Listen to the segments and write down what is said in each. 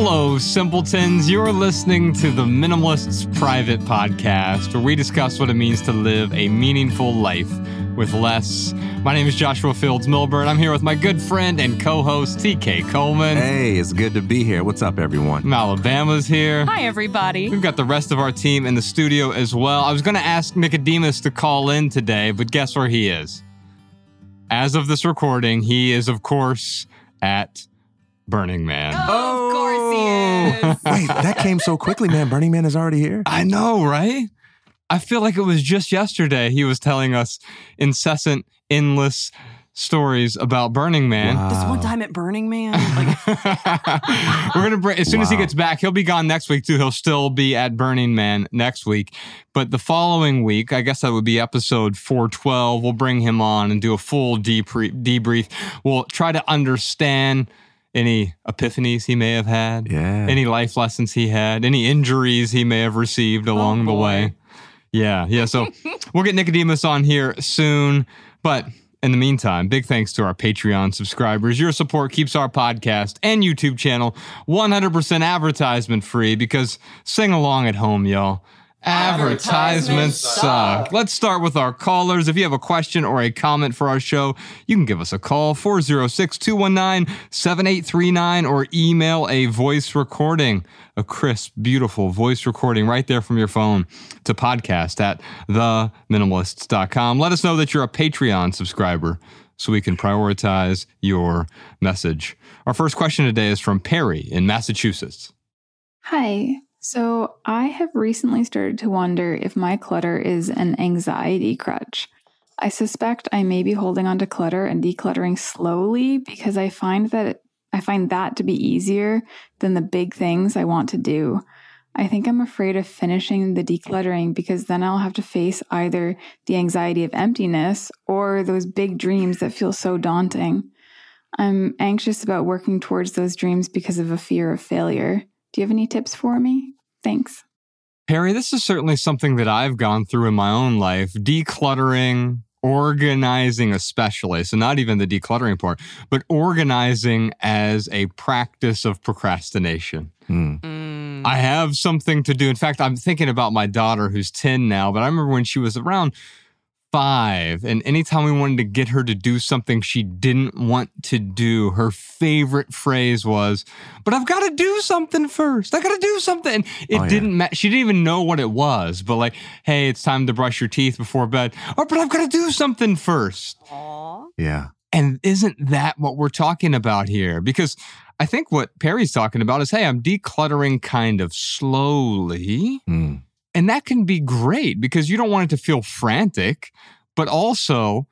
Hello, simpletons. You're listening to the Minimalists Private Podcast, where we discuss what it means to live a meaningful life with less. My name is Joshua Fields Millburn. I'm here with my good friend and co host, TK Coleman. Hey, it's good to be here. What's up, everyone? Alabama's here. Hi, everybody. We've got the rest of our team in the studio as well. I was going to ask Nicodemus to call in today, but guess where he is? As of this recording, he is, of course, at Burning Man. Oh, of course he is. Wait, that came so quickly, man. Burning Man is already here. I know, right? I feel like it was just yesterday he was telling us incessant, endless stories about Burning Man. Wow. This one time at Burning Man. Like, We're gonna bring as soon as he gets back, he'll be gone next week too. He'll still be at Burning Man next week. But the following week, I guess that would be episode 412. We'll bring him on and do a full debr- debrief. We'll try to understand any epiphanies he may have had, Yeah. any life lessons he had, any injuries he may have received oh, along the way. Yeah, yeah. So we'll get Nicodemus on here soon. But in the meantime, big thanks to our Patreon subscribers. Your support keeps our podcast and YouTube channel 100% advertisement free because sing along at home, y'all. Advertisements suck. Let's start with our callers. If you have a question or a comment for our show, you can give us a call 406 219 7839 or email a voice recording, a crisp, beautiful voice recording right there from your phone to podcast at theminimalists.com. Let us know that you're a Patreon subscriber so we can prioritize your message. Our first question today is from Perry in Massachusetts. Hi. So I have recently started to wonder if my clutter is an anxiety crutch. I suspect I may be holding on to clutter and decluttering slowly because I find that I find that to be easier than the big things I want to do. I think I'm afraid of finishing the decluttering because then I'll have to face either the anxiety of emptiness or those big dreams that feel so daunting. I'm anxious about working towards those dreams because of a fear of failure. Do you have any tips for me? Thanks. Perry, this is certainly something that I've gone through in my own life decluttering, organizing, especially. So, not even the decluttering part, but organizing as a practice of procrastination. Hmm. mm, I have something to do. In fact, I'm thinking about my daughter who's 10 now, but I remember when she was around five, and anytime we wanted to get her to do something she didn't want to do, her favorite phrase was, But I've got to do something first. I got to do something. And it Oh, yeah. didn't matter. She didn't even know what it was, but like, hey, it's time to brush your teeth before bed. Oh, but I've got to do something first. aw. Yeah. And isn't that what we're talking about here? Because I think what Perry's talking about is hey, I'm decluttering kind of slowly. Hmm. And that can be great because you don't want it to feel frantic, but also,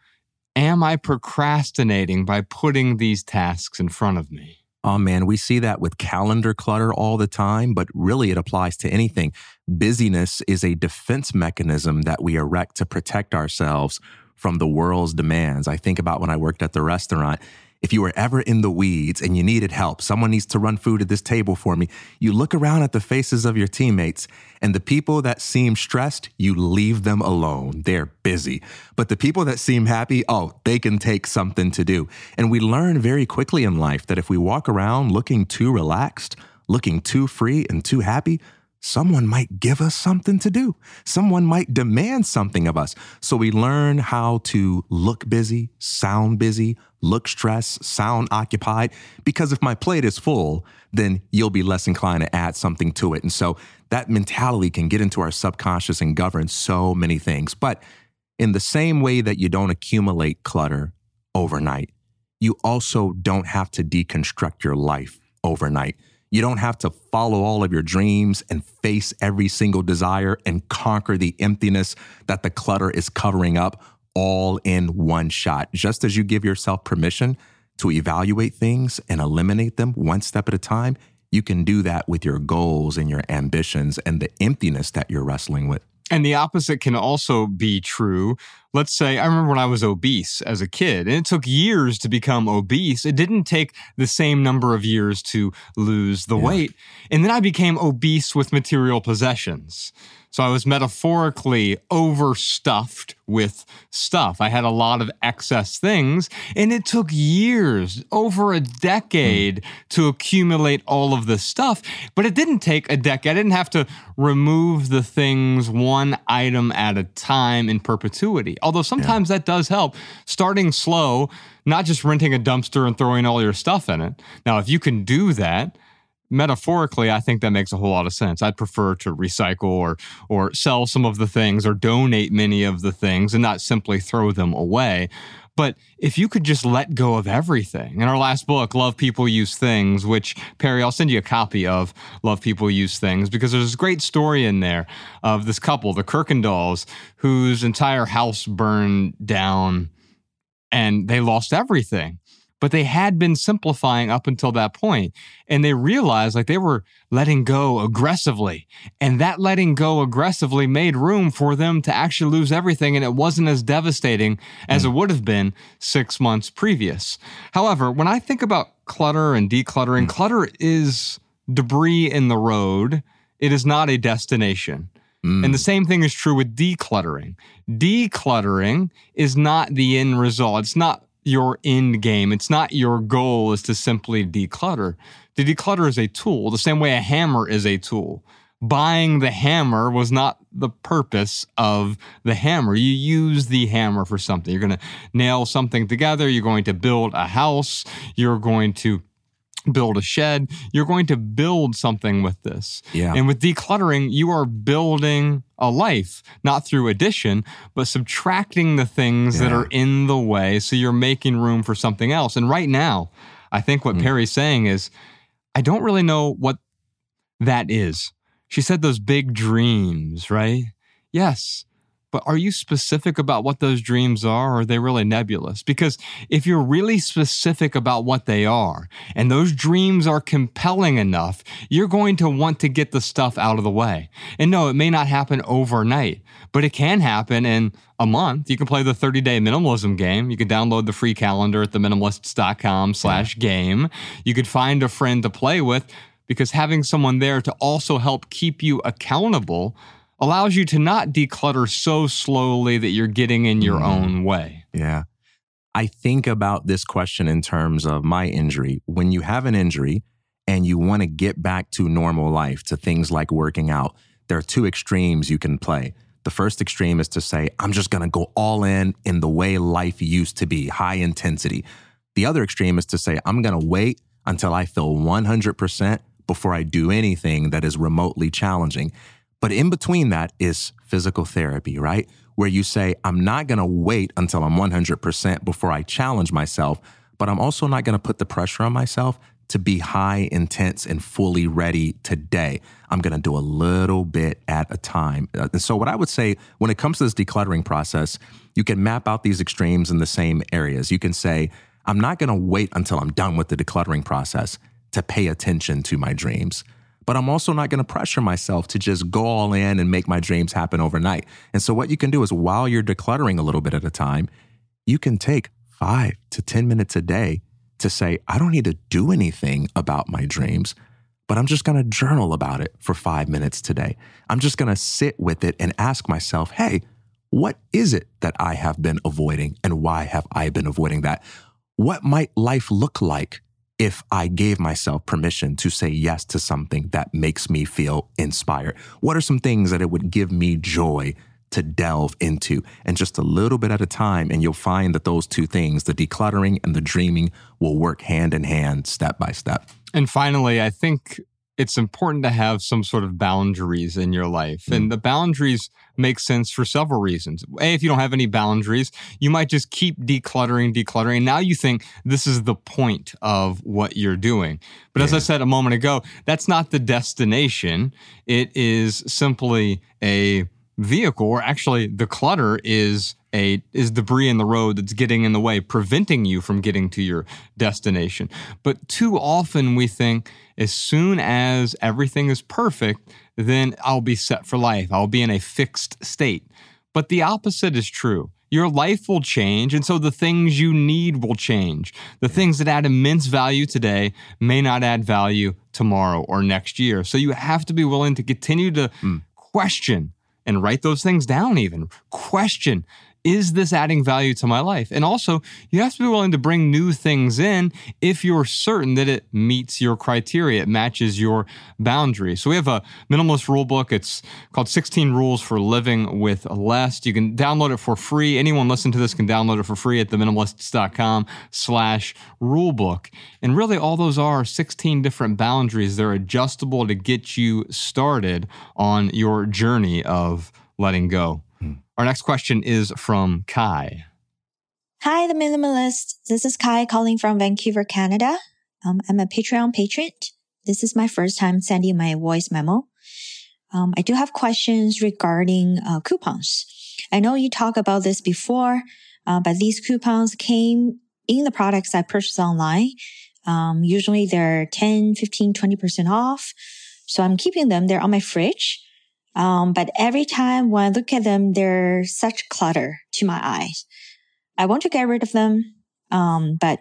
am I procrastinating by putting these tasks in front of me? Oh, man, we see that with calendar clutter all the time, but really it applies to anything. Busyness is a defense mechanism that we erect to protect ourselves from the world's demands. I think about when I worked at the restaurant. If you were ever in the weeds and you needed help, someone needs to run food at this table for me, you look around at the faces of your teammates, and the people that seem stressed, you leave them alone. They're busy. But the people that seem happy, oh, they can take something to do. And we learn very quickly in life that if we walk around looking too relaxed, looking too free and too happy, someone might give us something to do. Someone might demand something of us. So we learn how to look busy, sound busy, look stressed, sound occupied. Because if my plate is full, then you'll be less inclined to add something to it. And so that mentality can get into our subconscious and govern so many things. But in the same way that you don't accumulate clutter overnight, you also don't have to deconstruct your life overnight. You don't have to follow all of your dreams and face every single desire and conquer the emptiness that the clutter is covering up all in one shot. Just as you give yourself permission to evaluate things and eliminate them one step at a time, you can do that with your goals and your ambitions and the emptiness that you're wrestling with. And the opposite can also be true. Let's say, I remember when I was obese as a kid, and it took years to become obese. It didn't take the same number of years to lose the Yeah. weight. And then I became obese with material possessions. So I was metaphorically overstuffed with stuff. I had a lot of excess things, and it took years, over a decade, to accumulate all of this stuff. But it didn't take a decade. I didn't have to remove the things one item at a time in perpetuity. Although sometimes that does help. Starting slow, not just renting a dumpster and throwing all your stuff in it. Now, if you can do that, metaphorically, I think that makes a whole lot of sense. I'd prefer to recycle or or sell some of the things or donate many of the things and not simply throw them away. But if you could just let go of everything. In our last book, Love People Use Things, which Perry, I'll send you a copy of Love People Use Things because there's this great story in there of this couple, the Kirkendalls, whose entire house burned down and they lost everything but they had been simplifying up until that point and they realized like they were letting go aggressively and that letting go aggressively made room for them to actually lose everything and it wasn't as devastating as hmm. it would have been 6 months previous. However when i think about clutter and decluttering hmm. clutter is debris in the road. It is not a destination. And the hmm. same thing is true with decluttering. Decluttering is not the end result. It's not your end game. It's not your goal is to simply declutter. To declutter is a tool, the same way a hammer is a tool. Buying the hammer was not the purpose of the hammer. You use the hammer for something. You're going to nail something together. You're going to build a house. You're going to build a shed. You're going to build something with this. Yeah. And with decluttering, you are building a life, not through addition, but subtracting the things that are in the way. So you're making room for something else. And right now, I think what hmm. Perry's saying is, I don't really know what that is. She said those big dreams, right? Yes. But are you specific about what those dreams are, or are they really nebulous? Because if you're really specific about what they are, and those dreams are compelling enough, you're going to want to get the stuff out of the way. And no, it may not happen overnight, but it can happen in a month. You can play the 30 day minimalism game. You can download the free calendar at theminimalists.com slash game. You could find a friend to play with because having someone there to also help keep you accountable allows you to not declutter so slowly that you're getting in your Mhm. own way. Yeah. I think about this question in terms of my injury. When you have an injury and you want to get back to normal life, to things like working out, there are two extremes you can play. The first extreme is to say, I'm just going to go all in in the way life used to be, high intensity. The other extreme is to say, I'm going to wait until I feel 100% before I do anything that is remotely challenging. But in between that is physical therapy, right? Where you say, I'm not going to wait until I'm 100% before I challenge myself, but I'm also not going to put the pressure on myself to be high, intense, and fully ready today. I'm going to do a little bit at a time. Uh, And so, what I would say when it comes to this decluttering process, you can map out these extremes in the same areas. You can say, I'm not going to wait until I'm done with the decluttering process to pay attention to my dreams. But I'm also not going to pressure myself to just go all in and make my dreams happen overnight. And so, what you can do is while you're decluttering a little bit at a time, you can take five to 10 minutes a day to say, I don't need to do anything about my dreams, but I'm just going to journal about it for five minutes today. I'm just going to sit with it and ask myself, hey, what is it that I have been avoiding and why have I been avoiding that? What might life look like if I gave myself permission to say yes to something that makes me feel inspired? What are some things that it would give me joy to delve into? And just a little bit at a time, and you'll find that those two things, the decluttering and the dreaming, will work hand in hand, step by step. And finally, I think it's important to have some sort of boundaries in your life. Hmm. And the boundaries make sense for several reasons. A, if you don't have any boundaries, you might just keep decluttering, decluttering. Now you think this is the point of what you're doing. But as I said a moment ago, that's not the destination. It is simply a vehicle or actually the clutter is a is debris in the road that's getting in the way preventing you from getting to your destination but too often we think as soon as everything is perfect then I'll be set for life. I'll be in a fixed state. But the opposite is true. Your life will change and so the things you need will change. The things that add immense value today may not add value tomorrow or next year. So you have to be willing to continue to hmm. question and write those things down, even. Question. Is this adding value to my life? And also, you have to be willing to bring new things in if you're certain that it meets your criteria, it matches your boundary. So, we have a minimalist rule book. It's called 16 Rules for Living with Less. You can download it for free. Anyone listening to this can download it for free at theminimalists.com slash rulebook. And really, all those are 16 different boundaries. They're adjustable to get you started on your journey of letting go. Our next question is from Kai. Hi, the minimalist. This is Kai calling from Vancouver, Canada. Um, I'm a Patreon patron. This is my first time sending my voice memo. Um, I do have questions regarding uh, coupons. I know you talked about this before, uh, but these coupons came in the products I purchased online. Um, usually they're 10, 15, 20% off. So I'm keeping them. They're on my fridge. Um, but every time when I look at them, they're such clutter to my eyes. I want to get rid of them. Um, but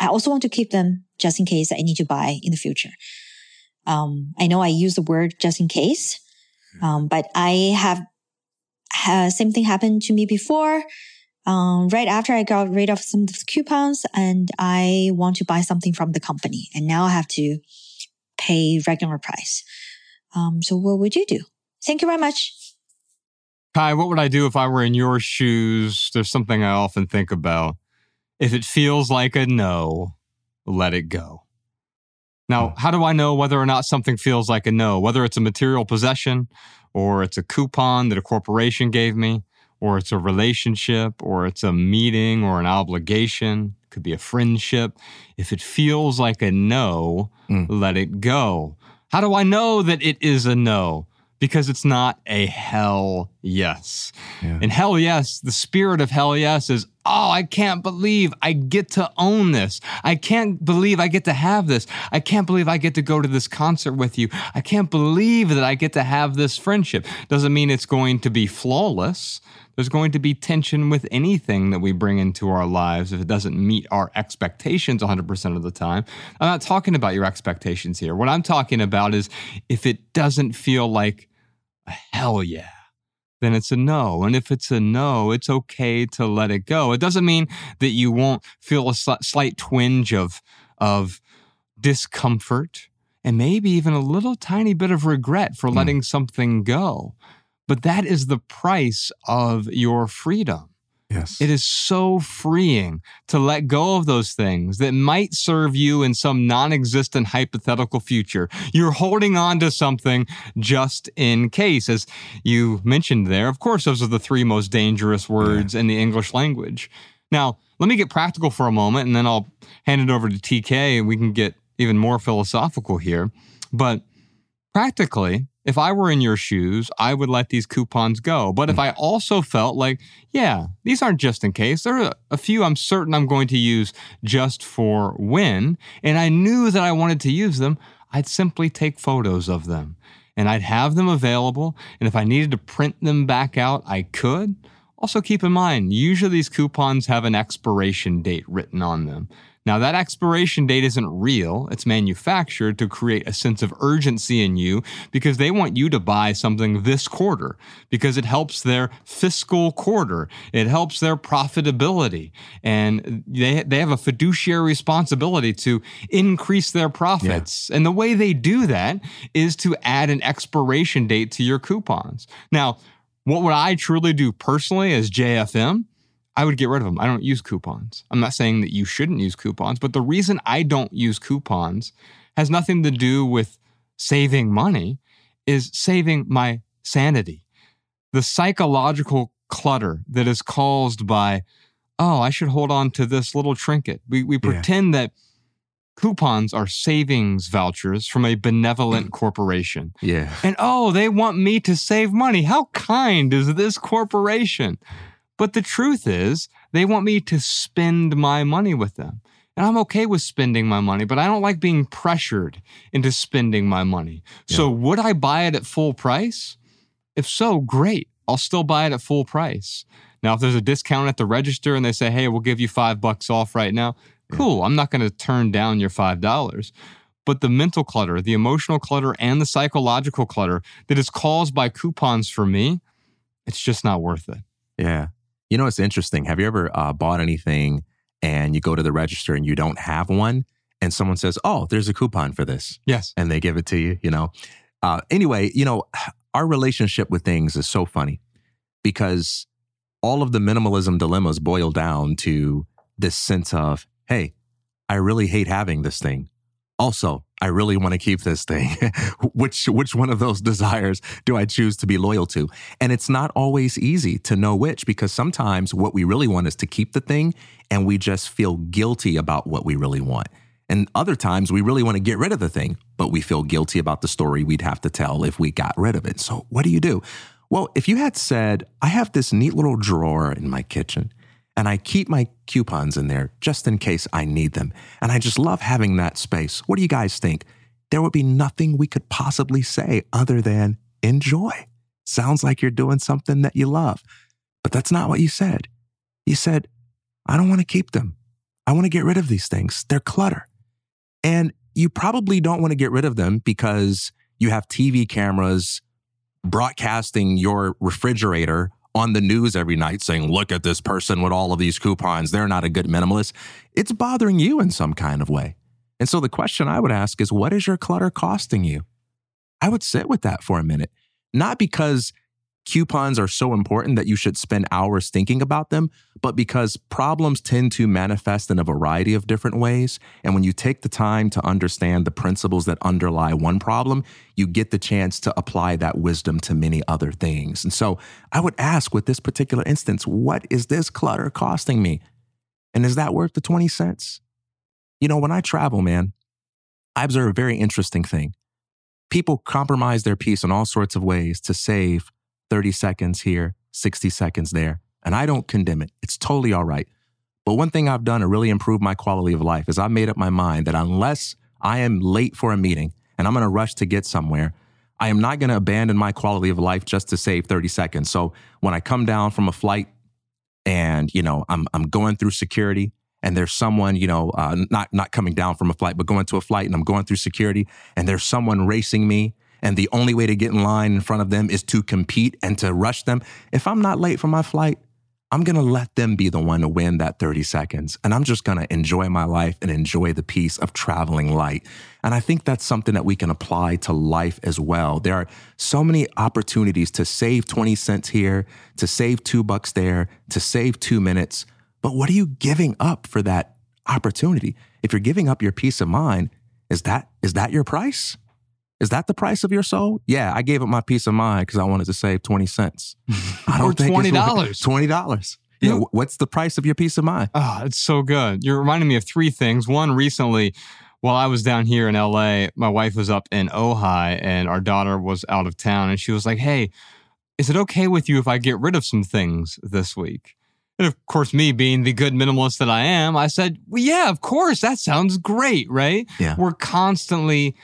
I also want to keep them just in case I need to buy in the future. Um, I know I use the word just in case. Um, but I have, ha- same thing happened to me before. Um, right after I got rid of some of the coupons and I want to buy something from the company and now I have to pay regular price. Um, so what would you do? Thank you very much. Kai, what would I do if I were in your shoes? There's something I often think about. If it feels like a no, let it go. Now, how do I know whether or not something feels like a no? Whether it's a material possession, or it's a coupon that a corporation gave me, or it's a relationship, or it's a meeting or an obligation, it could be a friendship. If it feels like a no, Mm. let it go. How do I know that it is a no? Because it's not a hell yes. Yeah. And hell yes, the spirit of hell yes is, oh, I can't believe I get to own this. I can't believe I get to have this. I can't believe I get to go to this concert with you. I can't believe that I get to have this friendship. Doesn't mean it's going to be flawless. There's going to be tension with anything that we bring into our lives if it doesn't meet our expectations 100% of the time. I'm not talking about your expectations here. What I'm talking about is if it doesn't feel like hell yeah, then it's a no. And if it's a no, it's okay to let it go. It doesn't mean that you won't feel a sli- slight twinge of, of discomfort and maybe even a little tiny bit of regret for hmm. letting something go. But that is the price of your freedom. Yes. It is so freeing to let go of those things that might serve you in some non existent hypothetical future. You're holding on to something just in case. As you mentioned there, of course, those are the three most dangerous words in the English language. Now, let me get practical for a moment and then I'll hand it over to TK and we can get even more philosophical here. But practically, if I were in your shoes, I would let these coupons go. But if mm. I also felt like, yeah, these aren't just in case, there are a few I'm certain I'm going to use just for when, and I knew that I wanted to use them, I'd simply take photos of them and I'd have them available. And if I needed to print them back out, I could. Also, keep in mind, usually these coupons have an expiration date written on them. Now, that expiration date isn't real. It's manufactured to create a sense of urgency in you because they want you to buy something this quarter because it helps their fiscal quarter. It helps their profitability. And they, they have a fiduciary responsibility to increase their profits. And the way they do that is to add an expiration date to your coupons. Now, what would I truly do personally as JFM? I would get rid of them. I don't use coupons. I'm not saying that you shouldn't use coupons, but the reason I don't use coupons has nothing to do with saving money, is saving my sanity. The psychological clutter that is caused by, oh, I should hold on to this little trinket. We, we Yeah. pretend that coupons are savings vouchers from a benevolent mm. corporation. Yeah. And oh, they want me to save money. How kind is this corporation? But the truth is, they want me to spend my money with them. And I'm okay with spending my money, but I don't like being pressured into spending my money. So, would I buy it at full price? If so, great. I'll still buy it at full price. Now, if there's a discount at the register and they say, hey, we'll give you five bucks off right now, cool. I'm not going to turn down your $5. But the mental clutter, the emotional clutter, and the psychological clutter that is caused by coupons for me, it's just not worth it. Yeah. You know, it's interesting. Have you ever uh, bought anything and you go to the register and you don't have one? And someone says, Oh, there's a coupon for this. Yes. And they give it to you, you know? Uh, anyway, you know, our relationship with things is so funny because all of the minimalism dilemmas boil down to this sense of, Hey, I really hate having this thing. Also, I really want to keep this thing. which which one of those desires do I choose to be loyal to? And it's not always easy to know which because sometimes what we really want is to keep the thing and we just feel guilty about what we really want. And other times we really want to get rid of the thing, but we feel guilty about the story we'd have to tell if we got rid of it. So, what do you do? Well, if you had said, I have this neat little drawer in my kitchen and I keep my coupons in there just in case I need them. And I just love having that space. What do you guys think? There would be nothing we could possibly say other than enjoy. Sounds like you're doing something that you love. But that's not what you said. You said, I don't want to keep them. I want to get rid of these things. They're clutter. And you probably don't want to get rid of them because you have TV cameras broadcasting your refrigerator on the news every night saying, look at this person with all of these coupons. They're not a good minimalist. It's bothering you in some kind of way. And so the question I would ask is, what is your clutter costing you? I would sit with that for a minute, not because coupons are so important that you should spend hours thinking about them, but because problems tend to manifest in a variety of different ways. And when you take the time to understand the principles that underlie one problem, you get the chance to apply that wisdom to many other things. And so I would ask with this particular instance, what is this clutter costing me? And is that worth the 20 cents? You know, when I travel, man, I observe a very interesting thing. People compromise their peace in all sorts of ways to save 30 seconds here, 60 seconds there. And I don't condemn it. It's totally all right. But one thing I've done to really improve my quality of life is I've made up my mind that unless I am late for a meeting and I'm going to rush to get somewhere, I am not going to abandon my quality of life just to save 30 seconds. So when I come down from a flight and, you know, I'm, I'm going through security and there's someone, you know, uh, not, not coming down from a flight, but going to a flight and I'm going through security and there's someone racing me and the only way to get in line in front of them is to compete and to rush them. If I'm not late for my flight, I'm going to let them be the one to win that 30 seconds. And I'm just going to enjoy my life and enjoy the peace of traveling light. And I think that's something that we can apply to life as well. There are so many opportunities to save 20 cents here, to save two bucks there, to save two minutes. But what are you giving up for that opportunity? If you're giving up your peace of mind, is that, is that your price? Is that the price of your soul? Yeah, I gave up my peace of mind because I wanted to save 20 cents. I Or think it's worth- $20. $20. Yeah, You know- wh- what's the price of your peace of mind? Oh, it's so good. You're reminding me of three things. One, recently, while I was down here in LA, my wife was up in Ojai and our daughter was out of town. And she was like, Hey, is it okay with you if I get rid of some things this week? And of course, me being the good minimalist that I am, I said, Well, yeah, of course. That sounds great, right? Yeah. We're constantly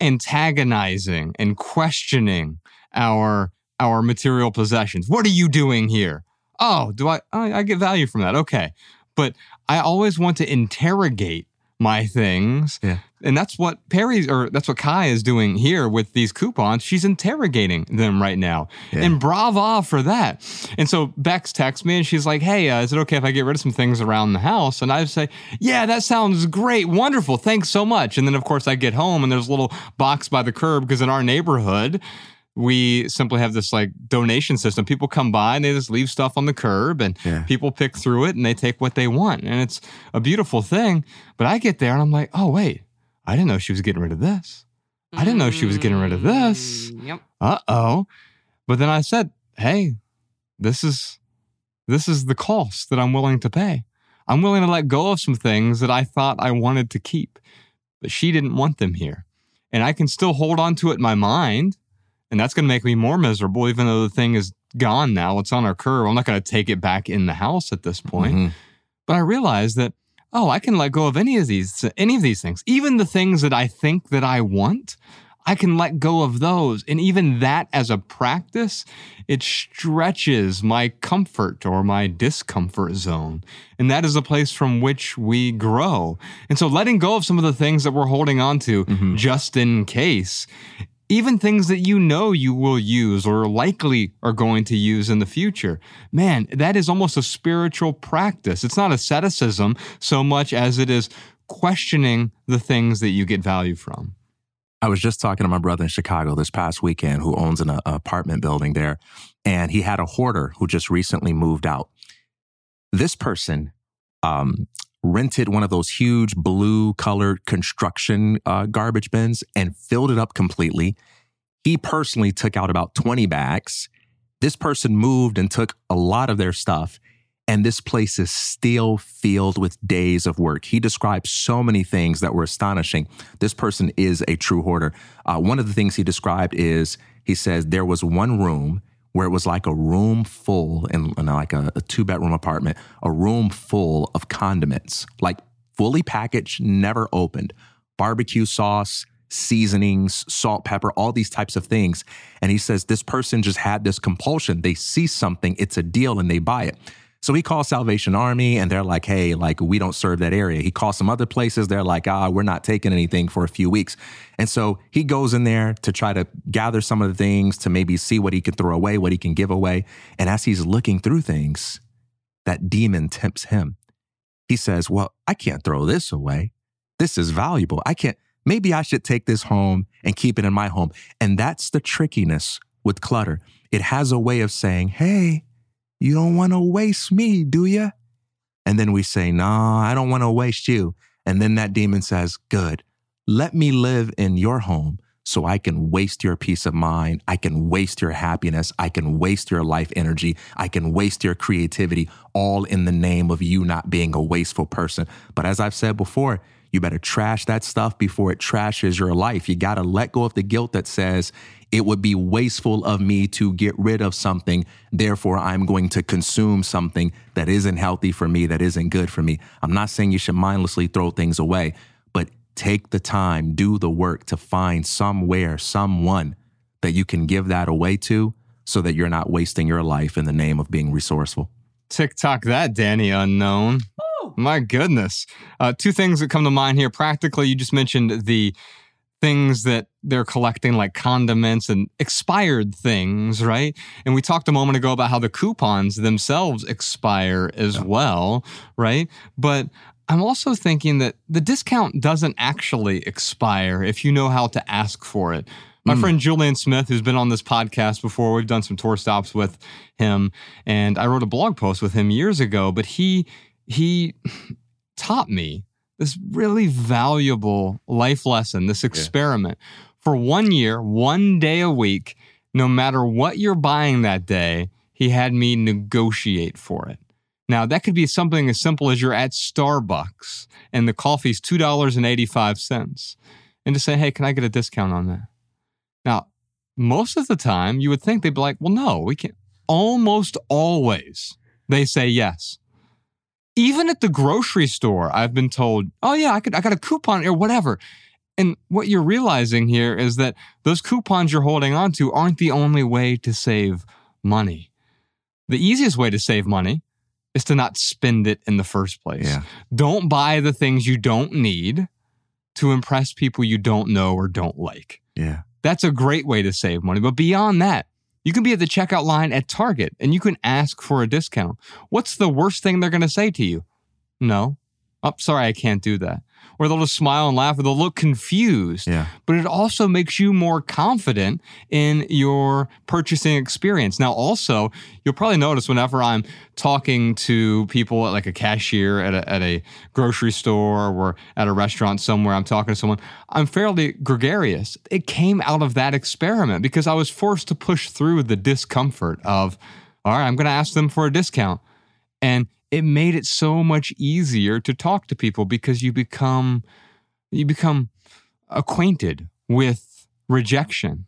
antagonizing and questioning our our material possessions. What are you doing here? Oh, do I, I get value from that? Okay. But I always want to interrogate my things. Yeah. And that's what Perry's or that's what Kai is doing here with these coupons. She's interrogating them right now. Yeah. And brava for that. And so Bex texts me and she's like, Hey, uh, is it okay if I get rid of some things around the house? And I say, Yeah, that sounds great. Wonderful. Thanks so much. And then, of course, I get home and there's a little box by the curb because in our neighborhood, we simply have this like donation system. People come by and they just leave stuff on the curb and Yeah. people pick through it and they take what they want. And it's a beautiful thing. But I get there and I'm like, oh, wait, I didn't know she was getting rid of this. I didn't know she was getting rid of this. Mm, Yep. Uh oh. But then I said, hey, this is this is the cost that I'm willing to pay. I'm willing to let go of some things that I thought I wanted to keep, but she didn't want them here. And I can still hold on to it in my mind. And that's going to make me more miserable, even though the thing is gone now. It's on our curb. I'm not going to take it back in the house at this point. Mhm. But I realized that, oh, I can let go of any of these, any of these things, even the things that I think that I want. I can let go of those. And even that as a practice, it stretches my comfort or my discomfort zone. And that is a place from which we grow. And so letting go of some of the things that we're holding on to Mhm. just in case, even things that you know you will use or likely are going to use in the future. Man, that is almost a spiritual practice. It's not asceticism so much as it is questioning the things that you get value from. I was just talking to my brother in Chicago this past weekend who owns an uh, apartment building there, and he had a hoarder who just recently moved out. This person um, rented one of those huge blue colored construction uh, garbage bins and filled it up completely. He personally took out about 20 bags. This person moved and took a lot of their stuff. And this place is still filled with days of work. He described so many things that were astonishing. This person is a true hoarder. Uh, one of the things he described is he says there was one room where it was like a room full in, in like a, a two bedroom apartment, a room full of condiments, like fully packaged, never opened, barbecue sauce, seasonings, salt, pepper, all these types of things. And he says this person just had this compulsion. They see something, it's a deal, and they buy it. So he calls Salvation Army and they're like, hey, like we don't serve that area. He calls some other places. They're like, ah, we're not taking anything for a few weeks. And so he goes in there to try to gather some of the things to maybe see what he can throw away, what he can give away. And as he's looking through things, that demon tempts him. He says, well, I can't throw this away. This is valuable. I can't, maybe I should take this home and keep it in my home. And that's the trickiness with clutter. It has a way of saying, hey, you don't want to waste me, do you? And then we say, No, I don't want to waste you. And then that demon says, Good. Let me live in your home so I can waste your peace of mind. I can waste your happiness. I can waste your life energy. I can waste your creativity, all in the name of you not being a wasteful person. But as I've said before, you better trash that stuff before it trashes your life. You got to let go of the guilt that says, it would be wasteful of me to get rid of something. Therefore, I'm going to consume something that isn't healthy for me, that isn't good for me. I'm not saying you should mindlessly throw things away, but take the time, do the work to find somewhere, someone that you can give that away to so that you're not wasting your life in the name of being resourceful. TikTok that, Danny Unknown. My goodness. Uh, two things that come to mind here. Practically, you just mentioned the things that they're collecting, like condiments and expired things, right? And we talked a moment ago about how the coupons themselves expire as well, right? But I'm also thinking that the discount doesn't actually expire if you know how to ask for it. My Mm. friend Julien Smith, who's been on this podcast before, we've done some tour stops with him, and I wrote a blog post with him years ago. But he he taught me this really valuable life lesson, this experiment. For one year, one day a week, no matter what you're buying that day, he had me negotiate for it. Now, that could be something as simple as you're at Starbucks and the coffee's $2.85. And to say, hey, can I get a discount on that? Now, most of the time, you would think they'd be like, well, no, we can't. Almost always, they say yes. Even at the grocery store, I've been told, oh, yeah, I, could, I got a coupon or whatever. And what you're realizing here is that those coupons you're holding on to aren't the only way to save money. The easiest way to save money is to not spend it in the first place. Yeah. Don't buy the things you don't need to impress people you don't know or don't like. Yeah. That's a great way to save money. But beyond that, you can be at the checkout line at Target and you can ask for a discount. What's the worst thing they're going to say to you? No. Oh, sorry, I can't do that. Or they'll just smile and laugh or they'll look confused. Yeah. But it also makes you more confident in your purchasing experience. Now, also, you'll probably notice whenever I'm talking to people at like a cashier at a, at a grocery store or at a restaurant somewhere, I'm talking to someone, I'm fairly gregarious. It came out of that experiment because I was forced to push through the discomfort of, all right, I'm going to ask them for a discount. And it made it so much easier to talk to people because you become you become acquainted with rejection.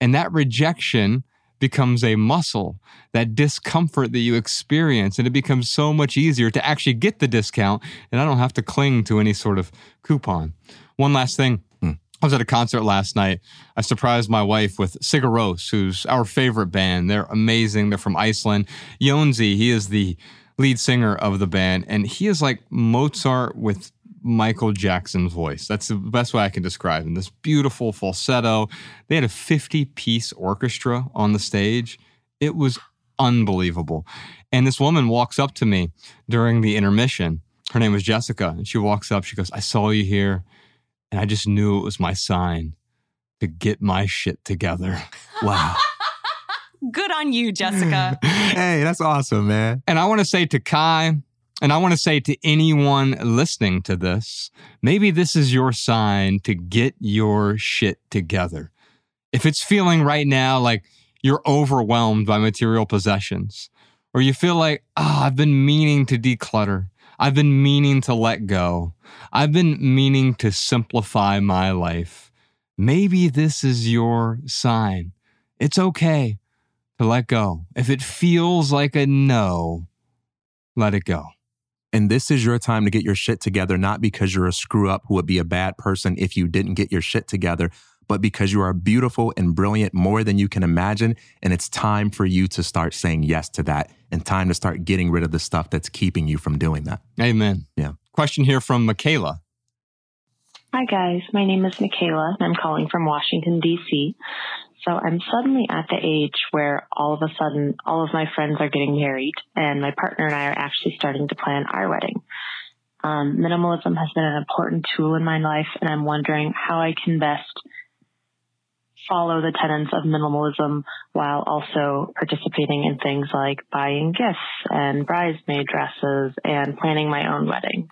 And that rejection becomes a muscle, that discomfort that you experience, and it becomes so much easier to actually get the discount, and I don't have to cling to any sort of coupon. One last thing. Hmm. I was at a concert last night. I surprised my wife with Sigur Rós, who's our favorite band. They're amazing. They're from Iceland. Jónsi, he is the lead singer of the band, and he is like Mozart with Michael Jackson's voice. That's the best way I can describe him. This beautiful falsetto. They had a 50 piece orchestra on the stage. It was unbelievable. And this woman walks up to me during the intermission. Her name was Jessica. And she walks up, she goes, I saw you here, and I just knew it was my sign to get my shit together. Wow. Good on you, Jessica. hey, that's awesome, man. And I want to say to Kai, and I want to say to anyone listening to this, maybe this is your sign to get your shit together. If it's feeling right now like you're overwhelmed by material possessions, or you feel like, ah, I've been meaning to declutter, I've been meaning to let go, I've been meaning to simplify my life, maybe this is your sign. It's okay to let go. If it feels like a no, let it go. And this is your time to get your shit together, not because you're a screw up who would be a bad person if you didn't get your shit together, but because you are beautiful and brilliant more than you can imagine. And it's time for you to start saying yes to that and time to start getting rid of the stuff that's keeping you from doing that. Amen. Yeah. Question here from Michaela. Hi guys, my name is Michaela and I'm calling from Washington DC. So I'm suddenly at the age where all of a sudden all of my friends are getting married and my partner and I are actually starting to plan our wedding. Um, minimalism has been an important tool in my life and I'm wondering how I can best follow the tenets of minimalism while also participating in things like buying gifts and bridesmaid dresses and planning my own wedding.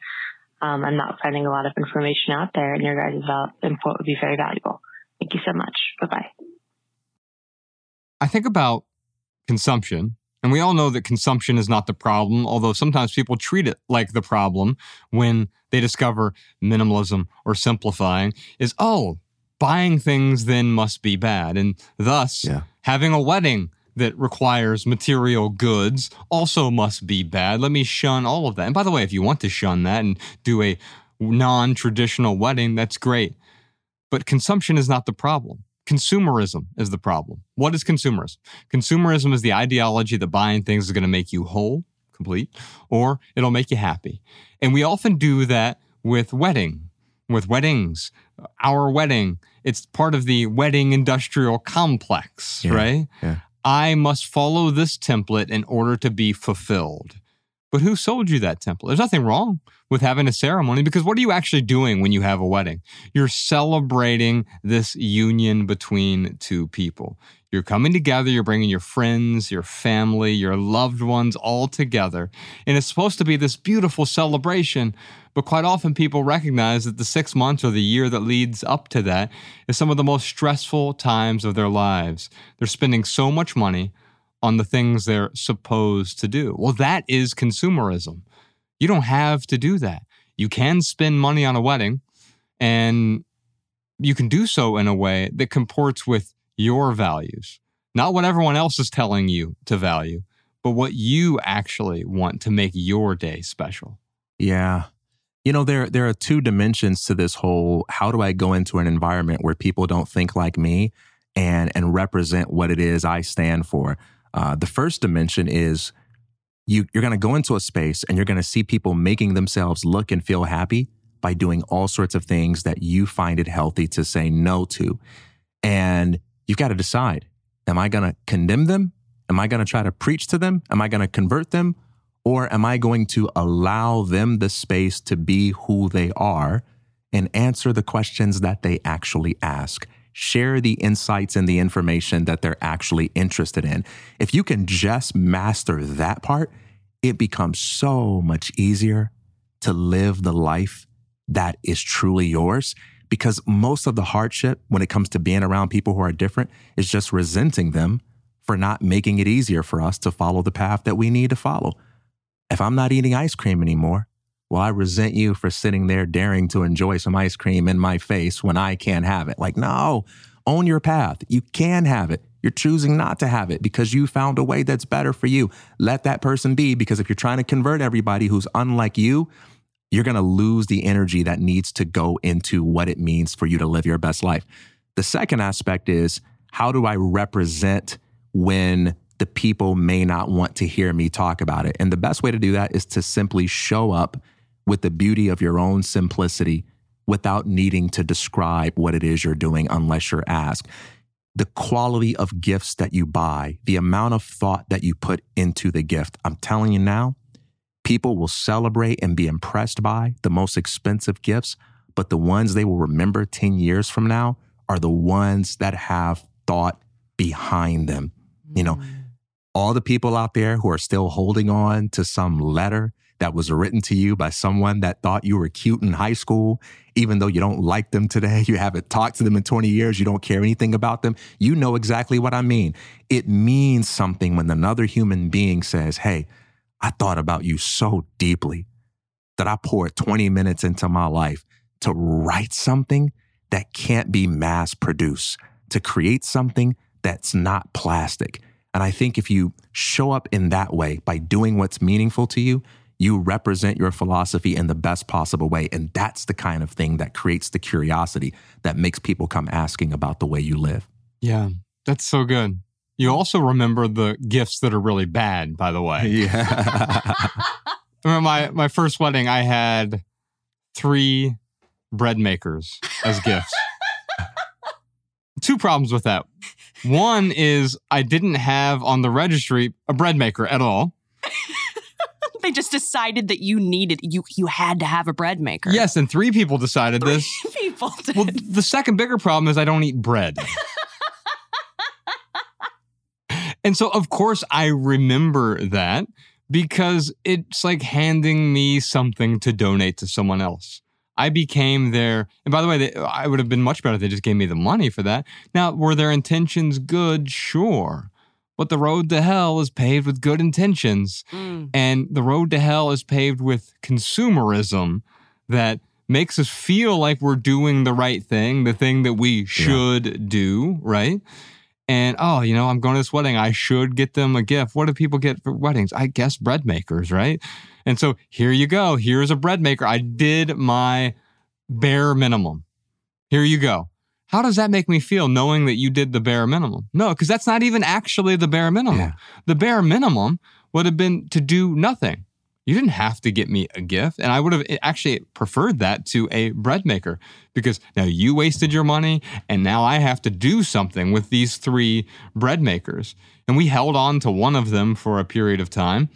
Um, I'm not finding a lot of information out there and your guys' input would be very valuable. Thank you so much. Bye bye. I think about consumption, and we all know that consumption is not the problem, although sometimes people treat it like the problem when they discover minimalism or simplifying is, oh, buying things then must be bad. And thus, Yeah. having a wedding that requires material goods also must be bad. Let me shun all of that. And by the way, if you want to shun that and do a non traditional wedding, that's great. But consumption is not the problem. Consumerism is the problem. What is consumerism? Consumerism is the ideology that buying things is going to make you whole, complete, or it'll make you happy. And we often do that with wedding, with weddings. Uh, our wedding, it's part of the wedding industrial complex, Yeah, right? yeah. I must follow this template in order to be fulfilled. But who sold you that temple? There's nothing wrong with having a ceremony because what are you actually doing when you have a wedding? You're celebrating this union between two people. You're coming together, you're bringing your friends, your family, your loved ones all together. And it's supposed to be this beautiful celebration. But quite often people recognize that the six months or the year that leads up to that is some of the most stressful times of their lives. They're spending so much money on the things they're supposed to do. Well, that is consumerism. You don't have to do that. You can spend money on a wedding and you can do so in a way that comports with your values, not what everyone else is telling you to value, but what you actually want to make your day special. Yeah. You know, there there are two dimensions to this whole how do I go into an environment where people don't think like me and and represent what it is I stand for. Uh, the first dimension is you you're going to go into a space and you're going to see people making themselves look and feel happy by doing all sorts of things that you find it healthy to say no to. And you've got to decide, am I going to condemn them? Am I going to try to preach to them? Am I going to convert them? Or am I going to allow them the space to be who they are and answer the questions that they actually ask? Share the insights and the information that they're actually interested in. If you can just master that part, it becomes so much easier to live the life that is truly yours. Because most of the hardship when it comes to being around people who are different is just resenting them for not making it easier for us to follow the path that we need to follow. If I'm not eating ice cream anymore, well, I resent you for sitting there daring to enjoy some ice cream in my face when I can't have it. Like, no, own your path. You can have it. You're choosing not to have it because you found a way that's better for you. Let that person be because if you're trying to convert everybody who's unlike you, you're going to lose the energy that needs to go into what it means for you to live your best life. The second aspect is how do I represent when the people may not want to hear me talk about it? And the best way to do that is to simply show up with the beauty of your own simplicity without needing to describe what it is you're doing unless you're asked. The quality of gifts that you buy, the amount of thought that you put into the gift. I'm telling you now, people will celebrate and be impressed by the most expensive gifts, but the ones they will remember 10 years from now are the ones that have thought behind them. You know, mm. all the people out there who are still holding on to some letter that was written to you by someone that thought you were cute in high school, even though you don't like them today, you haven't talked to them in 20 years, you don't care anything about them, you know exactly what I mean. It means something when another human being says, Hey, I thought about you so deeply that I poured 20 minutes into my life to write something that can't be mass produced, to create something that's not plastic. And I think if you show up in that way by doing what's meaningful to you, you represent your philosophy in the best possible way. And that's the kind of thing that creates the curiosity that makes people come asking about the way you live. Yeah, that's so good. You also remember the gifts that are really bad, by the way. Yeah. remember my, my first wedding, I had three bread makers as gifts. Two problems with that. One is I didn't have on the registry a bread maker at all. they just decided that you needed you you had to have a bread maker. Yes, and three people decided this. People did. Well, the second bigger problem is I don't eat bread. and so, of course, I remember that because it's like handing me something to donate to someone else. I became their, and by the way, they, I would have been much better if they just gave me the money for that. Now, were their intentions good? Sure. But the road to hell is paved with good intentions. Mm. And the road to hell is paved with consumerism that makes us feel like we're doing the right thing, the thing that we should do, right? And oh, you know, I'm going to this wedding. I should get them a gift. What do people get for weddings? I guess bread makers, right? And so here you go. Here's a bread maker. I did my bare minimum. Here you go. How does that make me feel knowing that you did the bare minimum? No, because that's not even actually the bare minimum. Yeah. The bare minimum would have been to do nothing. You didn't have to get me a gift. And I would have eh, actually preferred that to a bread maker because now you wasted your money and now I have to do something with these three bread makers. And we held on to one of them for a period of time.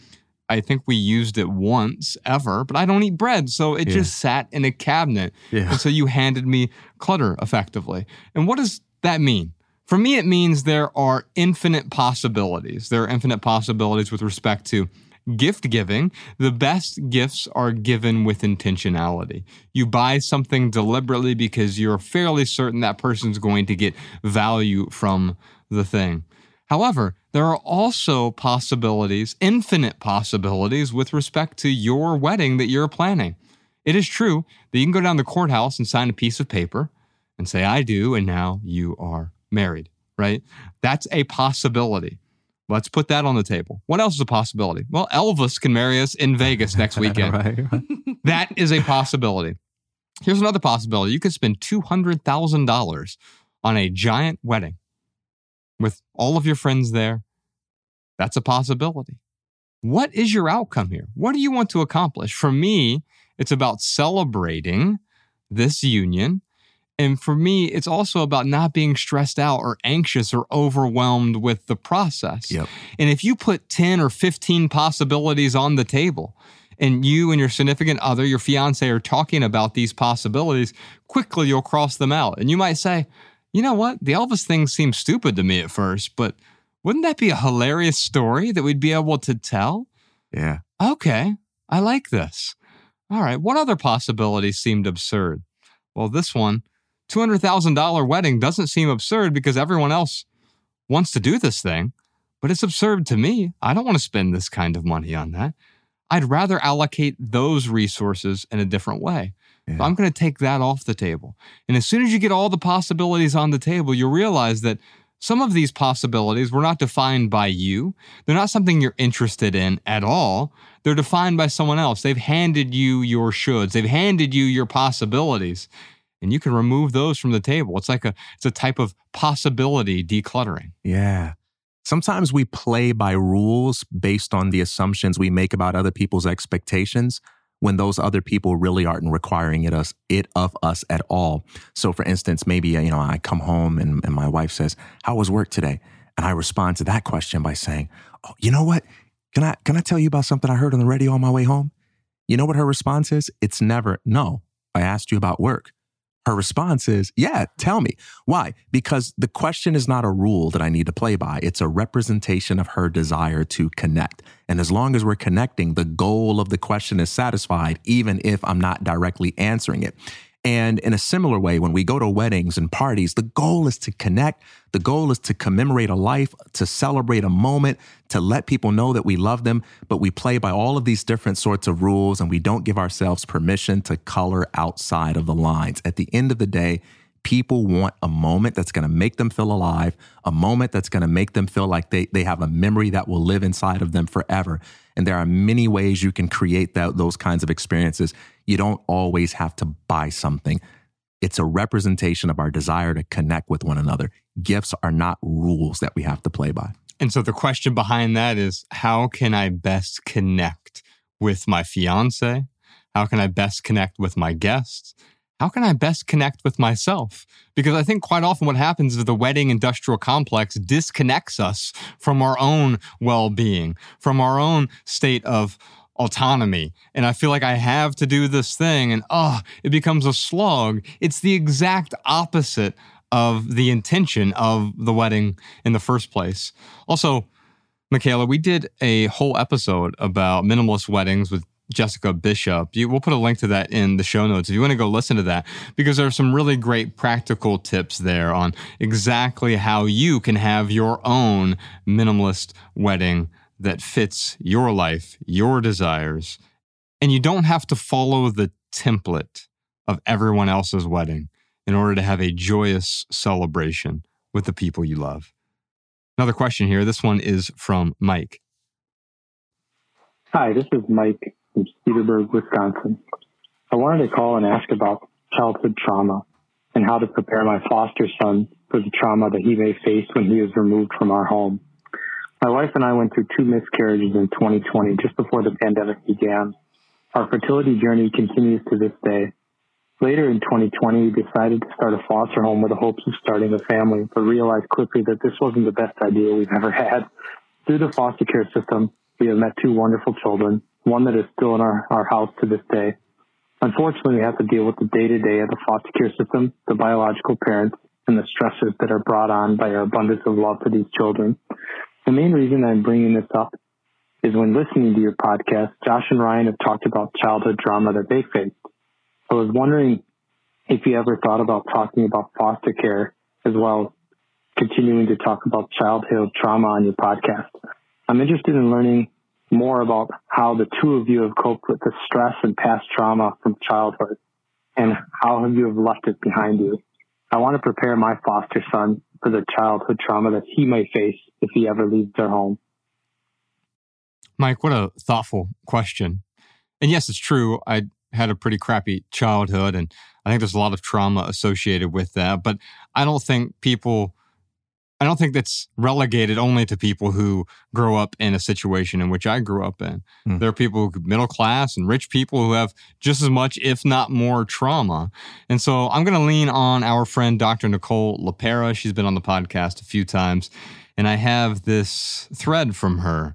I think we used it once ever, but I don't eat bread. So it Yeah. just sat in a cabinet. Yeah. And so you handed me clutter effectively. And what does that mean? For me, it means there are infinite possibilities. There are infinite possibilities with respect to gift giving. The best gifts are given with intentionality. You buy something deliberately because you're fairly certain that person's going to get value from the thing. However, there are also possibilities, infinite possibilities, with respect to your wedding that you're planning. It is true that you can go down to the courthouse and sign a piece of paper and say, I do, and now you are married, right? That's a possibility. Let's put that on the table. What else is a possibility? Well, Elvis can marry us in Vegas next weekend. right, right. That is a possibility. Here's another possibility. You could spend $200,000 on a giant wedding with all of your friends there. That's a possibility. What is your outcome here? What do you want to accomplish? For me, it's about celebrating this union. And for me, it's also about not being stressed out or anxious or overwhelmed with the process. Yep. And if you put 10 or 15 possibilities on the table, and you and your significant other, your fiance, are talking about these possibilities, quickly you'll cross them out. And you might say, you know what? The Elvis thing seems stupid to me at first, but wouldn't that be a hilarious story that we'd be able to tell? Yeah. Okay, I like this. All right, what other possibilities seemed absurd? Well, this one, $200,000 wedding doesn't seem absurd because everyone else wants to do this thing, but it's absurd to me. I don't want to spend this kind of money on that. I'd rather allocate those resources in a different way. Yeah. So I'm going to take that off the table. And as soon as you get all the possibilities on the table, you'll realize that some of these possibilities were not defined by you. They're not something you're interested in at all. They're defined by someone else. They've handed you your shoulds. They've handed you your possibilities. And you can remove those from the table. It's like a it's a type of possibility decluttering. Yeah. Sometimes we play by rules based on the assumptions we make about other people's expectations when those other people really aren't requiring it us it of us at all. So for instance, maybe uh, you know, I come home and, and my wife says, How was work today? And I respond to that question by saying, Oh, you know what? Can I can I tell you about something I heard on the radio on my way home? You know what her response is? It's never, no. I asked you about work. Her response is, Yeah, tell me. Why? Because the question is not a rule that I need to play by. It's a representation of her desire to connect. And as long as we're connecting, the goal of the question is satisfied, even if I'm not directly answering it. And in a similar way, when we go to weddings and parties, the goal is to connect. The goal is to commemorate a life, to celebrate a moment, to let people know that we love them. But we play by all of these different sorts of rules and we don't give ourselves permission to color outside of the lines. At the end of the day, people want a moment that's going to make them feel alive, a moment that's going to make them feel like they, they have a memory that will live inside of them forever. And there are many ways you can create that, those kinds of experiences. You don't always have to buy something. It's a representation of our desire to connect with one another. Gifts are not rules that we have to play by. And so the question behind that is how can I best connect with my fiance? How can I best connect with my guests? How can I best connect with myself? Because I think quite often what happens is the wedding industrial complex disconnects us from our own well being, from our own state of autonomy. And I feel like I have to do this thing, and oh, it becomes a slog. It's the exact opposite of the intention of the wedding in the first place. Also, Michaela, we did a whole episode about minimalist weddings with Jessica Bishop. You, we'll put a link to that in the show notes if you want to go listen to that, because there are some really great practical tips there on exactly how you can have your own minimalist wedding that fits your life, your desires. And you don't have to follow the template of everyone else's wedding in order to have a joyous celebration with the people you love. Another question here. This one is from Mike. Hi, this is Mike from Cedarburg, Wisconsin. I wanted to call and ask about childhood trauma and how to prepare my foster son for the trauma that he may face when he is removed from our home. My wife and I went through two miscarriages in 2020, just before the pandemic began. Our fertility journey continues to this day. Later in 2020, we decided to start a foster home with the hopes of starting a family, but realized quickly that this wasn't the best idea we've ever had. Through the foster care system, we have met two wonderful children, one that is still in our, our house to this day. Unfortunately, we have to deal with the day to day of the foster care system, the biological parents, and the stresses that are brought on by our abundance of love for these children. The main reason I'm bringing this up is when listening to your podcast, Josh and Ryan have talked about childhood trauma that they faced. I was wondering if you ever thought about talking about foster care as well continuing to talk about childhood trauma on your podcast. I'm interested in learning more about how the two of you have coped with the stress and past trauma from childhood and how you have left it behind you. I want to prepare my foster son for the childhood trauma that he may face if he ever leaves their home. Mike, what a thoughtful question. And yes, it's true. I had a pretty crappy childhood, and I think there's a lot of trauma associated with that. But I don't think people, I don't think that's relegated only to people who grow up in a situation in which I grew up in. Hmm. There are people, middle class and rich people, who have just as much, if not more, trauma. And so I'm going to lean on our friend, Dr. Nicole LePera. She's been on the podcast a few times. And I have this thread from her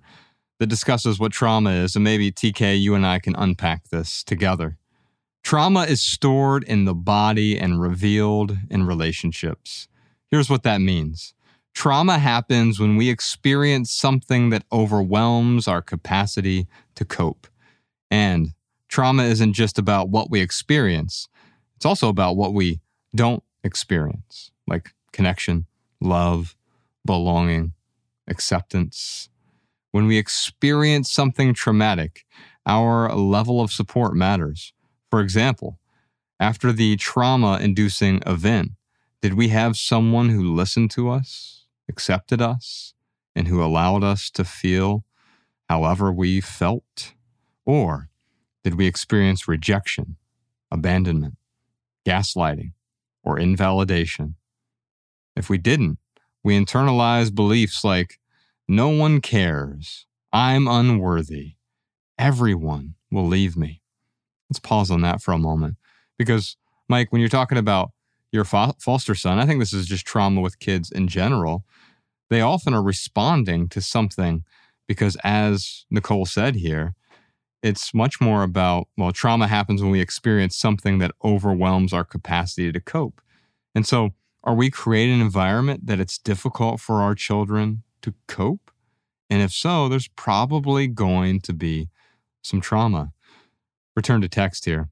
that discusses what trauma is. And maybe TK, you and I can unpack this together. Trauma is stored in the body and revealed in relationships. Here's what that means trauma happens when we experience something that overwhelms our capacity to cope. And trauma isn't just about what we experience, it's also about what we don't experience, like connection, love, belonging, acceptance. When we experience something traumatic, our level of support matters. For example, after the trauma inducing event, did we have someone who listened to us, accepted us, and who allowed us to feel however we felt? Or did we experience rejection, abandonment, gaslighting, or invalidation? If we didn't, we internalize beliefs like, no one cares, I'm unworthy, everyone will leave me. Let's pause on that for a moment. Because, Mike, when you're talking about your fo- foster son, I think this is just trauma with kids in general. They often are responding to something because, as Nicole said here, it's much more about, well, trauma happens when we experience something that overwhelms our capacity to cope. And so, are we creating an environment that it's difficult for our children to cope? And if so, there's probably going to be some trauma. Return to text here.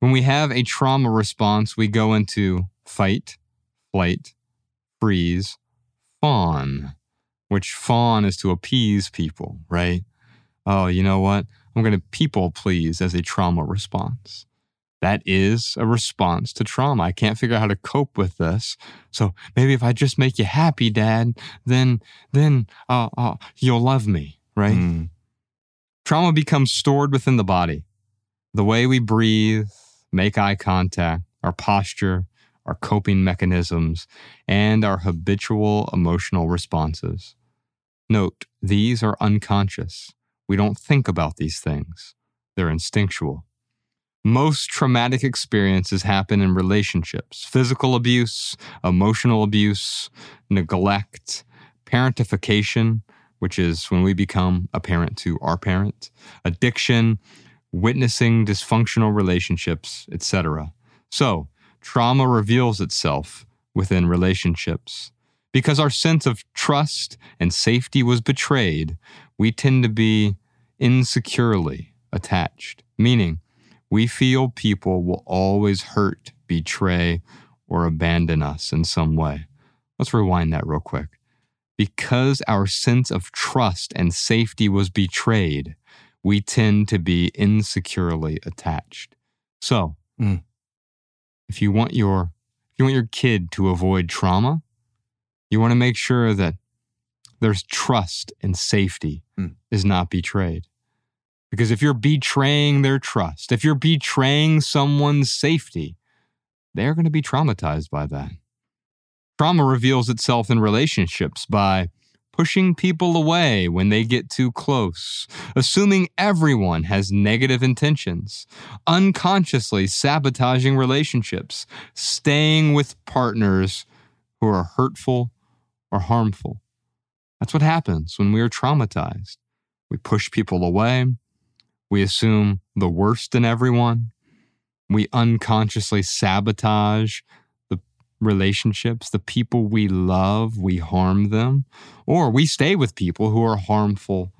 When we have a trauma response, we go into fight, flight, freeze, fawn, which fawn is to appease people, right? Oh, you know what? I'm going to people please as a trauma response. That is a response to trauma. I can't figure out how to cope with this. So maybe if I just make you happy, Dad, then then uh, uh, you'll love me, right? Mm. Trauma becomes stored within the body. The way we breathe, make eye contact, our posture, our coping mechanisms, and our habitual emotional responses. Note, these are unconscious. We don't think about these things, they're instinctual. Most traumatic experiences happen in relationships physical abuse, emotional abuse, neglect, parentification, which is when we become a parent to our parent, addiction, witnessing dysfunctional relationships, etc. So, trauma reveals itself within relationships. Because our sense of trust and safety was betrayed, we tend to be insecurely attached, meaning we feel people will always hurt, betray, or abandon us in some way. Let's rewind that real quick because our sense of trust and safety was betrayed, we tend to be insecurely attached. So, mm. If you want your if you want your kid to avoid trauma, you want to make sure that there's trust and safety mm. is not betrayed. Because if you're betraying their trust, if you're betraying someone's safety, they're going to be traumatized by that. Trauma reveals itself in relationships by pushing people away when they get too close, assuming everyone has negative intentions, unconsciously sabotaging relationships, staying with partners who are hurtful or harmful. That's what happens when we are traumatized. We push people away. We assume the worst in everyone. We unconsciously sabotage relationships, the people we love, we harm them, or we stay with people who are harmful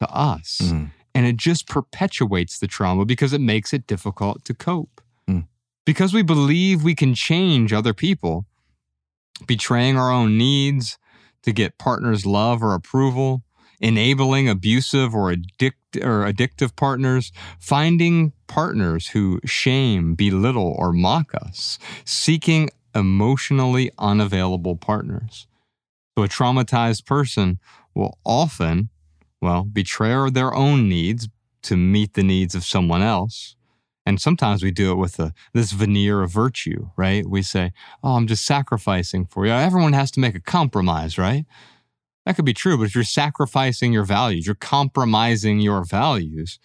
to us. Mm. And it just perpetuates the trauma because it makes it difficult to cope. Mm. Because we believe we can change other people, betraying our own needs to get partners' love or approval, enabling abusive or addict or addictive partners, finding partners who shame, belittle, or mock us, seeking emotionally unavailable partners. So a traumatized person will often, well, betray their own needs to meet the needs of someone else. And sometimes we do it with a, this veneer of virtue, right? We say, Oh, I'm just sacrificing for you. Everyone has to make a compromise, right? That could be true, but if you're sacrificing your values, you're compromising your values,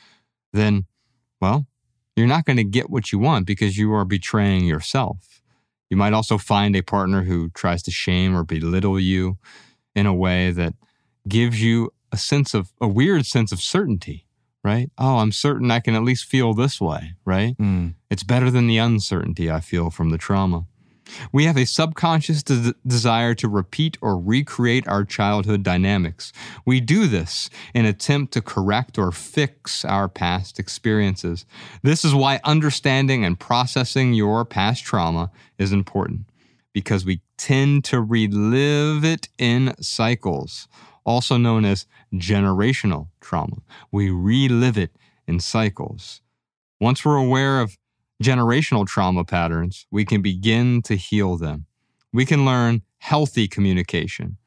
then, well, you're not going to get what you want because you are betraying yourself. You might also find a partner who tries to shame or belittle you in a way that gives you a sense of a weird sense of certainty, right? Oh, I'm certain I can at least feel this way, right? Mm. It's better than the uncertainty I feel from the trauma. We have a subconscious de- desire to repeat or recreate our childhood dynamics. We do this in attempt to correct or fix our past experiences. This is why understanding and processing your past trauma is important because we tend to relive it in cycles, also known as generational trauma. We relive it in cycles. Once we're aware of generational trauma patterns, we can begin to heal them. We can learn healthy communication,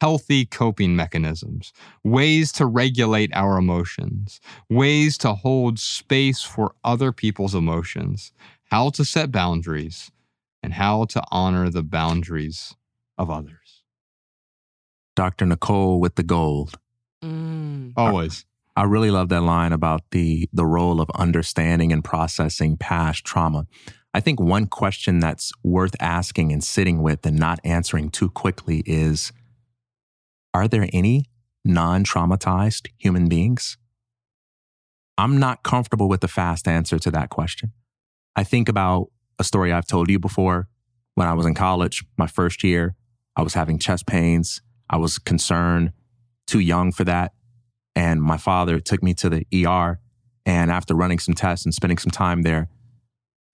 healthy coping mechanisms, ways to regulate our emotions, ways to hold space for other people's emotions, how to set boundaries, and how to honor the boundaries of others. Dr. Nicole with the gold. Mm. Always. I really love that line about the the role of understanding and processing past trauma. I think one question that's worth asking and sitting with and not answering too quickly is are there any non-traumatized human beings? I'm not comfortable with the fast answer to that question. I think about a story I've told you before. When I was in college, my first year, I was having chest pains. I was concerned, too young for that. And my father took me to the ER. And after running some tests and spending some time there,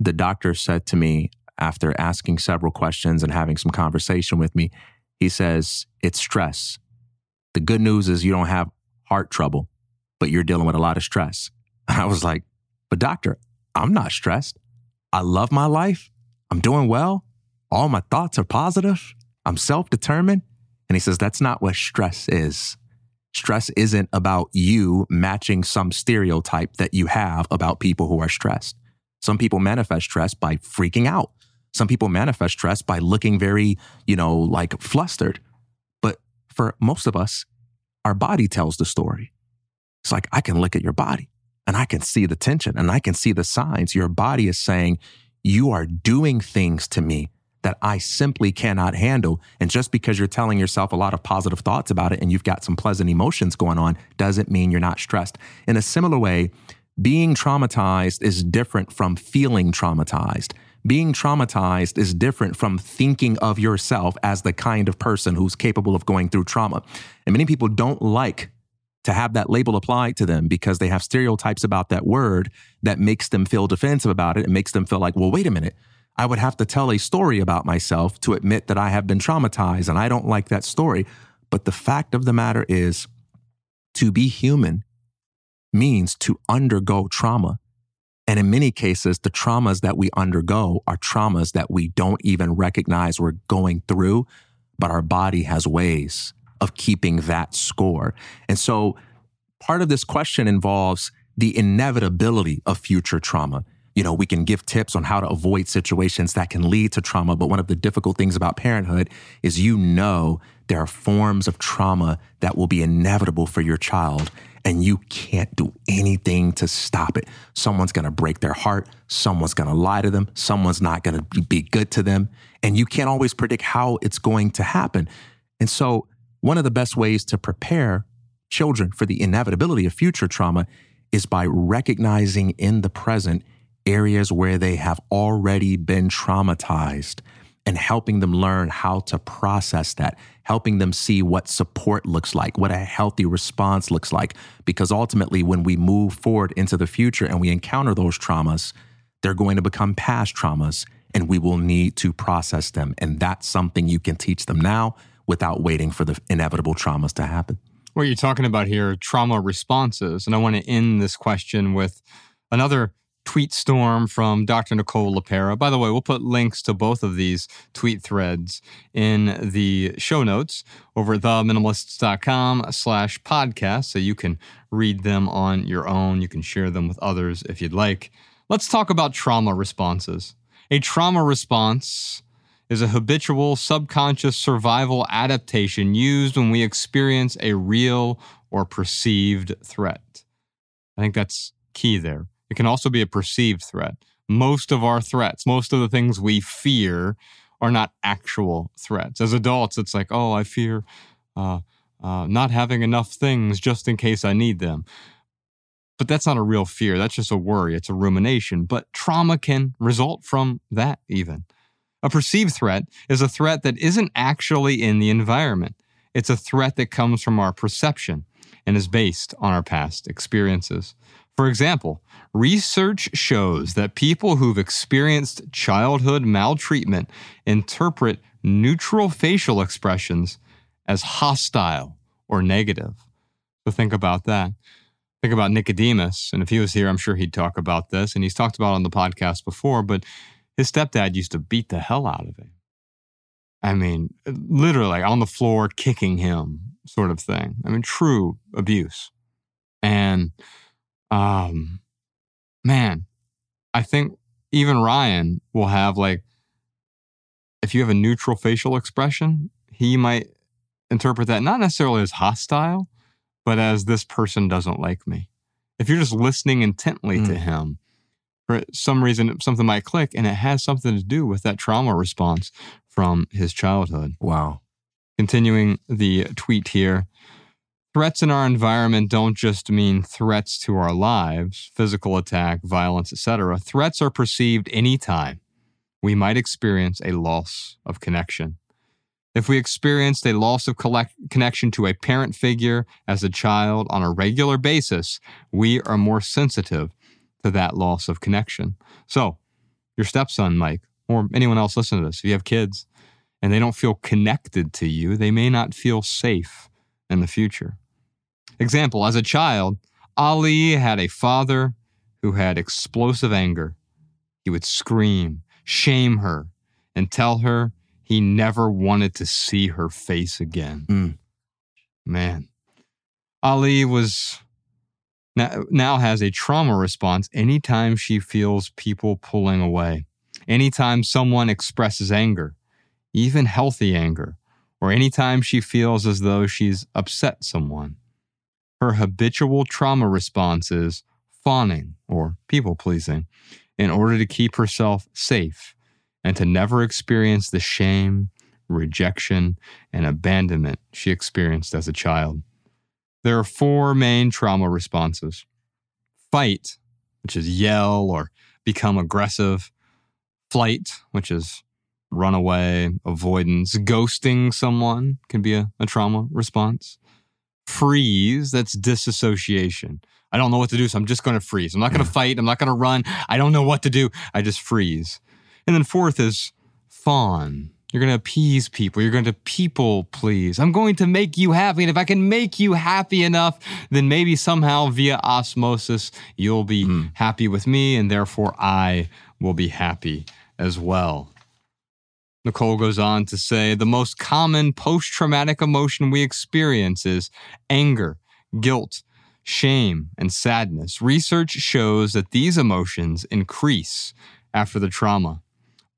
the doctor said to me, after asking several questions and having some conversation with me, he says, It's stress. The good news is you don't have heart trouble, but you're dealing with a lot of stress. I was like, But doctor, I'm not stressed. I love my life. I'm doing well. All my thoughts are positive. I'm self determined. And he says, That's not what stress is. Stress isn't about you matching some stereotype that you have about people who are stressed. Some people manifest stress by freaking out. Some people manifest stress by looking very, you know, like flustered. But for most of us, our body tells the story. It's like, I can look at your body and I can see the tension and I can see the signs. Your body is saying, You are doing things to me that I simply cannot handle. And just because you're telling yourself a lot of positive thoughts about it and you've got some pleasant emotions going on doesn't mean you're not stressed. In a similar way, being traumatized is different from feeling traumatized. Being traumatized is different from thinking of yourself as the kind of person who's capable of going through trauma. And many people don't like to have that label applied to them because they have stereotypes about that word that makes them feel defensive about it. It makes them feel like, well, wait a minute. I would have to tell a story about myself to admit that I have been traumatized and I don't like that story. But the fact of the matter is, to be human means to undergo trauma. And in many cases, the traumas that we undergo are traumas that we don't even recognize we're going through, but our body has ways of keeping that score. And so part of this question involves the inevitability of future trauma you know, we can give tips on how to avoid situations that can lead to trauma. But one of the difficult things about parenthood is you know there are forms of trauma that will be inevitable for your child and you can't do anything to stop it. Someone's to break their heart. Someone's to lie to them. Someone's not to be good to them. And you can't always predict how it's going to happen. And so, one of the best ways to prepare children for the inevitability of future trauma is by recognizing in the present areas where they have already been traumatized and helping them learn how to process that, helping them see what support looks like, what a healthy response looks like. Because ultimately, when we move forward into the future and we encounter those traumas, they're going to become past traumas and we will need to process them. And that's something you can teach them now without waiting for the inevitable traumas to happen. What you're talking about here, trauma responses. And I want to end this question with another tweet storm from Dr. Nicole LePera. By the way, we'll put links to both of these tweet threads in the show notes over at theminimalists.com slash podcast so you can read them on your own. You can share them with others if you'd like. Let's talk about trauma responses. A trauma response is a habitual subconscious survival adaptation used when we experience a real or perceived threat. I think that's key there. It can also be a perceived threat. Most of our threats, most of the things we fear, are not actual threats. As adults, it's like, oh, I fear uh, uh, not having enough things just in case I need them. But that's not a real fear. That's just a worry. It's a rumination. But trauma can result from that, even. A perceived threat is a threat that isn't actually in the environment. It's a threat that comes from our perception and is based on our past experiences. For example, research shows that people who've experienced childhood maltreatment interpret neutral facial expressions as hostile or negative. So think about that. Think about Nicodemus, and if he was here, I'm sure he'd talk about this. And he's talked about on the podcast before, but his stepdad used to beat the hell out of him. I mean, literally on the floor, kicking him, sort of thing. I mean, true abuse. And, um, man, I think even Ryan will have like, if you have a neutral facial expression, he might interpret that not necessarily as hostile, but as this person doesn't like me. If you're just listening intently to Mm. him, for some reason, something might click and it has something to do with that trauma response from his childhood. Wow. Continuing the tweet here threats in our environment don't just mean threats to our lives, physical attack, violence, etc. Threats are perceived anytime we might experience a loss of connection. If we experienced a loss of collect- connection to a parent figure as a child on a regular basis, we are more sensitive to that loss of connection. So, your stepson, Mike, or anyone else listening to this, if you have kids and they don't feel connected to you, they may not feel safe in the future. Example As a child, Ali had a father who had explosive anger. He would scream, shame her, and tell her he never wanted to see her face again. Mm. Man. Ali was now, now has a trauma response anytime she feels people pulling away, anytime someone expresses anger, even healthy anger, or anytime she feels as though she's upset someone. Her habitual trauma response is fawning or people pleasing in order to keep herself safe and to never experience the shame, rejection, and abandonment she experienced as a child. There are four main trauma responses fight, which is yell or become aggressive, flight, which is run away, avoidance, ghosting someone can be a, a trauma response, freeze, that's disassociation. I don't know what to do, so I'm just going to freeze. I'm not going to fight. I'm not going to run. I don't know what to do. I just freeze. And then fourth is fawn. You're going to appease people. You're going to people please. I'm going to make you happy. And if I can make you happy enough, then maybe somehow via osmosis, you'll be Mm. happy with me. And therefore, I will be happy as well. Nicole goes on to say the most common post traumatic emotion we experience is anger, guilt, shame, and sadness. Research shows that these emotions increase after the trauma.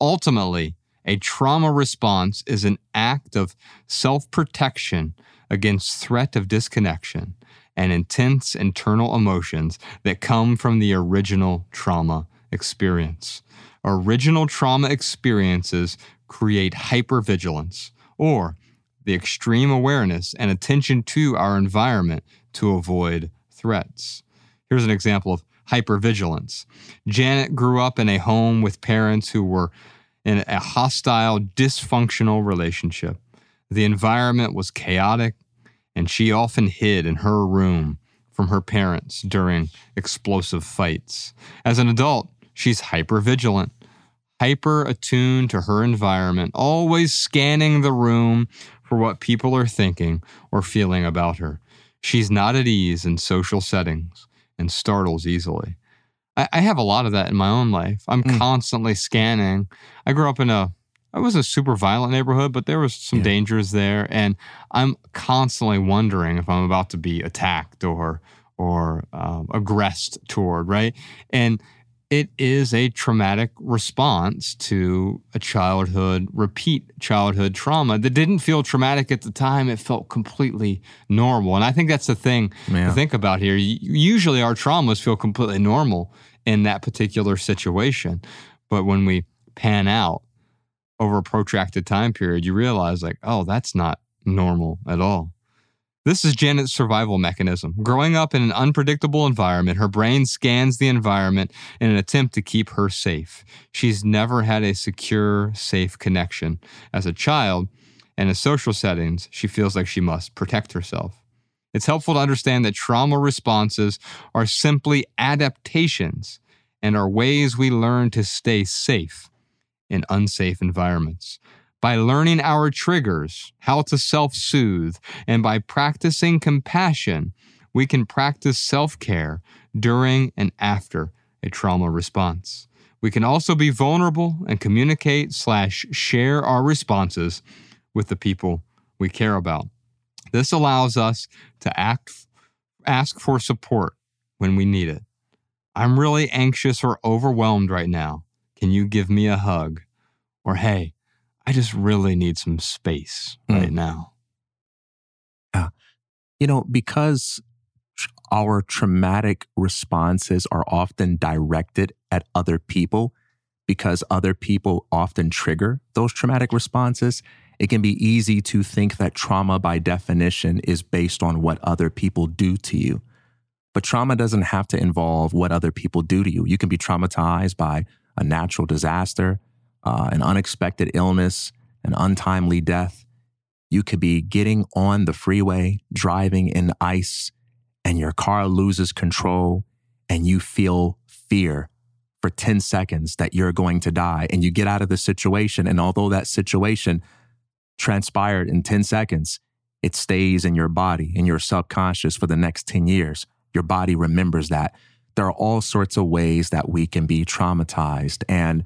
Ultimately, a trauma response is an act of self protection against threat of disconnection and intense internal emotions that come from the original trauma experience. Original trauma experiences create hypervigilance or the extreme awareness and attention to our environment to avoid threats. Here's an example of hypervigilance. Janet grew up in a home with parents who were in a hostile, dysfunctional relationship. The environment was chaotic, and she often hid in her room from her parents during explosive fights. As an adult, she's hypervigilant, hyper attuned to her environment, always scanning the room for what people are thinking or feeling about her. She's not at ease in social settings and startles easily. I, I have a lot of that in my own life. I'm Mm. constantly scanning. I grew up in a I was a super violent neighborhood, but there was some Yeah. dangers there, and I'm constantly wondering if I'm about to be attacked or or um, aggressed toward, right? And it is a traumatic response to a childhood, repeat childhood trauma that didn't feel traumatic at the time. It felt completely normal. And I think that's the thing Yeah. to think about here. Usually our traumas feel completely normal in that particular situation. But when we pan out over a protracted time period, you realize, like, oh, that's not normal at all. This is Janet's survival mechanism. Growing up in an unpredictable environment, her brain scans the environment in an attempt to keep her safe. She's never had a secure, safe connection. As a child, and in social settings, she feels like she must protect herself. It's helpful to understand that trauma responses are simply adaptations and are ways we learn to stay safe in unsafe environments. By learning our triggers, how to self soothe, and by practicing compassion, we can practice self care during and after a trauma response. We can also be vulnerable and communicate slash share our responses with the people we care about. This allows us to act, ask for support when we need it. I'm really anxious or overwhelmed right now. Can you give me a hug? Or hey, I just really need some space Mm. right now. Yeah. You know, because our traumatic responses are often directed at other people, because other people often trigger those traumatic responses, it can be easy to think that trauma by definition is based on what other people do to you. But trauma doesn't have to involve what other people do to you. You can be traumatized by a natural disaster, uh, an unexpected illness, an untimely death. You could be getting on the freeway, driving in ice, and your car loses control, and you feel fear for 10 seconds that you're going to die. And you get out of the situation. And although that situation transpired in 10 seconds, it stays in your body, in your subconscious for the next 10 years. Your body remembers that. There are all sorts of ways that we can be traumatized. And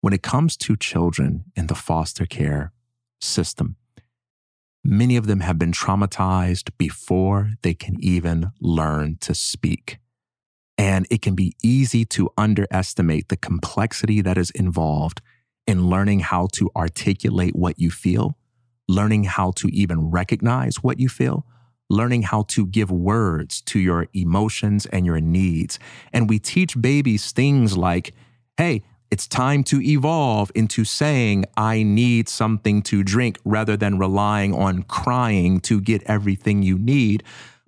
when it comes to children in the foster care system, many of them have been traumatized before they can even learn to speak. And it can be easy to underestimate the complexity that is involved in learning how to articulate what you feel, learning how to even recognize what you feel, learning how to give words to your emotions and your needs. And we teach babies things like, hey, it's time to evolve into saying, I need something to drink rather than relying on crying to get everything you need.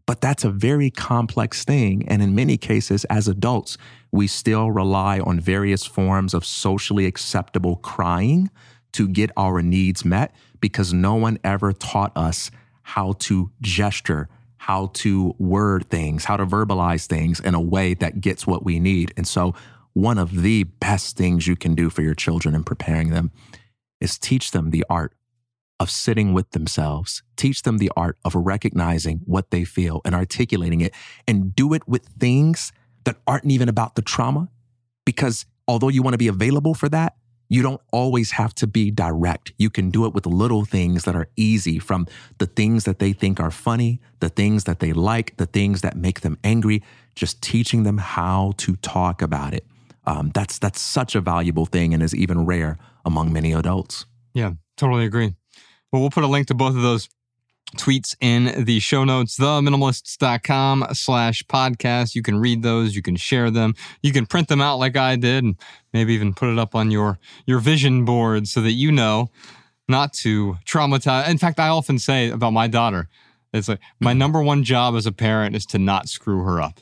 But that's a very complex thing. And in many cases, as adults, we still rely on various forms of socially acceptable crying to get our needs met because no one ever taught us how to gesture, how to word things, how to verbalize things in a way that gets what we need. And so, one of the best things you can do for your children in preparing them is teach them the art of sitting with themselves, teach them the art of recognizing what they feel and articulating it, and do it with things that aren't even about the trauma. Because although you want to be available for that, you don't always have to be direct. You can do it with little things that are easy from the things that they think are funny, the things that they like, the things that make them angry, just teaching them how to talk about it. Um, that's that's such a valuable thing and is even rare among many adults. Yeah, totally agree. Well, we'll put a link to both of those tweets in the show notes, theminimalists.com slash podcast. You can read those, you can share them, you can print them out like I did, and maybe even put it up on your your vision board so that you know not to traumatize. In fact, I often say about my daughter, it's like my number one job as a parent is to not screw her up.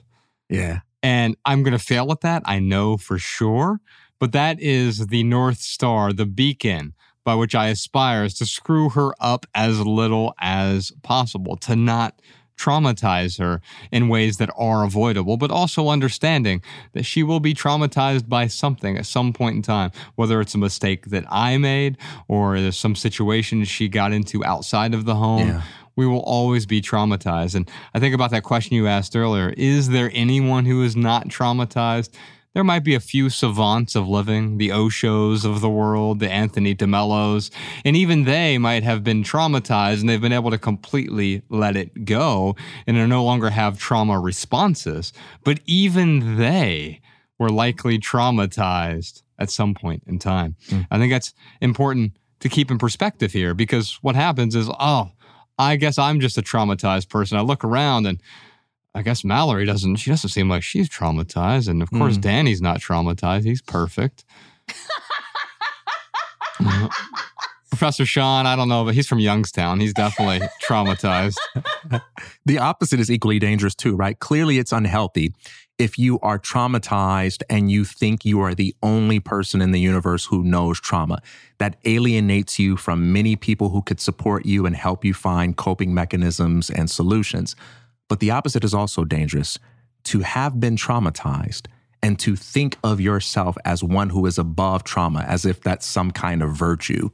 Yeah. And I'm going to fail at that. I know for sure. But that is the North Star, the beacon by which I aspire is to screw her up as little as possible, to not traumatize her in ways that are avoidable, but also understanding that she will be traumatized by something at some point in time, whether it's a mistake that I made or some situation she got into outside of the home Yeah. We will always be traumatized. And I think about that question you asked earlier is there anyone who is not traumatized? There might be a few savants of living, the Oshos of the world, the Anthony DeMellos, and even they might have been traumatized and they've been able to completely let it go and no longer have trauma responses. But even they were likely traumatized at some point in time. Hmm. I think that's important to keep in perspective here because what happens is, oh, I guess I'm just a traumatized person. I look around and I guess Mallory doesn't, she doesn't seem like she's traumatized. And of course, Mm. Danny's not traumatized. He's perfect. Uh, Professor Sean, I don't know, but he's from Youngstown. He's definitely traumatized. The opposite is equally dangerous too, right? Clearly, it's unhealthy if you are traumatized and you think you are the only person in the universe who knows trauma. That alienates you from many people who could support you and help you find coping mechanisms and solutions. But the opposite is also dangerous to have been traumatized and to think of yourself as one who is above trauma, as if that's some kind of virtue.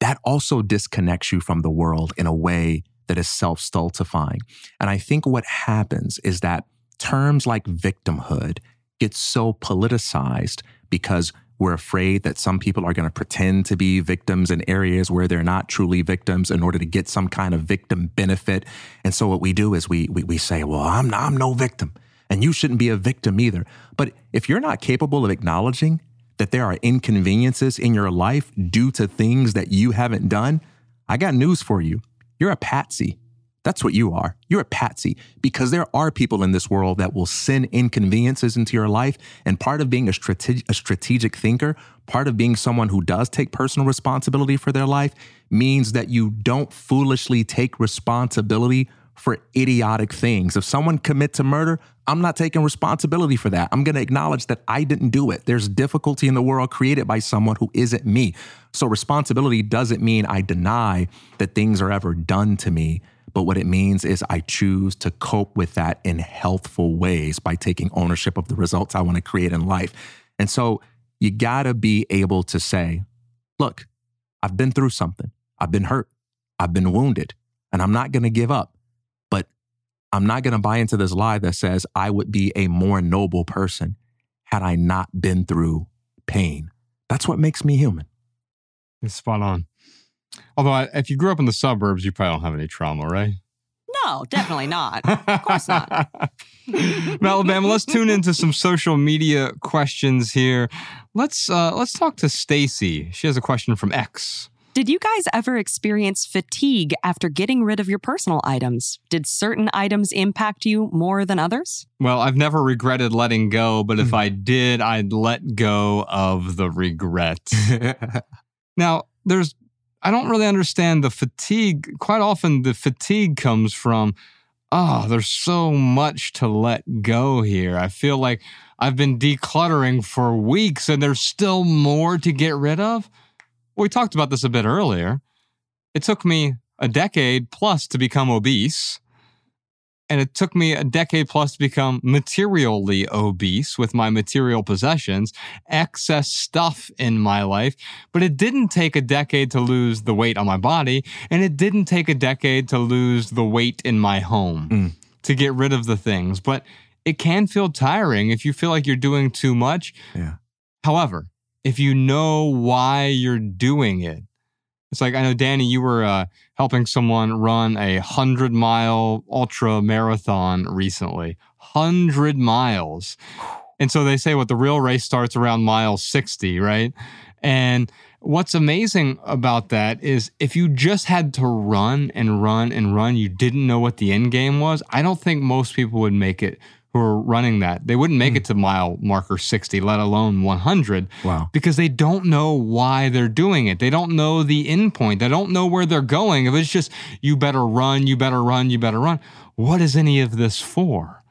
That also disconnects you from the world in a way that is self stultifying. And I think what happens is that terms like victimhood get so politicized because we're afraid that some people are going to pretend to be victims in areas where they're not truly victims in order to get some kind of victim benefit. And so what we do is we we, we say, well, I'm I'm no victim, and you shouldn't be a victim either. But if you're not capable of acknowledging that there are inconveniences in your life due to things that you haven't done, I got news for you. You're a patsy. That's what you are. You're a patsy because there are people in this world that will send inconveniences into your life. And part of being a, strate- a strategic thinker, part of being someone who does take personal responsibility for their life means that you don't foolishly take responsibility for idiotic things. If someone commits a murder, I'm not taking responsibility for that. I'm going to acknowledge that I didn't do it. There's difficulty in the world created by someone who isn't me. So responsibility doesn't mean I deny that things are ever done to me. But what it means is I choose to cope with that in healthful ways by taking ownership of the results I want to create in life. And so you got to be able to say, look, I've been through something. I've been hurt. I've been wounded, and I'm not going to give up. But I'm not going to buy into this lie that says I would be a more noble person had I not been through pain. That's what makes me human. It's spot on. Although, I, if you grew up in the suburbs, you probably don't have any trauma, right? No, definitely not. Of course not. Alabama, let's tune into some social media questions here. Let's uh, let's talk to Stacy. She has a question from X. Did you guys ever experience fatigue after getting rid of your personal items? Did certain items impact you more than others? Well, I've never regretted letting go, but if I did, I'd let go of the regret. now, there's I don't really understand the fatigue. Quite often, the fatigue comes from, oh, there's so much to let go here. I feel like I've been decluttering for weeks and there's still more to get rid of. We talked about this a bit earlier. It took me a decade plus to become obese and it took me a decade plus to become materially obese with my material possessions, excess stuff in my life. But it didn't take a decade to lose the weight on my body, and it didn't take a decade to lose the weight in my home Mm. to get rid of the things. But it can feel tiring if you feel like you're doing too much. Yeah. However, if you know why you're doing it, it's like I know Danny, you were uh, helping someone run a hundred mile ultra marathon recently. Hundred miles, and so they say what the real race starts around mile sixty, right? And what's amazing about that is if you just had to run and run and run, you didn't know what the end game was. I don't think most people would make it who are running that. They wouldn't make hmm. it to mile marker 60, let alone 100 Wow. because they don't know why they're doing it. They don't know the end point. They don't know where they're going. If it's just, you better run, you better run, you better run, what is any of this for?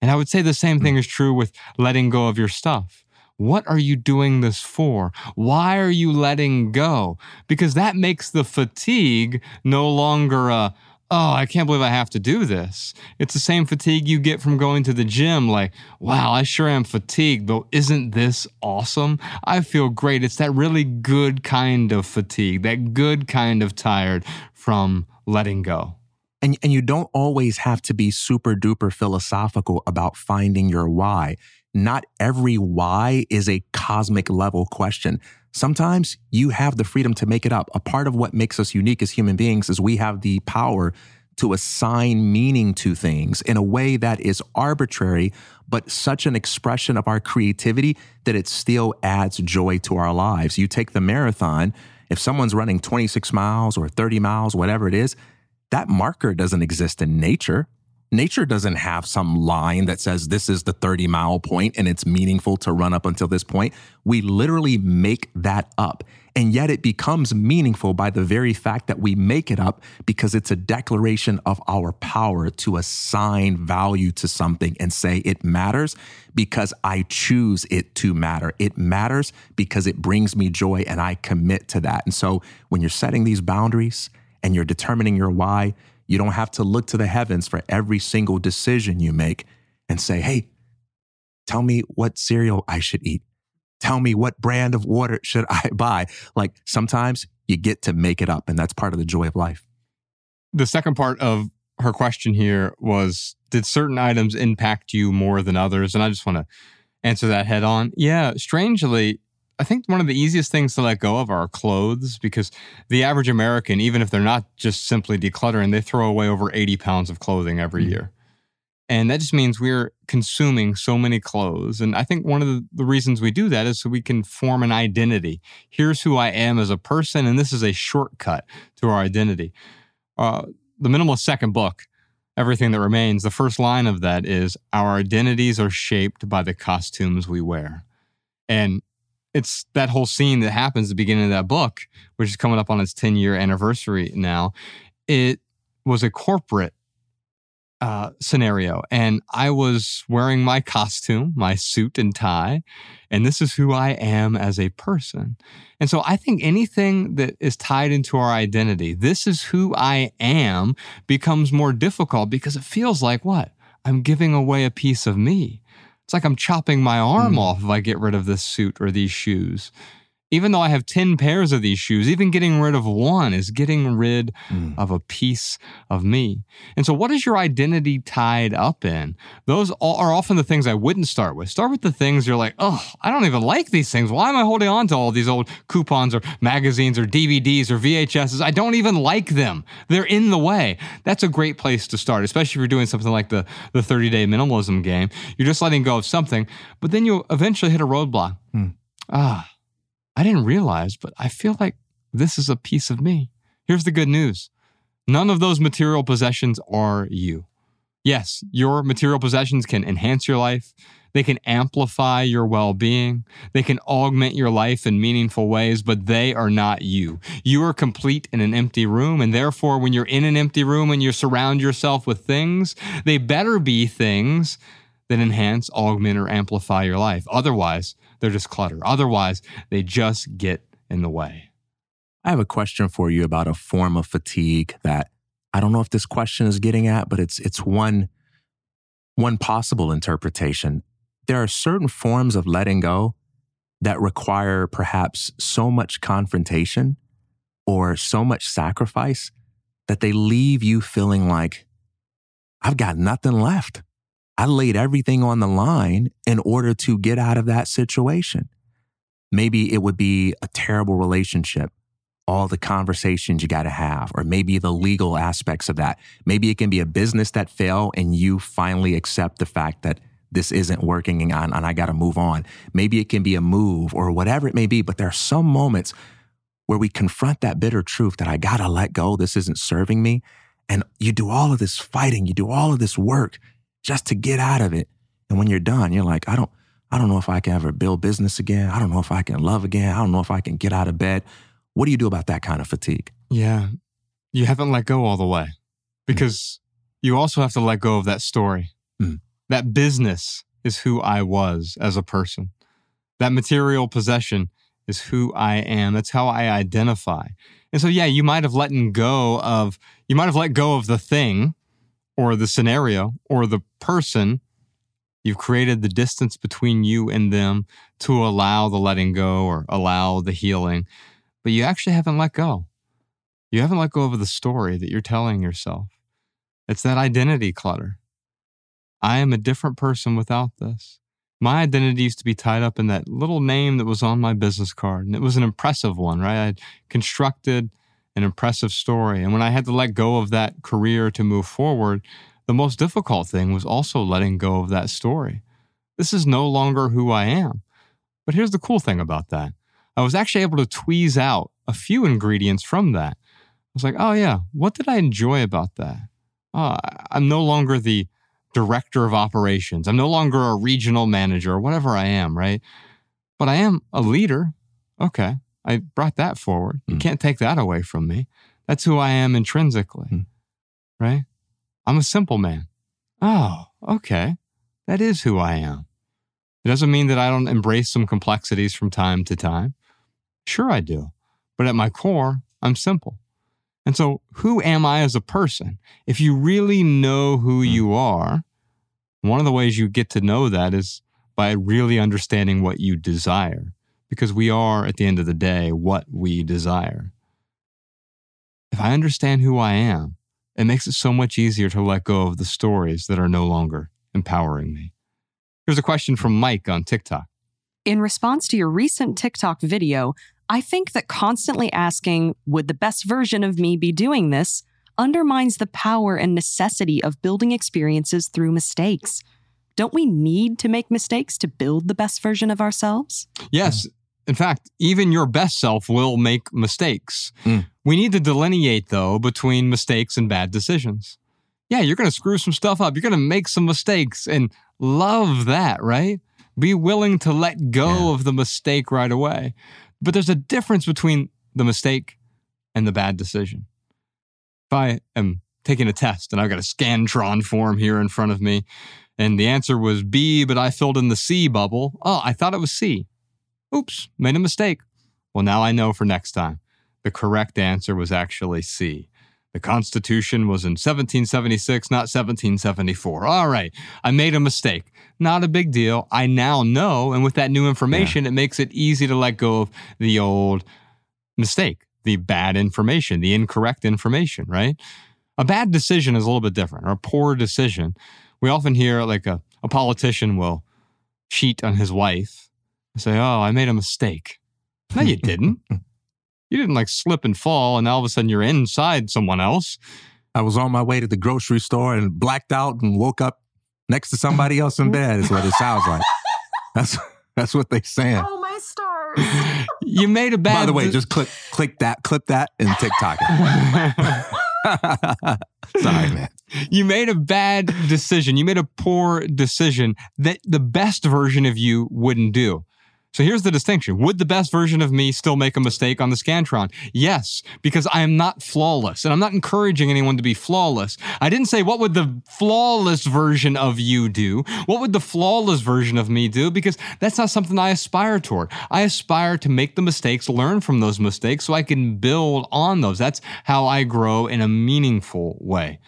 And I would say the same hmm. thing is true with letting go of your stuff. What are you doing this for? Why are you letting go? Because that makes the fatigue no longer a, oh, I can't believe I have to do this. It's the same fatigue you get from going to the gym. Like, wow, I sure am fatigued, but isn't this awesome? I feel great. It's that really good kind of fatigue, that good kind of tired from letting go. And, and you don't always have to be super duper philosophical about finding your why. Not every why is a cosmic level question. Sometimes you have the freedom to make it up. A part of what makes us unique as human beings is we have the power to assign meaning to things in a way that is arbitrary, but such an expression of our creativity that it still adds joy to our lives. You take the marathon, if someone's running 26 miles or 30 miles, whatever it is, that marker doesn't exist in nature. Nature doesn't have some line that says this is the 30 mile point and it's meaningful to run up until this point. We literally make that up. And yet it becomes meaningful by the very fact that we make it up because it's a declaration of our power to assign value to something and say it matters because I choose it to matter. It matters because it brings me joy and I commit to that. And so when you're setting these boundaries, and you're determining your why, you don't have to look to the heavens for every single decision you make and say, hey, tell me what cereal I should eat. Tell me what brand of water should I buy. Like sometimes you get to make it up, and that's part of the joy of life. the second part of her question here was Did certain items impact you more than others? And I just want to answer that head on. Yeah, strangely, I think one of the easiest things to let go of are clothes because the average American, even if they're not just simply decluttering, they throw away over 80 pounds of clothing every mm year. And that just means we're consuming so many clothes. And I think one of the, the, reasons we do that is so we can form an identity. Here's who I am as a person, and this is a shortcut to our identity. Uh, the minimalist second book, Everything That Remains, the first line of that is Our identities are shaped by the costumes we wear. And it's that whole scene that happens at the beginning of that book, which is coming up on its 10 year anniversary now. It was a corporate uh, scenario. And I was wearing my costume, my suit and tie, and this is who I am as a person. And so I think anything that is tied into our identity, this is who I am, becomes more difficult because it feels like what? I'm giving away a piece of me. It's like I'm chopping my arm mm. off if I get rid of this suit or these shoes even though I have 10 pairs of these shoes, even getting rid of one is getting rid mm. of a piece of me. And so, what is your identity tied up in? Those are often the things I wouldn't start with. Start with the things you're like, oh, I don't even like these things. Why am I holding on to all these old coupons or magazines or DVDs or VHSs? I don't even like them. They're in the way. That's a great place to start, especially if you're doing something like the, the 30 day minimalism game. You're just letting go of something, but then you eventually hit a roadblock. Mm. Ah I didn't realize, but I feel like this is a piece of me. Here's the good news none of those material possessions are you. Yes, your material possessions can enhance your life. They can amplify your well being. They can augment your life in meaningful ways, but they are not you. You are complete in an empty room. And therefore, when you're in an empty room and you surround yourself with things, they better be things that enhance, augment, or amplify your life. Otherwise, they're just clutter. Otherwise, they just get in the way. I have a question for you about a form of fatigue that I don't know if this question is getting at, but it's it's one one possible interpretation. There are certain forms of letting go that require perhaps so much confrontation or so much sacrifice that they leave you feeling like I've got nothing left. I laid everything on the line in order to get out of that situation. Maybe it would be a terrible relationship, all the conversations you got to have, or maybe the legal aspects of that. Maybe it can be a business that fell and you finally accept the fact that this isn't working and, and I got to move on. Maybe it can be a move or whatever it may be, but there are some moments where we confront that bitter truth that I got to let go. This isn't serving me. And you do all of this fighting, you do all of this work just to get out of it. And when you're done, you're like, I don't, I don't know if I can ever build business again. I don't know if I can love again. I don't know if I can get out of bed. What do you do about that kind of fatigue? Yeah. You haven't let go all the way because mm. you also have to let go of that story. Mm. That business is who I was as a person. That material possession is who I am. That's how I identify. And so, yeah, you might have let go of, you might have let go of the thing or the scenario or the person, you've created the distance between you and them to allow the letting go or allow the healing, but you actually haven't let go. You haven't let go of the story that you're telling yourself. It's that identity clutter. I am a different person without this. My identity used to be tied up in that little name that was on my business card, and it was an impressive one, right? I constructed an impressive story. And when I had to let go of that career to move forward, the most difficult thing was also letting go of that story. This is no longer who I am. But here's the cool thing about that I was actually able to tweeze out a few ingredients from that. I was like, oh, yeah, what did I enjoy about that? Oh, I'm no longer the director of operations. I'm no longer a regional manager or whatever I am, right? But I am a leader. Okay. I brought that forward. You mm. can't take that away from me. That's who I am intrinsically, mm. right? I'm a simple man. Oh, okay. That is who I am. It doesn't mean that I don't embrace some complexities from time to time. Sure, I do. But at my core, I'm simple. And so, who am I as a person? If you really know who mm. you are, one of the ways you get to know that is by really understanding what you desire because we are, at the end of the day, what we desire. If I understand who I am, it makes it so much easier to let go of the stories that are no longer empowering me. Here's a question from Mike on TikTok. In response to your recent TikTok video, I think that constantly asking, would the best version of me be doing this, undermines the power and necessity of building experiences through mistakes. Don't we need to make mistakes to build the best version of ourselves? Yes. In fact, even your best self will make mistakes. Mm. We need to delineate, though, between mistakes and bad decisions. Yeah, you're going to screw some stuff up. You're going to make some mistakes and love that, right? Be willing to let go Yeah. of the mistake right away. But there's a difference between the mistake and the bad decision. If I am taking a test and I've got a Scantron form here in front of me, and the answer was B, but I filled in the C bubble. Oh, I thought it was C. Oops, made a mistake. Well, now I know for next time. The correct answer was actually C. The Constitution was in 1776, not 1774. All right, I made a mistake. Not a big deal. I now know. And with that new information, it makes it easy to let go of the old mistake, the bad information, the incorrect information, right? A bad decision is a little bit different, or a poor decision. We often hear like a, a politician will cheat on his wife and say, Oh, I made a mistake. No, you didn't. You didn't like slip and fall, and all of a sudden you're inside someone else. I was on my way to the grocery store and blacked out and woke up next to somebody else in bed. Is what it sounds like. That's that's what they saying. Oh, my stars. You made a bad. By the way, de- just click click that, clip that, and TikTok. it. Sorry, man. you made a bad decision. You made a poor decision that the best version of you wouldn't do. So here's the distinction. Would the best version of me still make a mistake on the Scantron? Yes, because I am not flawless. And I'm not encouraging anyone to be flawless. I didn't say, what would the flawless version of you do? What would the flawless version of me do? Because that's not something I aspire toward. I aspire to make the mistakes, learn from those mistakes so I can build on those. That's how I grow in a meaningful way.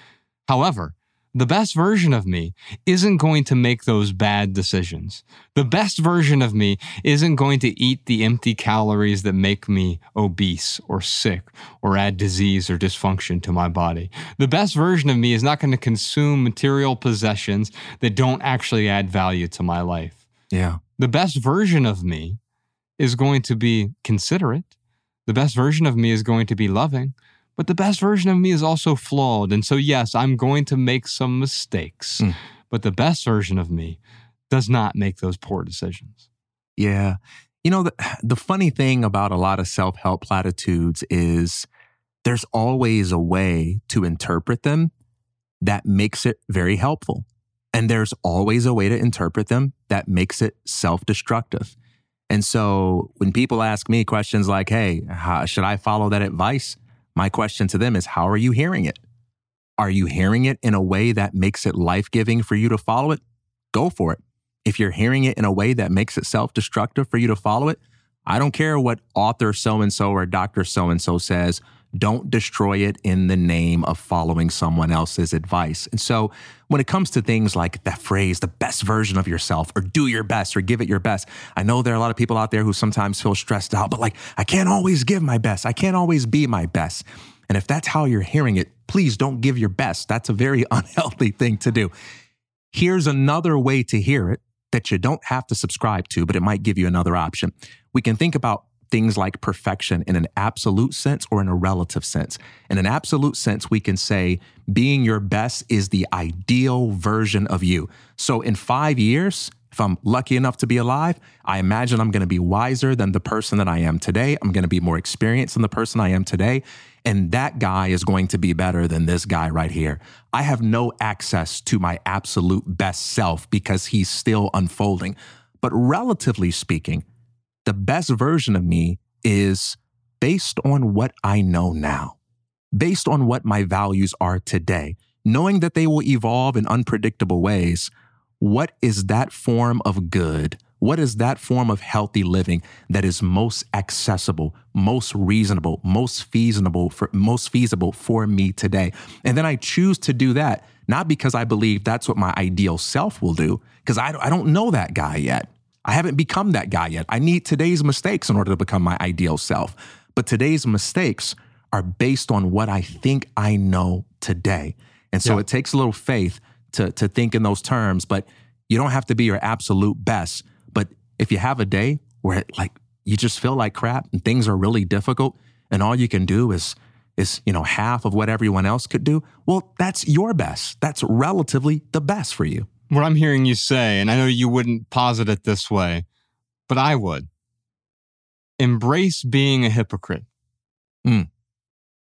However, the best version of me isn't going to make those bad decisions. The best version of me isn't going to eat the empty calories that make me obese or sick or add disease or dysfunction to my body. The best version of me is not going to consume material possessions that don't actually add value to my life. Yeah. The best version of me is going to be considerate. The best version of me is going to be loving. But the best version of me is also flawed. And so, yes, I'm going to make some mistakes. Mm. But the best version of me does not make those poor decisions. Yeah. You know, the, the funny thing about a lot of self help platitudes is there's always a way to interpret them that makes it very helpful. And there's always a way to interpret them that makes it self destructive. And so when people ask me questions like, hey, how, should I follow that advice? My question to them is, how are you hearing it? Are you hearing it in a way that makes it life giving for you to follow it? Go for it. If you're hearing it in a way that makes it self destructive for you to follow it, I don't care what author so and so or doctor so and so says. Don't destroy it in the name of following someone else's advice. And so, when it comes to things like that phrase, the best version of yourself, or do your best, or give it your best, I know there are a lot of people out there who sometimes feel stressed out, but like, I can't always give my best. I can't always be my best. And if that's how you're hearing it, please don't give your best. That's a very unhealthy thing to do. Here's another way to hear it that you don't have to subscribe to, but it might give you another option. We can think about things like perfection in an absolute sense or in a relative sense. In an absolute sense, we can say being your best is the ideal version of you. So in five years, if I'm lucky enough to be alive, I imagine I'm going to be wiser than the person that I am today. I'm going to be more experienced than the person I am today. And that guy is going to be better than this guy right here. I have no access to my absolute best self because he's still unfolding. But relatively speaking, the best version of me is based on what I know now, based on what my values are today, knowing that they will evolve in unpredictable ways. What is that form of good? What is that form of healthy living that is most accessible, most reasonable, most feasible for most feasible for me today? And then I choose to do that not because I believe that's what my ideal self will do, because I, I don't know that guy yet. I haven't become that guy yet. I need today's mistakes in order to become my ideal self. But today's mistakes are based on what I think I know today. And so Yeah. it takes a little faith to, to think in those terms, but you don't have to be your absolute best. But if you have a day where it, like you just feel like crap and things are really difficult and all you can do is is you know half of what everyone else could do well that's your best that's relatively the best for you What I'm hearing you say, and I know you wouldn't posit it this way, but I would embrace being a hypocrite. Mm.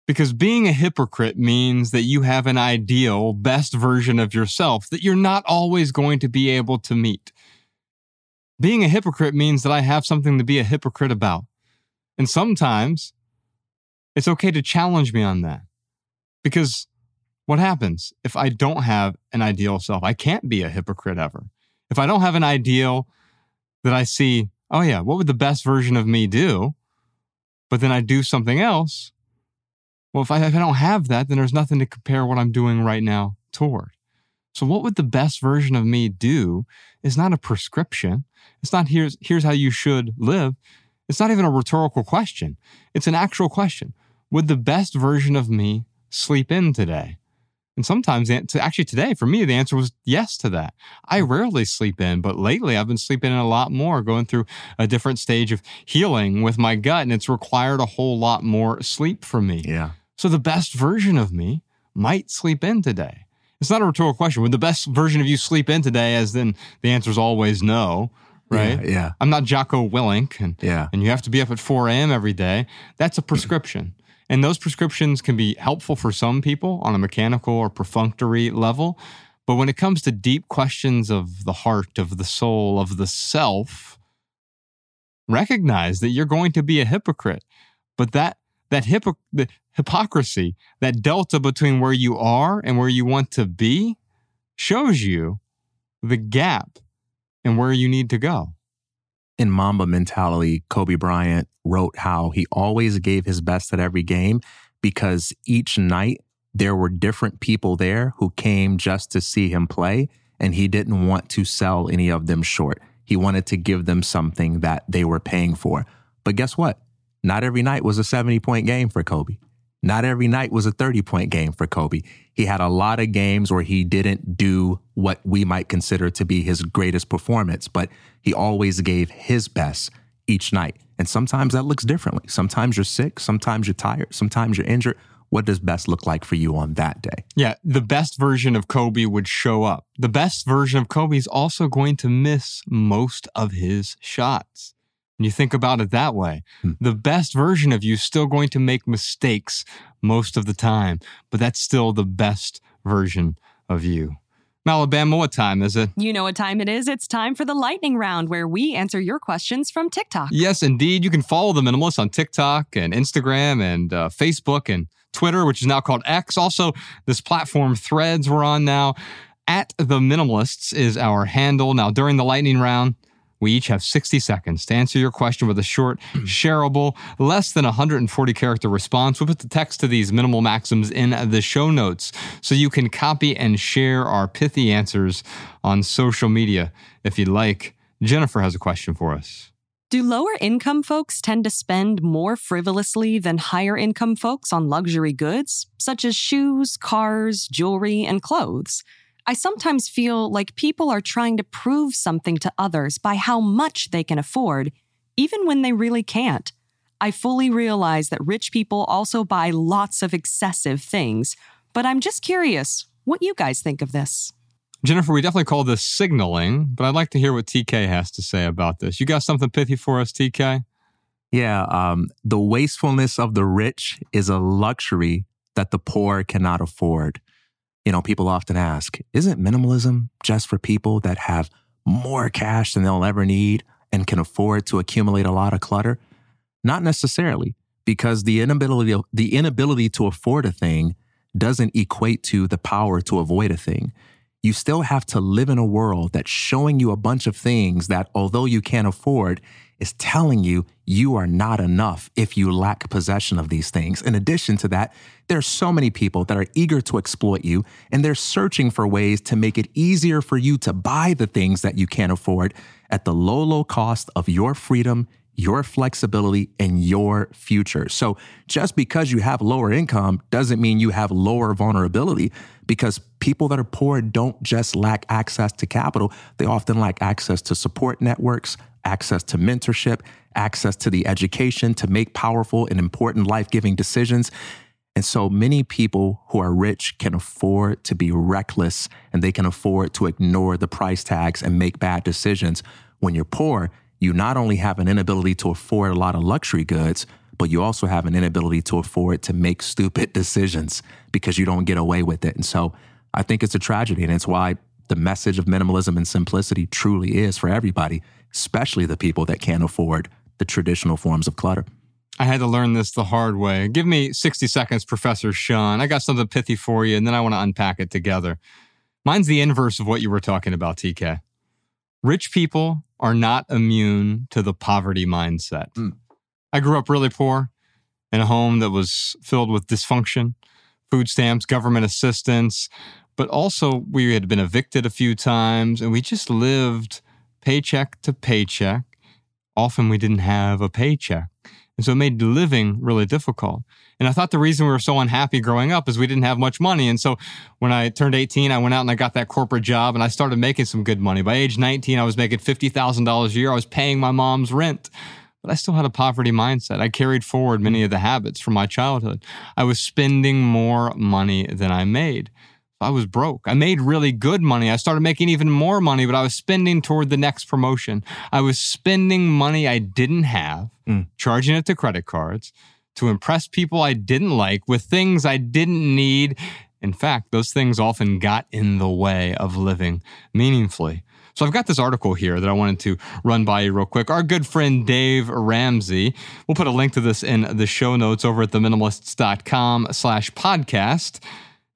Because being a hypocrite means that you have an ideal, best version of yourself that you're not always going to be able to meet. Being a hypocrite means that I have something to be a hypocrite about. And sometimes it's okay to challenge me on that. Because what happens if I don't have an ideal self? I can't be a hypocrite ever. If I don't have an ideal that I see, oh yeah, what would the best version of me do? But then I do something else. Well, if I, if I don't have that, then there's nothing to compare what I'm doing right now toward. So what would the best version of me do is not a prescription. It's not here's here's how you should live. It's not even a rhetorical question. It's an actual question. Would the best version of me sleep in today? And sometimes, actually today, for me, the answer was yes to that. I mm. rarely sleep in, but lately I've been sleeping in a lot more, going through a different stage of healing with my gut, and it's required a whole lot more sleep from me. yeah So the best version of me might sleep in today. It's not a rhetorical question. Would the best version of you sleep in today? As then the answer is always no, right? yeah yeah, I'm not Jocko Willink, and yeah. and you have to be up at 4 a.m. every day. That's a prescription. And those prescriptions can be helpful for some people on a mechanical or perfunctory level. But when it comes to deep questions of the heart, of the soul, of the self, recognize that you're going to be a hypocrite. But that that hypo- hypocrisy, that delta between where you are and where you want to be, shows you the gap and where you need to go. In Mamba mentality, Kobe Bryant wrote how he always gave his best at every game because each night there were different people there who came just to see him play, and he didn't want to sell any of them short. He wanted to give them something that they were paying for. But guess what? Not every night was a 70 point game for Kobe. Not every night was a 30 point game for Kobe. He had a lot of games where he didn't do what we might consider to be his greatest performance, but he always gave his best each night. And sometimes that looks differently. Sometimes you're sick, sometimes you're tired, sometimes you're injured. What does best look like for you on that day? Yeah, the best version of Kobe would show up. The best version of Kobe is also going to miss most of his shots. When you think about it that way, Hmm. the best version of you is still going to make mistakes most of the time, but that's still the best version of you. Alabama, what time is it? You know what time it is? It's time for the lightning round where we answer your questions from TikTok. Yes, indeed. You can follow the Minimalist on TikTok and Instagram and uh, Facebook and Twitter, which is now called X. Also, this platform Threads we're on now. At the Minimalists is our handle. Now, during the lightning round, we each have 60 seconds to answer your question with a short, shareable, less than 140 character response. We'll put the text to these minimal maxims in the show notes so you can copy and share our pithy answers on social media if you'd like. Jennifer has a question for us. Do lower income folks tend to spend more frivolously than higher income folks on luxury goods, such as shoes, cars, jewelry, and clothes? I sometimes feel like people are trying to prove something to others by how much they can afford, even when they really can't. I fully realize that rich people also buy lots of excessive things, but I'm just curious what you guys think of this. Jennifer, we definitely call this signaling, but I'd like to hear what TK has to say about this. You got something pithy for us, TK? Yeah, um, the wastefulness of the rich is a luxury that the poor cannot afford. You know, people often ask, isn't minimalism just for people that have more cash than they'll ever need and can afford to accumulate a lot of clutter? Not necessarily, because the inability, the inability to afford a thing doesn't equate to the power to avoid a thing. You still have to live in a world that's showing you a bunch of things that, although you can't afford, is telling you you are not enough if you lack possession of these things. In addition to that, there are so many people that are eager to exploit you and they're searching for ways to make it easier for you to buy the things that you can't afford at the low, low cost of your freedom, your flexibility, and your future. So just because you have lower income doesn't mean you have lower vulnerability because people that are poor don't just lack access to capital, they often lack access to support networks, access to mentorship, access to the education to make powerful and important life giving decisions. And so many people who are rich can afford to be reckless and they can afford to ignore the price tags and make bad decisions. When you're poor, you not only have an inability to afford a lot of luxury goods, but you also have an inability to afford to make stupid decisions because you don't get away with it. And so I think it's a tragedy. And it's why the message of minimalism and simplicity truly is for everybody, especially the people that can't afford the traditional forms of clutter. I had to learn this the hard way. Give me 60 seconds, Professor Sean. I got something pithy for you, and then I want to unpack it together. Mine's the inverse of what you were talking about, TK. Rich people are not immune to the poverty mindset. Mm. I grew up really poor in a home that was filled with dysfunction, food stamps, government assistance, but also we had been evicted a few times and we just lived paycheck to paycheck. Often we didn't have a paycheck. And so it made living really difficult. And I thought the reason we were so unhappy growing up is we didn't have much money. And so when I turned 18, I went out and I got that corporate job and I started making some good money. By age 19, I was making $50,000 a year. I was paying my mom's rent. But I still had a poverty mindset. I carried forward many of the habits from my childhood. I was spending more money than I made. I was broke. I made really good money. I started making even more money, but I was spending toward the next promotion. I was spending money I didn't have, mm. charging it to credit cards to impress people I didn't like with things I didn't need. In fact, those things often got in the way of living meaningfully. So I've got this article here that I wanted to run by you real quick. Our good friend Dave Ramsey, we'll put a link to this in the show notes over at theminimalists.com slash podcast.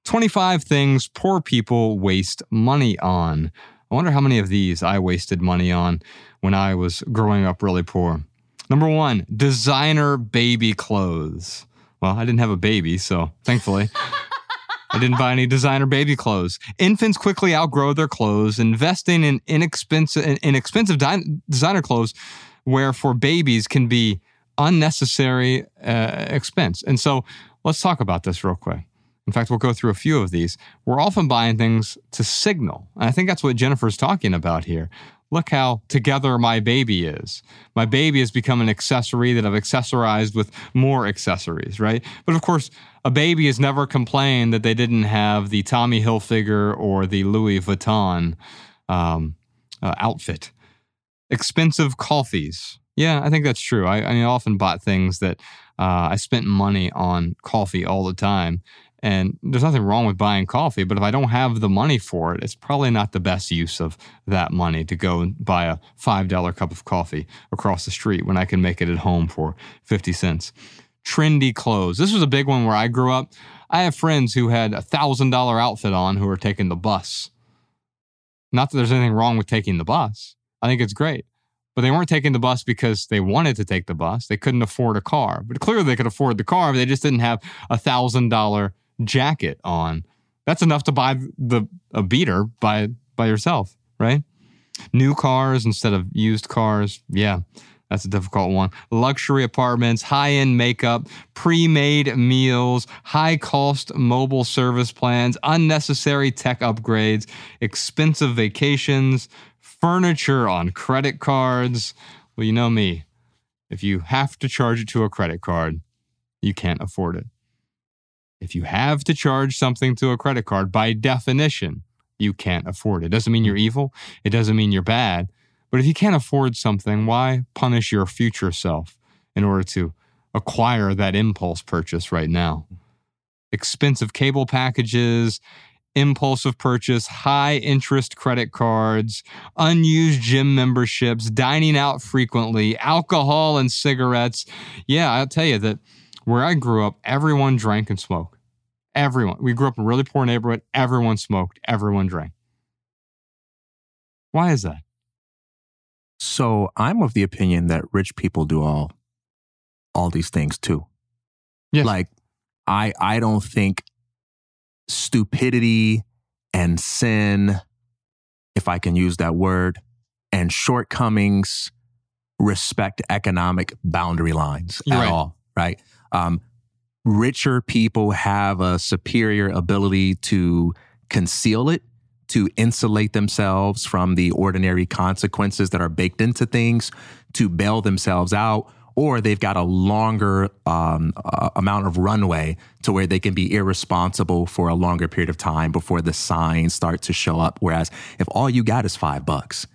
25 things poor people waste money on. I wonder how many of these I wasted money on when I was growing up really poor. Number one, designer baby clothes. Well, I didn't have a baby, so thankfully. I didn't buy any designer baby clothes. Infants quickly outgrow their clothes. Investing in inexpensive, inexpensive designer clothes, where for babies can be unnecessary uh, expense. And so, let's talk about this real quick. In fact, we'll go through a few of these. We're often buying things to signal. And I think that's what Jennifer's talking about here look how together my baby is. My baby has become an accessory that I've accessorized with more accessories, right? But of course, a baby has never complained that they didn't have the Tommy Hilfiger or the Louis Vuitton um, uh, outfit. Expensive coffees. Yeah, I think that's true. I, I often bought things that uh, I spent money on coffee all the time. And there's nothing wrong with buying coffee, but if I don't have the money for it, it's probably not the best use of that money to go and buy a $5 cup of coffee across the street when I can make it at home for 50 cents. Trendy clothes. This was a big one where I grew up. I have friends who had a $1,000 outfit on who are taking the bus. Not that there's anything wrong with taking the bus. I think it's great. But they weren't taking the bus because they wanted to take the bus. They couldn't afford a car. But clearly they could afford the car, but they just didn't have a $1,000 jacket on. That's enough to buy the a beater by by yourself, right? New cars instead of used cars. Yeah, that's a difficult one. Luxury apartments, high end makeup, pre made meals, high cost mobile service plans, unnecessary tech upgrades, expensive vacations, furniture on credit cards. Well, you know me. If you have to charge it to a credit card, you can't afford it. If you have to charge something to a credit card, by definition, you can't afford it. It doesn't mean you're evil. It doesn't mean you're bad. But if you can't afford something, why punish your future self in order to acquire that impulse purchase right now? Expensive cable packages, impulsive purchase, high interest credit cards, unused gym memberships, dining out frequently, alcohol and cigarettes. Yeah, I'll tell you that where I grew up, everyone drank and smoked. Everyone. We grew up in a really poor neighborhood. Everyone smoked. Everyone drank. Why is that? So I'm of the opinion that rich people do all all these things too. Yes. Like I I don't think stupidity and sin, if I can use that word, and shortcomings respect economic boundary lines at Right. all, right? Um, richer people have a superior ability to conceal it, to insulate themselves from the ordinary consequences that are baked into things, to bail themselves out, or they've got a longer um, uh, amount of runway to where they can be irresponsible for a longer period of time before the signs start to show up. Whereas if all you got is five bucks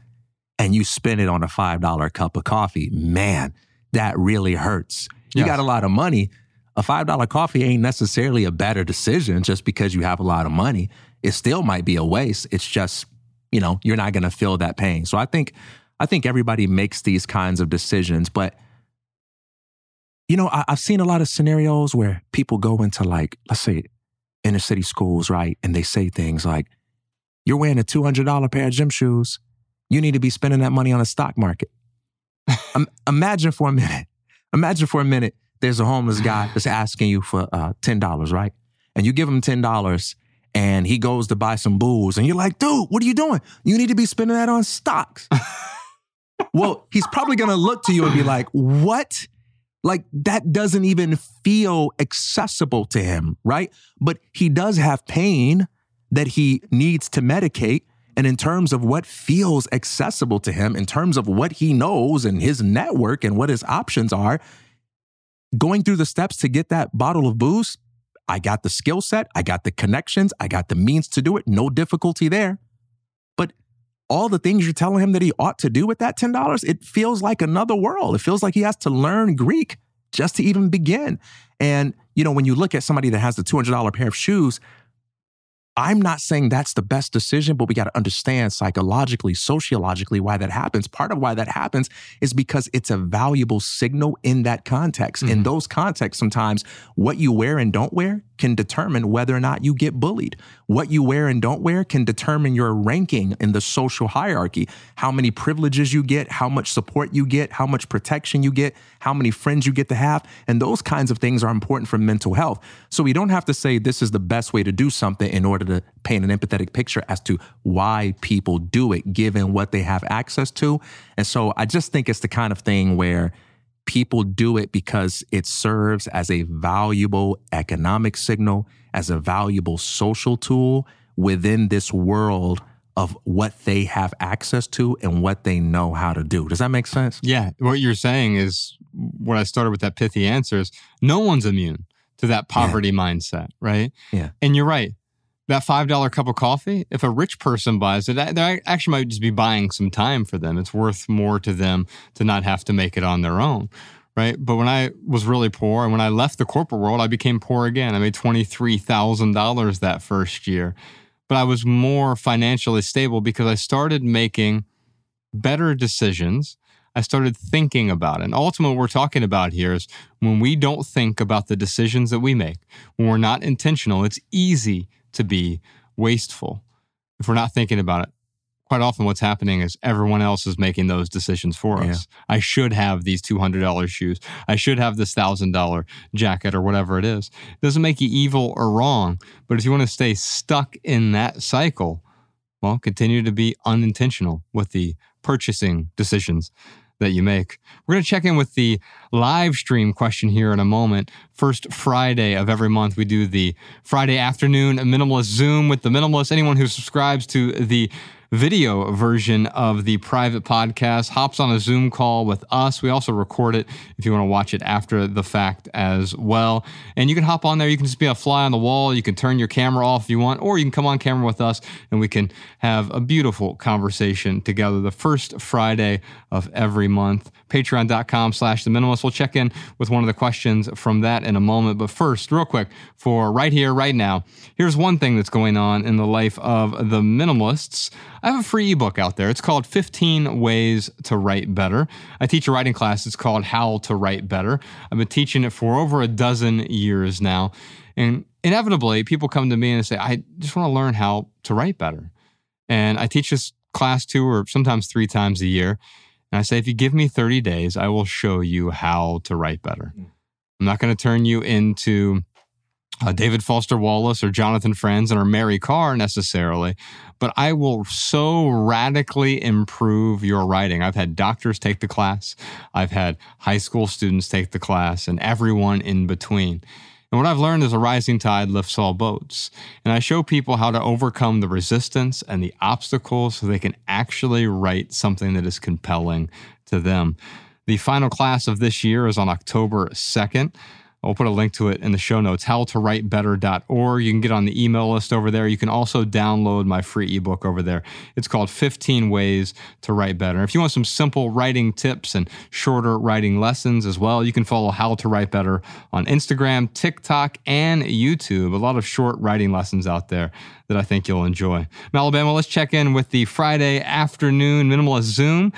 and you spend it on a $5 cup of coffee, man, that really hurts. You Yes. got a lot of money. A $5 coffee ain't necessarily a better decision just because you have a lot of money. It still might be a waste. It's just, you know, you're not going to feel that pain. So I think I think everybody makes these kinds of decisions, but you know, I, I've seen a lot of scenarios where people go into like, let's say, inner city schools, right? And they say things like, you're wearing a $200 pair of gym shoes. You need to be spending that money on the stock market. Im- imagine for a minute, imagine for a minute, there's a homeless guy that's asking you for uh, $10, right? And you give him $10 and he goes to buy some booze and you're like, dude, what are you doing? You need to be spending that on stocks. well, he's probably going to look to you and be like, what? Like that doesn't even feel accessible to him, right? But he does have pain that he needs to medicate. And in terms of what feels accessible to him, in terms of what he knows and his network and what his options are, going through the steps to get that bottle of booze, I got the skill set, I got the connections, I got the means to do it, no difficulty there. But all the things you're telling him that he ought to do with that $10, it feels like another world. It feels like he has to learn Greek just to even begin. And, you know, when you look at somebody that has the $200 pair of shoes, I'm not saying that's the best decision, but we got to understand psychologically, sociologically why that happens. Part of why that happens is because it's a valuable signal in that context. In mm-hmm. those contexts, sometimes what you wear and don't wear can determine whether or not you get bullied. What you wear and don't wear can determine your ranking in the social hierarchy, how many privileges you get, how much support you get, how much protection you get, how many friends you get to have. And those kinds of things are important for mental health. So we don't have to say this is the best way to do something in order to paint an empathetic picture as to why people do it, given what they have access to. And so I just think it's the kind of thing where people do it because it serves as a valuable economic signal, as a valuable social tool within this world of what they have access to and what they know how to do. Does that make sense? Yeah. What you're saying is what I started with that pithy answer is no one's immune to that poverty mindset, right? Yeah. And you're right. That $5 cup of coffee, if a rich person buys it, they actually might just be buying some time for them. It's worth more to them to not have to make it on their own, right? But when I was really poor and when I left the corporate world, I became poor again. I made $23,000 that first year. But I was more financially stable because I started making better decisions. I started thinking about it. And ultimately, what we're talking about here is when we don't think about the decisions that we make, when we're not intentional, it's easy to be wasteful if we're not thinking about it. Quite often, what's happening is everyone else is making those decisions for Yeah. us. I should have these $200 shoes. I should have this $1,000 jacket or whatever it is. It doesn't make you evil or wrong. But if you want to stay stuck in that cycle, well, continue to be unintentional with the purchasing decisions that you make. We're going to check in with the live stream question here in a moment. First Friday of every month, we do the Friday afternoon minimalist Zoom with the minimalist. Anyone who subscribes to the video version of the private podcast hops on a Zoom call with us. We also record it if you want to watch it after the fact as well. And you can hop on there. You can just be a fly on the wall. You can turn your camera off if you want, or you can come on camera with us and we can have a beautiful conversation together the first Friday of every month. Patreon.com slash the minimalist. We'll check in with one of the questions from that in a moment. But first, real quick, for right here, right now, here's one thing that's going on in the life of the minimalists. I have a free ebook out there. It's called 15 Ways to Write Better. I teach a writing class. It's called How to Write Better. I've been teaching it for over a dozen years now. And inevitably, people come to me and say, I just want to learn how to write better. And I teach this class two or sometimes three times a year. And I say, if you give me 30 days, I will show you how to write better. Mm. I'm not going to turn you into uh, David Foster Wallace or Jonathan Franzen or Mary Karr necessarily, but I will so radically improve your writing. I've had doctors take the class, I've had high school students take the class, and everyone in between. And what I've learned is a rising tide lifts all boats. And I show people how to overcome the resistance and the obstacles so they can actually write something that is compelling to them. The final class of this year is on October 2nd. I'll put a link to it in the show notes, howtowritebetter.org. You can get on the email list over there. You can also download my free ebook over there. It's called 15 Ways to Write Better. If you want some simple writing tips and shorter writing lessons as well, you can follow How to Write Better on Instagram, TikTok, and YouTube. A lot of short writing lessons out there that I think you'll enjoy. Alabama, let's check in with the Friday afternoon minimalist Zoom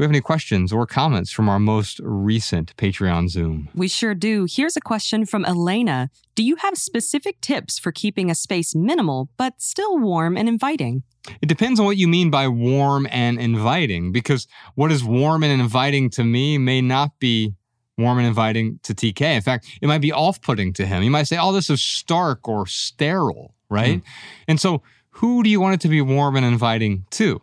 we have any questions or comments from our most recent Patreon Zoom? We sure do. Here's a question from Elena Do you have specific tips for keeping a space minimal but still warm and inviting? It depends on what you mean by warm and inviting, because what is warm and inviting to me may not be warm and inviting to TK. In fact, it might be off putting to him. You might say, oh, this is stark or sterile, right? Mm. And so, who do you want it to be warm and inviting to?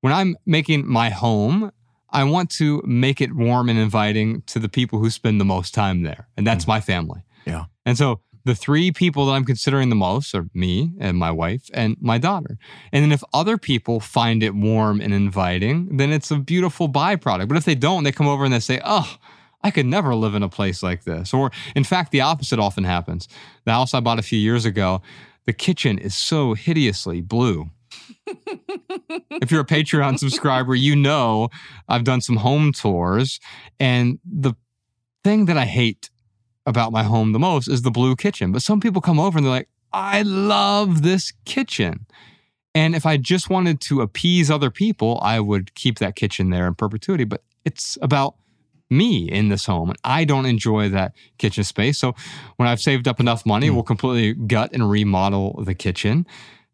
When I'm making my home, I want to make it warm and inviting to the people who spend the most time there. And that's mm. my family. Yeah. And so the three people that I'm considering the most are me and my wife and my daughter. And then if other people find it warm and inviting, then it's a beautiful byproduct. But if they don't, they come over and they say, oh, I could never live in a place like this. Or in fact, the opposite often happens. The house I bought a few years ago, the kitchen is so hideously blue if you're a Patreon subscriber, you know I've done some home tours. And the thing that I hate about my home the most is the blue kitchen. But some people come over and they're like, I love this kitchen. And if I just wanted to appease other people, I would keep that kitchen there in perpetuity. But it's about me in this home. And I don't enjoy that kitchen space. So when I've saved up enough money, mm. we'll completely gut and remodel the kitchen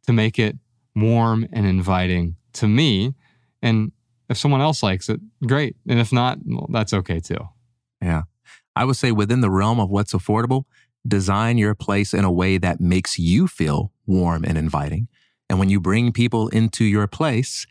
to make it warm and inviting to me. And if someone else likes it, great. And if not, well, that's okay too. Yeah. I would say within the realm of what's affordable, design your place in a way that makes you feel warm and inviting. And when you bring people into your place,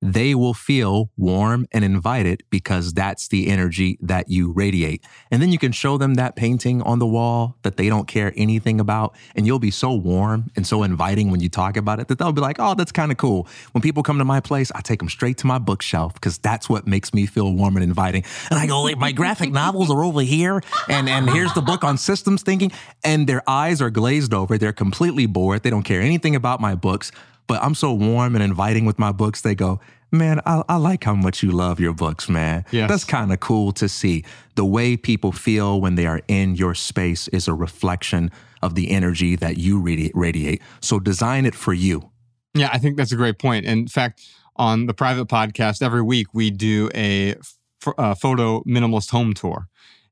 they will feel warm and invited because that's the energy that you radiate. And then you can show them that painting on the wall that they don't care anything about. And you'll be so warm and so inviting when you talk about it that they'll be like, oh, that's kind of cool. When people come to my place, I take them straight to my bookshelf because that's what makes me feel warm and inviting. And I go, like my graphic novels are over here. And, and here's the book on systems thinking. And their eyes are glazed over. They're completely bored. They don't care anything about my books but I'm so warm and inviting with my books. They go, man, I, I like how much you love your books, man. Yes. That's kind of cool to see. The way people feel when they are in your space is a reflection of the energy that you radi- radiate. So design it for you. Yeah, I think that's a great point. In fact, on the private podcast, every week we do a, f- a photo minimalist home tour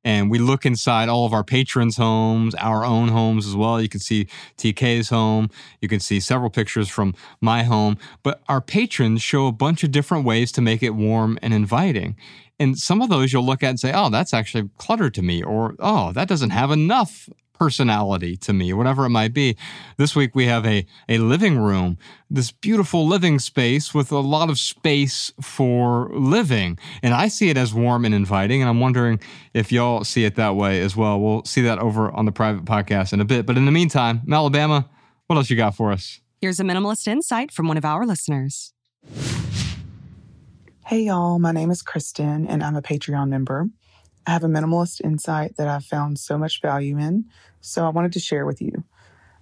and we look inside all of our patrons' homes, our own homes as well. You can see TK's home. You can see several pictures from my home. But our patrons show a bunch of different ways to make it warm and inviting. And some of those you'll look at and say, oh, that's actually cluttered to me, or oh, that doesn't have enough personality to me, whatever it might be. This week we have a, a living room, this beautiful living space with a lot of space for living. And I see it as warm and inviting. And I'm wondering if y'all see it that way as well. We'll see that over on the private podcast in a bit. But in the meantime, Alabama, what else you got for us? Here's a minimalist insight from one of our listeners. Hey, y'all. My name is Kristen, and I'm a Patreon member. I have a minimalist insight that I've found so much value in, so I wanted to share with you.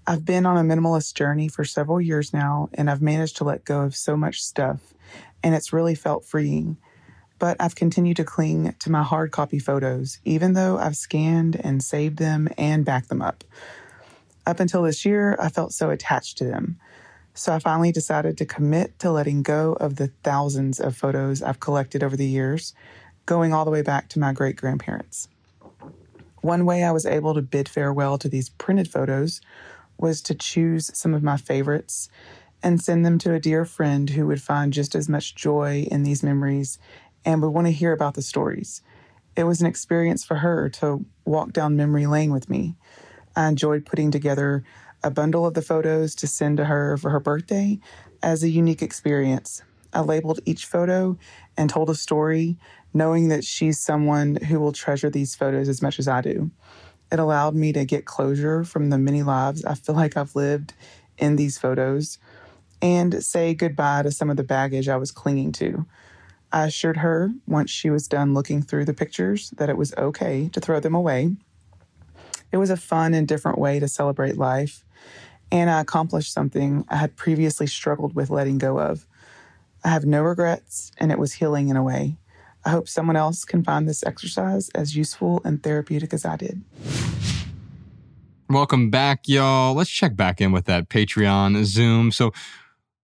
I've been on a minimalist journey for several years now, and I've managed to let go of so much stuff, and it's really felt freeing. But I've continued to cling to my hard copy photos, even though I've scanned and saved them and backed them up. Up until this year, I felt so attached to them. So I finally decided to commit to letting go of the thousands of photos I've collected over the years going all the way back to my great grandparents. One way I was able to bid farewell to these printed photos was to choose some of my favorites and send them to a dear friend who would find just as much joy in these memories and would want to hear about the stories. It was an experience for her to walk down memory lane with me. I enjoyed putting together a bundle of the photos to send to her for her birthday as a unique experience. I labeled each photo and told a story, knowing that she's someone who will treasure these photos as much as I do. It allowed me to get closure from the many lives I feel like I've lived in these photos and say goodbye to some of the baggage I was clinging to. I assured her once she was done looking through the pictures that it was okay to throw them away. It was a fun and different way to celebrate life, and I accomplished something I had previously struggled with letting go of. I have no regrets, and it was healing in a way. I hope someone else can find this exercise as useful and therapeutic as I did. Welcome back, y'all. Let's check back in with that Patreon Zoom. So,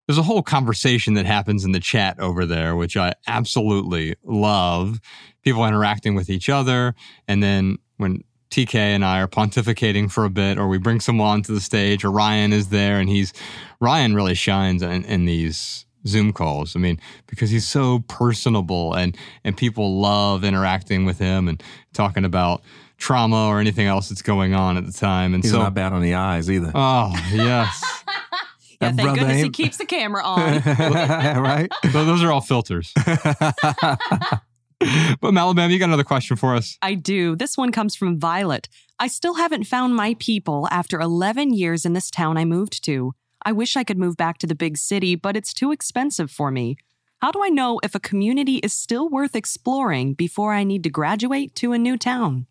there's a whole conversation that happens in the chat over there, which I absolutely love. People interacting with each other. And then when TK and I are pontificating for a bit, or we bring someone onto the stage, or Ryan is there, and he's Ryan really shines in, in these Zoom calls. I mean, because he's so personable and and people love interacting with him and talking about trauma or anything else that's going on at the time. And He's so not bad on the eyes either. Oh, yes. Yeah, That thank brother goodness he keeps the camera on. right? Tho- those are all filters. but Malabam, you got another question for us? I do. This one comes from Violet. I still haven't found my people after 11 years in this town I moved to. I wish I could move back to the big city, but it's too expensive for me. How do I know if a community is still worth exploring before I need to graduate to a new town?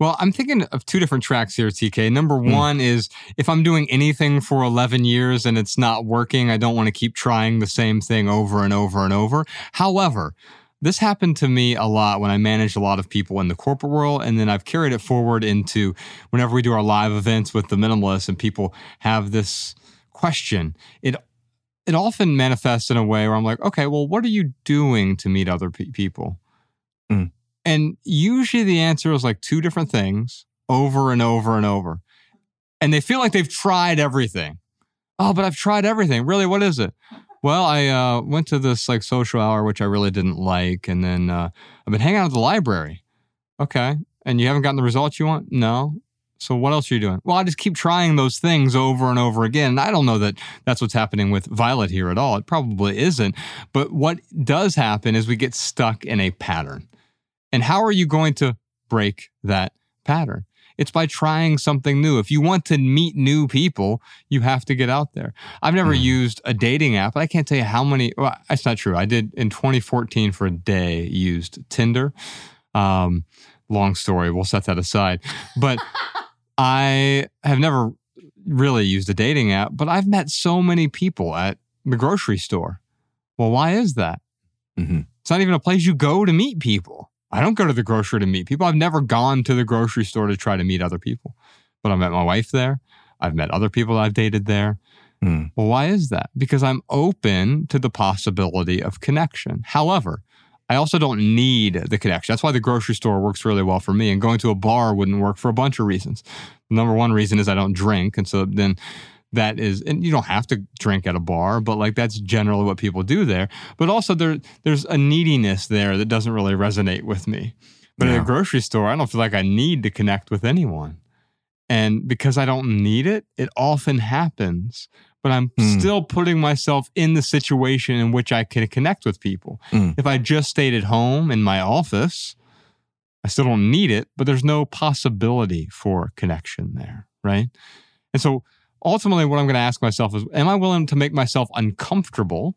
Well, I'm thinking of two different tracks here, TK. Number hmm. one is if I'm doing anything for 11 years and it's not working, I don't want to keep trying the same thing over and over and over. However, this happened to me a lot when I managed a lot of people in the corporate world. And then I've carried it forward into whenever we do our live events with the minimalists and people have this question. It it often manifests in a way where I'm like, okay, well, what are you doing to meet other pe- people? Mm. And usually the answer is like two different things over and over and over. And they feel like they've tried everything. Oh, but I've tried everything. Really, what is it? Well, I uh, went to this like social hour, which I really didn't like. And then uh, I've been hanging out at the library. Okay. And you haven't gotten the results you want? No. So what else are you doing? Well, I just keep trying those things over and over again. And I don't know that that's what's happening with Violet here at all. It probably isn't. But what does happen is we get stuck in a pattern. And how are you going to break that pattern? It's by trying something new. If you want to meet new people, you have to get out there. I've never used a dating app. I can't tell you how many. Well, that's not true. I did in 2014 for a day used Tinder. Um, long story. We'll set that aside. But I have never really used a dating app, but I've met so many people at the grocery store. Well, why is that? Mhm. It's not even a place you go to meet people. I don't go to the grocery to meet people. I've never gone to the grocery store to try to meet other people, but I met my wife there. I've met other people I've dated there. Hmm. Well, why is that? Because I'm open to the possibility of connection. However, I also don't need the connection. That's why the grocery store works really well for me. And going to a bar wouldn't work for a bunch of reasons. Number one reason is I don't drink. And so then that is, and you don't have to drink at a bar, but like that's generally what people do there. But also there, there's a neediness there that doesn't really resonate with me. But at Yeah. a grocery store, I don't feel like I need to connect with anyone. And because I don't need it, it often happens. But I'm Mm. still putting myself in the situation in which I can connect with people. Mm. If I just stayed at home in my office, I still don't need it, but there's no possibility for connection there. Right. And so ultimately, what I'm going to ask myself is Am I willing to make myself uncomfortable?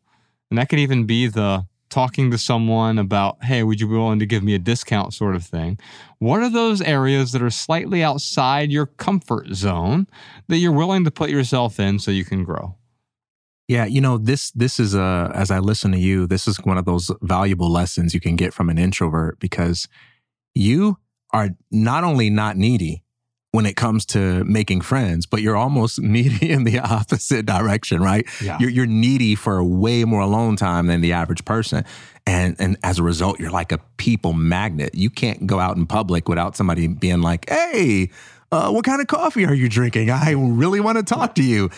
And that could even be the talking to someone about, hey, would you be willing to give me a discount sort of thing? What are those areas that are slightly outside your comfort zone that you're willing to put yourself in so you can grow? Yeah, you know this. This is a as I listen to you, this is one of those valuable lessons you can get from an introvert because you are not only not needy when it comes to making friends, but you're almost needy in the opposite direction, right? Yeah. You're, you're needy for way more alone time than the average person. And, and as a result, you're like a people magnet. You can't go out in public without somebody being like, hey, uh, what kind of coffee are you drinking? I really want to talk to you.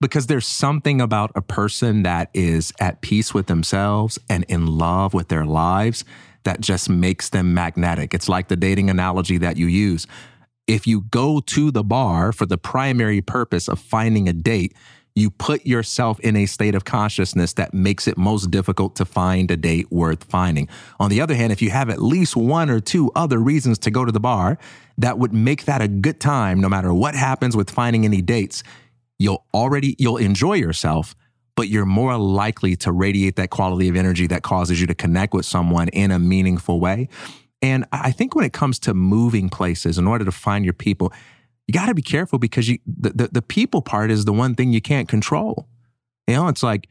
Because there's something about a person that is at peace with themselves and in love with their lives that just makes them magnetic. It's like the dating analogy that you use if you go to the bar for the primary purpose of finding a date, you put yourself in a state of consciousness that makes it most difficult to find a date worth finding. On the other hand, if you have at least one or two other reasons to go to the bar that would make that a good time, no matter what happens with finding any dates, you'll already, you'll enjoy yourself, but you're more likely to radiate that quality of energy that causes you to connect with someone in a meaningful way. And I think when it comes to moving places, in order to find your people, you got to be careful because you the, the, the people part is the one thing you can't control. You know, it's like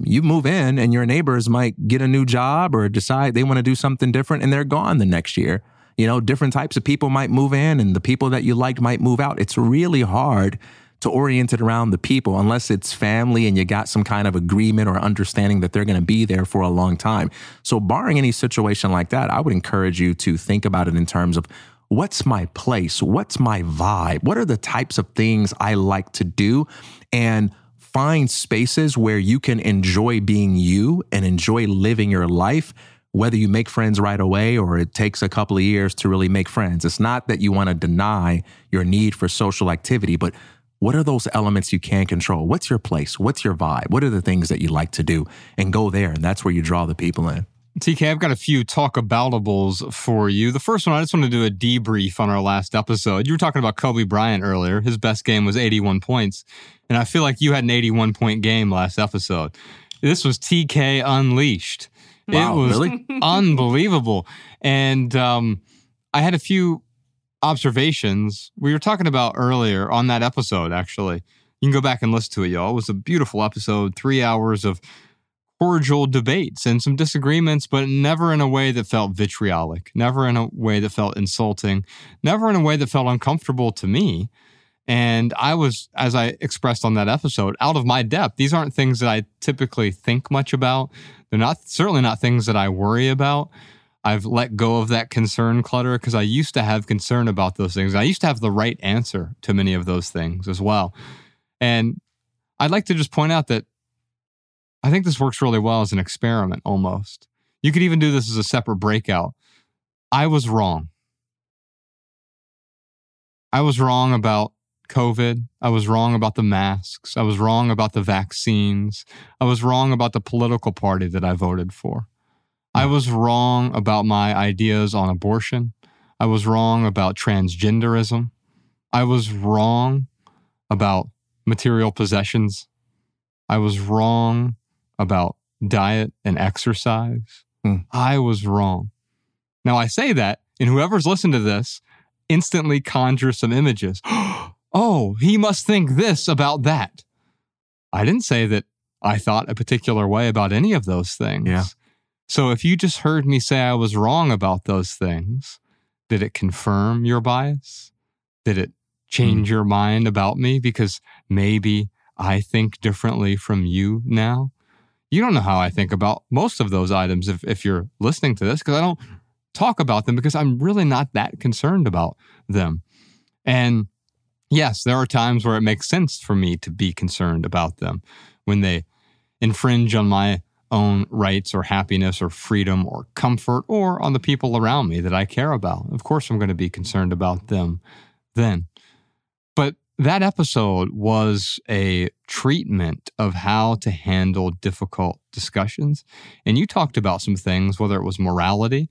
you move in and your neighbors might get a new job or decide they want to do something different and they're gone the next year. You know, different types of people might move in and the people that you liked might move out. It's really hard to orient it around the people unless it's family and you got some kind of agreement or understanding that they're going to be there for a long time. So, barring any situation like that, I would encourage you to think about it in terms of what's my place? What's my vibe? What are the types of things I like to do? And find spaces where you can enjoy being you and enjoy living your life, whether you make friends right away or it takes a couple of years to really make friends. It's not that you want to deny your need for social activity, but what are those elements you can control? What's your place? What's your vibe? What are the things that you like to do? And go there. And that's where you draw the people in. TK, I've got a few talk aboutables for you. The first one, I just want to do a debrief on our last episode. You were talking about Kobe Bryant earlier. His best game was 81 points. And I feel like you had an 81 point game last episode. This was TK Unleashed. Wow, it was really? unbelievable. And um, I had a few observations we were talking about earlier on that episode, actually. You can go back and listen to it, y'all. It was a beautiful episode, three hours of cordial debates and some disagreements, but never in a way that felt vitriolic, never in a way that felt insulting, never in a way that felt uncomfortable to me. And I was, as I expressed on that episode, out of my depth. These aren't things that I typically think much about. They're not, certainly not things that I worry about. I've let go of that concern clutter because I used to have concern about those things. I used to have the right answer to many of those things as well. And I'd like to just point out that I think this works really well as an experiment almost. You could even do this as a separate breakout. I was wrong. I was wrong about COVID. I was wrong about the masks. I was wrong about the vaccines. I was wrong about the political party that I voted for. I was wrong about my ideas on abortion. I was wrong about transgenderism. I was wrong about material possessions. I was wrong about diet and exercise. Hmm. I was wrong. Now, I say that, and whoever's listened to this instantly conjures some images. oh, he must think this about that. I didn't say that I thought a particular way about any of those things. Yeah. So if you just heard me say I was wrong about those things, did it confirm your bias? Did it change mm. your mind about me because maybe I think differently from you now? You don't know how I think about most of those items if, if you're listening to this because I don't talk about them because I'm really not that concerned about them. And yes, there are times where it makes sense for me to be concerned about them when they infringe on my own rights or happiness or freedom or comfort or on the people around me that I care about. Of course, I'm going to be concerned about them then. But that episode was a treatment of how to handle difficult discussions. And you talked about some things, whether it was morality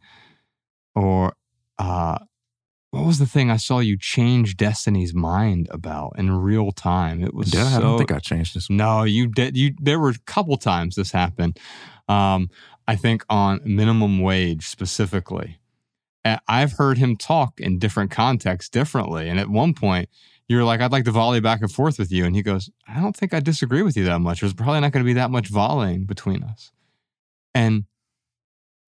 or uh, what was the thing I saw you change Destiny's mind about in real time? It was Did I? I don't think I changed this. no, you did. You there were a couple times this happened. Um, I think on minimum wage specifically. I've heard him talk in different contexts differently, and at one point you're like, "I'd like to volley back and forth with you," and he goes, "I don't think I disagree with you that much. There's probably not going to be that much volleying between us." And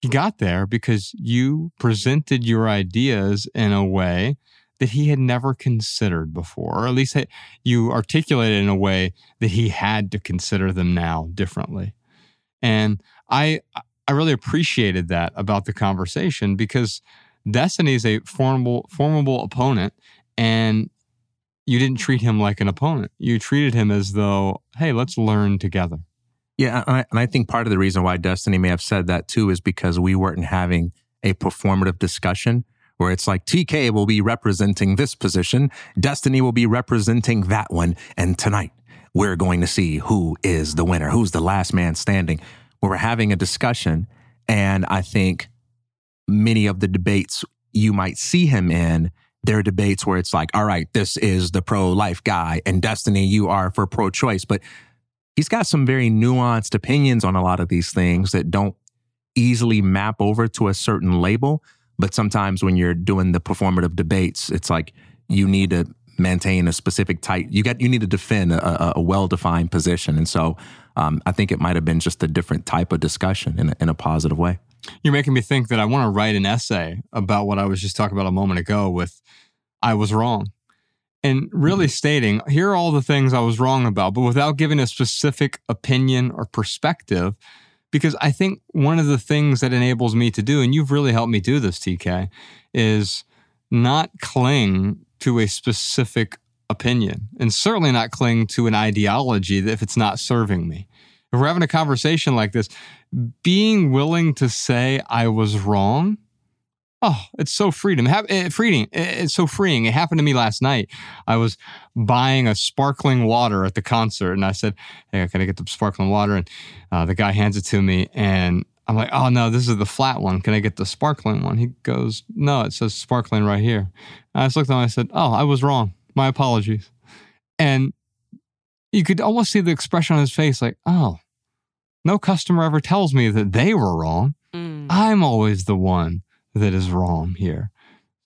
he got there because you presented your ideas in a way that he had never considered before, or at least you articulated in a way that he had to consider them now differently. And I I really appreciated that about the conversation because Destiny is a formidable formidable opponent and you didn't treat him like an opponent. You treated him as though, hey, let's learn together. Yeah, and I, and I think part of the reason why Destiny may have said that too is because we weren't having a performative discussion. where it's like TK will be representing this position, Destiny will be representing that one. And tonight we're going to see who is the winner, who's the last man standing. We're having a discussion. And I think many of the debates you might see him in, there are debates where it's like, all right, this is the pro life guy, and Destiny, you are for pro choice. But he's got some very nuanced opinions on a lot of these things that don't easily map over to a certain label. But sometimes when you're doing the performative debates, it's like you need to maintain a specific tight. You got you need to defend a, a well defined position, and so um, I think it might have been just a different type of discussion in a, in a positive way. You're making me think that I want to write an essay about what I was just talking about a moment ago with I was wrong. And really mm-hmm. stating, here are all the things I was wrong about, but without giving a specific opinion or perspective. Because I think one of the things that enables me to do, and you've really helped me do this, TK, is not cling to a specific opinion and certainly not cling to an ideology if it's not serving me. If we're having a conversation like this, being willing to say I was wrong, oh, it's so freedom, eh, freeing. Eh, it's so freeing. It happened to me last night. I was buying a sparkling water at the concert, and I said, "Hey, can I get the sparkling water?" And uh, the guy hands it to me, and I'm like, "Oh no, this is the flat one. Can I get the sparkling one?" He goes, "No, it says sparkling right here." And I just looked at him. And I said, "Oh, I was wrong. My apologies." And you could almost see the expression on his face, like, "Oh." No customer ever tells me that they were wrong. Mm. I'm always the one that is wrong here.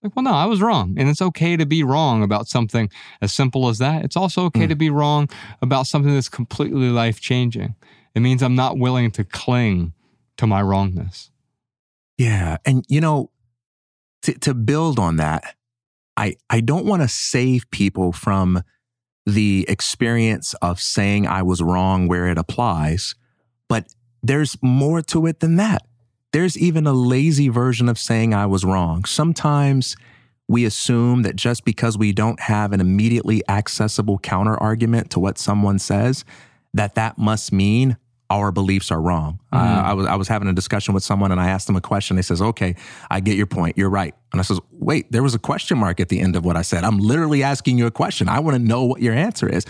Like, well, no, I was wrong. And it's okay to be wrong about something as simple as that. It's also okay mm. to be wrong about something that's completely life changing. It means I'm not willing to cling to my wrongness. Yeah. And, you know, to, to build on that, I, I don't want to save people from the experience of saying I was wrong where it applies but there's more to it than that. There's even a lazy version of saying I was wrong. Sometimes we assume that just because we don't have an immediately accessible counter argument to what someone says, that that must mean our beliefs are wrong. Uh, mm-hmm. Uh, I was I was having a discussion with someone and I asked them a question. They says, "Okay, I get your point. You're right." And I says, "Wait, there was a question mark at the end of what I said. I'm literally asking you a question. I want to know what your answer is."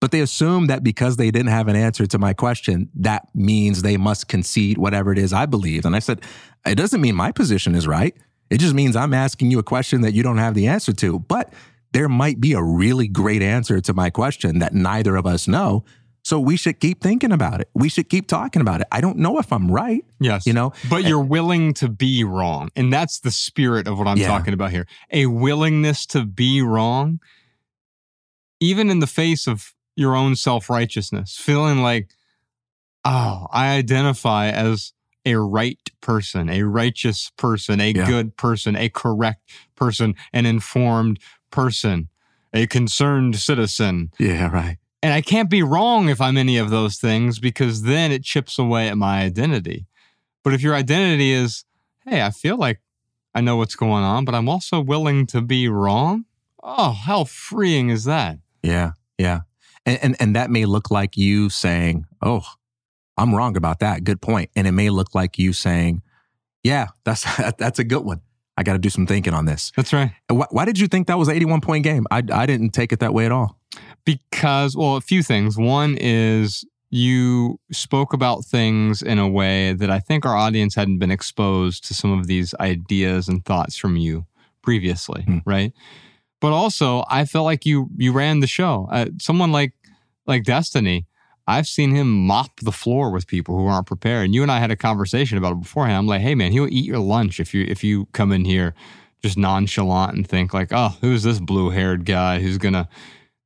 But they assume that because they didn't have an answer to my question, that means they must concede whatever it is I believe. And I said, it doesn't mean my position is right. It just means I'm asking you a question that you don't have the answer to. But there might be a really great answer to my question that neither of us know. So we should keep thinking about it. We should keep talking about it. I don't know if I'm right. Yes. You know, but you're willing to be wrong. And that's the spirit of what I'm yeah. talking about here. A willingness to be wrong, even in the face of your own self righteousness, feeling like, oh, I identify as a right person, a righteous person, a yeah. good person, a correct person, an informed person, a concerned citizen. Yeah, right. And I can't be wrong if I'm any of those things because then it chips away at my identity. But if your identity is, hey, I feel like I know what's going on, but I'm also willing to be wrong. Oh, how freeing is that? Yeah, yeah. And, and, and that may look like you saying, Oh, I'm wrong about that. Good point. And it may look like you saying, Yeah, that's, that's a good one. I got to do some thinking on this. That's right. Why, why, did you think that was an 81 point game? I, I didn't take it that way at all. Because, well, a few things. One is you spoke about things in a way that I think our audience hadn't been exposed to some of these ideas and thoughts from you previously, hmm. right? But also I felt like you you ran the show. Uh, someone like like Destiny, I've seen him mop the floor with people who aren't prepared. And you and I had a conversation about it beforehand. I'm like, hey man, he'll eat your lunch if you if you come in here just nonchalant and think like, oh, who's this blue haired guy who's gonna?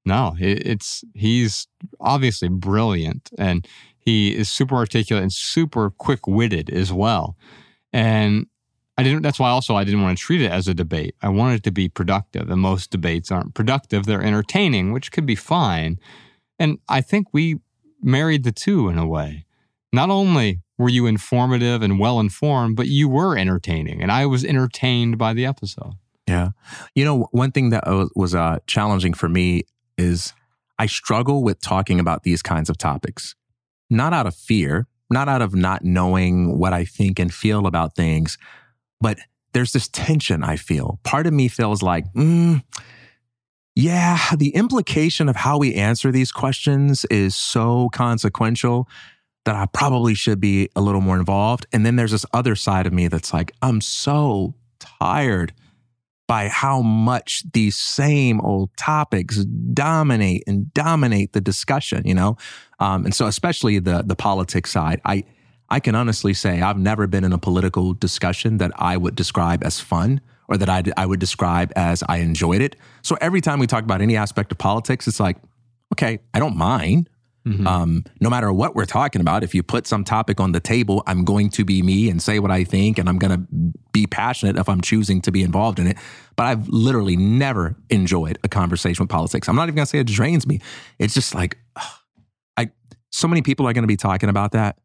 No, it, it's he's obviously brilliant and he is super articulate and super quick witted as well. And I didn't. That's why also I didn't want to treat it as a debate. I wanted it to be productive, and most debates aren't productive. They're entertaining, which could be fine. And I think we married the two in a way. Not only were you informative and well informed, but you were entertaining, and I was entertained by the episode. Yeah, you know, one thing that was uh, challenging for me is I struggle with talking about these kinds of topics, not out of fear, not out of not knowing what I think and feel about things but there's this tension I feel. Part of me feels like, mm, yeah, the implication of how we answer these questions is so consequential that I probably should be a little more involved. And then there's this other side of me that's like, I'm so tired by how much these same old topics dominate and dominate the discussion, you know? Um, and so especially the the politics side, I I can honestly say I've never been in a political discussion that I would describe as fun or that I, I would describe as I enjoyed it. So every time we talk about any aspect of politics, it's like, okay, I don't mind. Mm-hmm. Um, no matter what we're talking about, if you put some topic on the table, I'm going to be me and say what I think, and I'm going to be passionate if I'm choosing to be involved in it. But I've literally never enjoyed a conversation with politics. I'm not even going to say it drains me. It's just like, ugh, I so many people are going to be talking about that,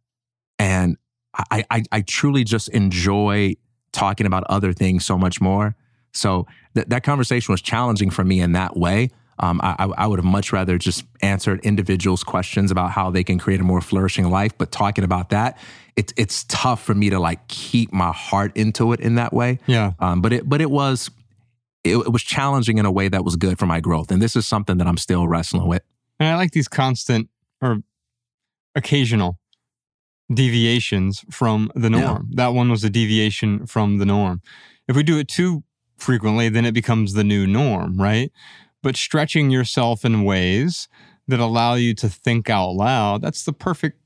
and I, I I truly just enjoy talking about other things so much more. So th- that conversation was challenging for me in that way. Um, I, I, would have much rather just answered individuals' questions about how they can create a more flourishing life. But talking about that, it's it's tough for me to like keep my heart into it in that way. Yeah. Um, but it but it was it, it was challenging in a way that was good for my growth, and this is something that I'm still wrestling with. And I like these constant or occasional deviations from the norm. Yeah. That one was a deviation from the norm. If we do it too frequently, then it becomes the new norm, right? but stretching yourself in ways that allow you to think out loud, that's the perfect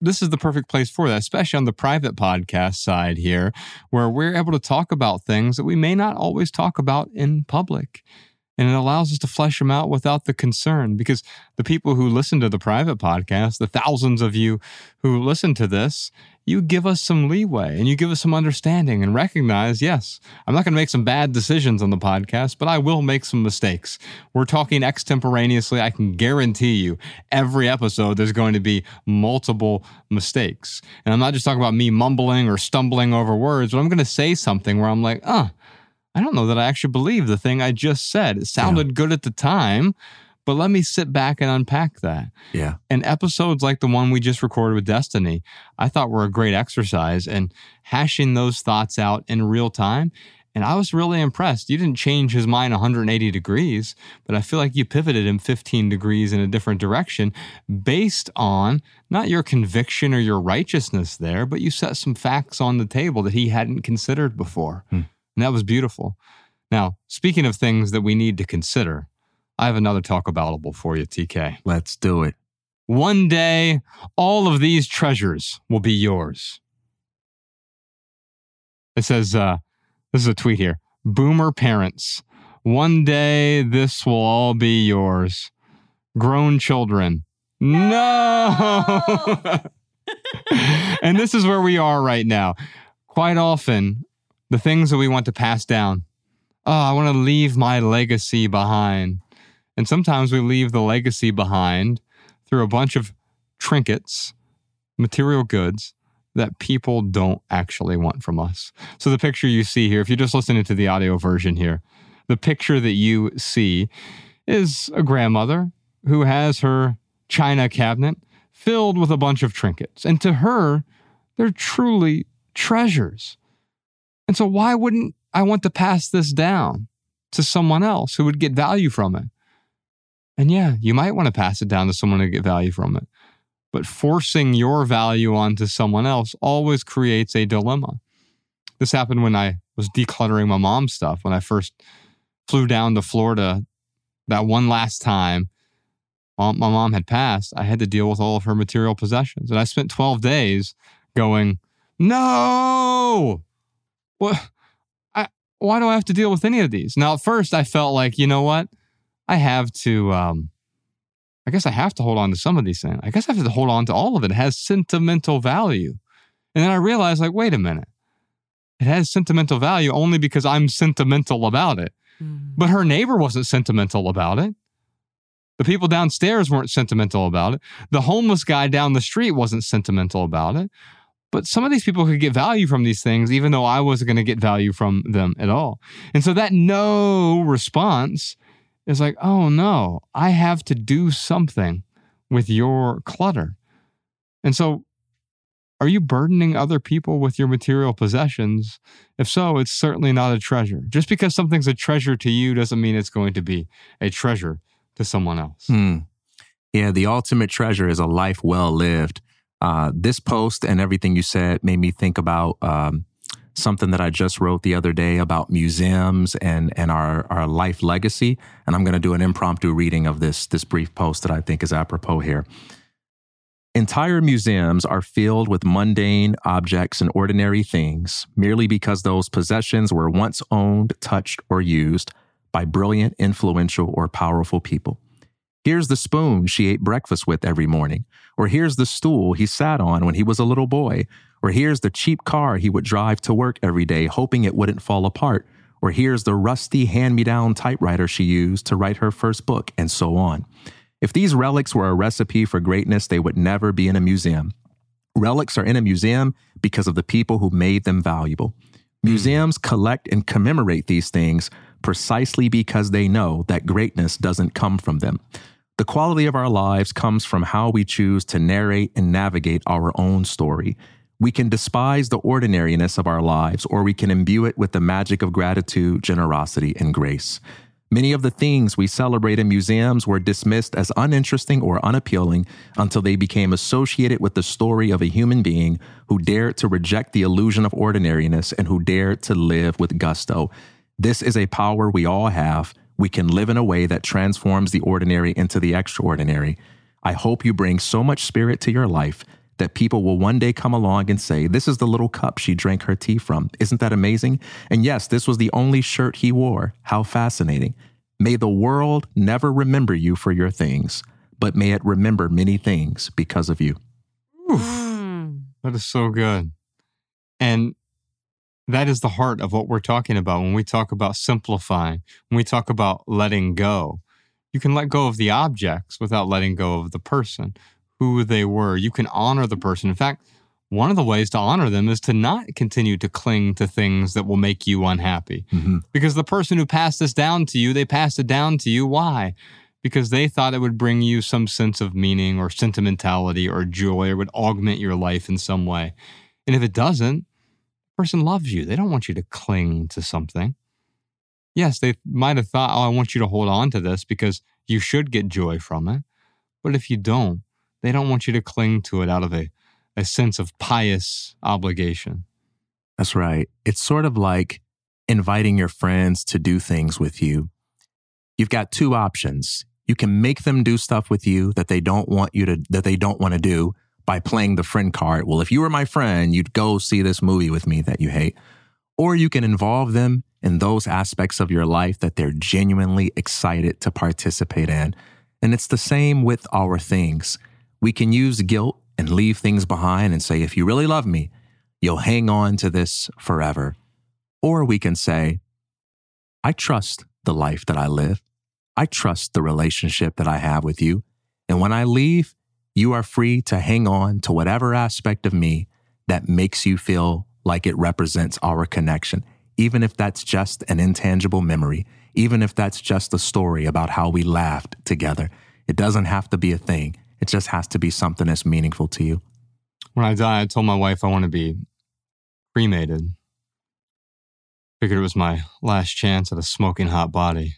this is the perfect place for that, especially on the private podcast side here, where we're able to talk about things that we may not always talk about in public. And it allows us to flesh them out without the concern because the people who listen to the private podcast, the thousands of you who listen to this, you give us some leeway and you give us some understanding and recognize, yes, I'm not going to make some bad decisions on the podcast, but I will make some mistakes. We're talking extemporaneously. I can guarantee you every episode there's going to be multiple mistakes. And I'm not just talking about me mumbling or stumbling over words, but I'm going to say something where I'm like, oh, I don't know that I actually believe the thing I just said. It sounded yeah. good at the time but let me sit back and unpack that. Yeah. And episodes like the one we just recorded with Destiny, I thought were a great exercise and hashing those thoughts out in real time. And I was really impressed. You didn't change his mind 180 degrees, but I feel like you pivoted him 15 degrees in a different direction based on not your conviction or your righteousness there, but you set some facts on the table that he hadn't considered before. Hmm. And that was beautiful. Now, speaking of things that we need to consider, I have another talk aboutable for you, TK. Let's do it. One day, all of these treasures will be yours. It says, uh, this is a tweet here Boomer parents, one day this will all be yours. Grown children, no. no! and this is where we are right now. Quite often, the things that we want to pass down. Oh, I want to leave my legacy behind. And sometimes we leave the legacy behind through a bunch of trinkets, material goods that people don't actually want from us. So the picture you see here, if you're just listening to the audio version here, the picture that you see is a grandmother who has her china cabinet filled with a bunch of trinkets. And to her, they're truly treasures. And so why wouldn't I want to pass this down to someone else who would get value from it? And yeah, you might want to pass it down to someone to get value from it. But forcing your value onto someone else always creates a dilemma. This happened when I was decluttering my mom's stuff when I first flew down to Florida that one last time. My mom had passed, I had to deal with all of her material possessions. And I spent 12 days going, no, what? I, why do I have to deal with any of these? Now, at first, I felt like, you know what? I have to, um, I guess I have to hold on to some of these things. I guess I have to hold on to all of it. It has sentimental value. And then I realized, like, wait a minute. It has sentimental value only because I'm sentimental about it. Mm. But her neighbor wasn't sentimental about it. The people downstairs weren't sentimental about it. The homeless guy down the street wasn't sentimental about it. But some of these people could get value from these things, even though I wasn't going to get value from them at all. And so that no response is like, oh no, I have to do something with your clutter. And so Are you burdening other people with your material possessions? If so, it's certainly not a treasure. Just because something's a treasure to you doesn't mean it's going to be a treasure to someone else. Hmm. Yeah, the ultimate treasure is a life well lived. Uh, this post and everything you said made me think about um, something that I just wrote the other day about museums and and our our life legacy. And I'm going to do an impromptu reading of this this brief post that I think is apropos here. Entire museums are filled with mundane objects and ordinary things merely because those possessions were once owned, touched, or used by brilliant, influential, or powerful people. Here's the spoon she ate breakfast with every morning, or here's the stool he sat on when he was a little boy, or here's the cheap car he would drive to work every day hoping it wouldn't fall apart, or here's the rusty hand me down typewriter she used to write her first book, and so on. If these relics were a recipe for greatness, they would never be in a museum. Relics are in a museum because of the people who made them valuable. Museums collect and commemorate these things precisely because they know that greatness doesn't come from them. The quality of our lives comes from how we choose to narrate and navigate our own story. We can despise the ordinariness of our lives, or we can imbue it with the magic of gratitude, generosity, and grace. Many of the things we celebrate in museums were dismissed as uninteresting or unappealing until they became associated with the story of a human being who dared to reject the illusion of ordinariness and who dared to live with gusto. This is a power we all have. We can live in a way that transforms the ordinary into the extraordinary. I hope you bring so much spirit to your life that people will one day come along and say, This is the little cup she drank her tea from. Isn't that amazing? And yes, this was the only shirt he wore. How fascinating. May the world never remember you for your things, but may it remember many things because of you. Mm. That is so good. And that is the heart of what we're talking about when we talk about simplifying, when we talk about letting go. You can let go of the objects without letting go of the person, who they were. You can honor the person. In fact, one of the ways to honor them is to not continue to cling to things that will make you unhappy. Mhm. Because the person who passed this down to you, they passed it down to you. Why? Because they thought it would bring you some sense of meaning or sentimentality or joy or would augment your life in some way. And if it doesn't, person loves you. They don't want you to cling to something. Yes, they might have thought, oh, I want you to hold on to this because you should get joy from it. But if you don't, they don't want you to cling to it out of a, a sense of pious obligation. That's right. It's sort of like inviting your friends to do things with you. You've got two options. You can make them do stuff with you that they don't want you to, that they don't want to do by playing the friend card. Well, if you were my friend, you'd go see this movie with me that you hate. Or you can involve them in those aspects of your life that they're genuinely excited to participate in. And it's the same with our things. We can use guilt and leave things behind and say, if you really love me, you'll hang on to this forever. Or we can say, I trust the life that I live. I trust the relationship that I have with you. And when I leave, you are free to hang on to whatever aspect of me that makes you feel like it represents our connection, even if that's just an intangible memory, even if that's just a story about how we laughed together. It doesn't have to be a thing, it just has to be something that's meaningful to you. When I die, I told my wife I want to be cremated. Figured it was my last chance at a smoking hot body.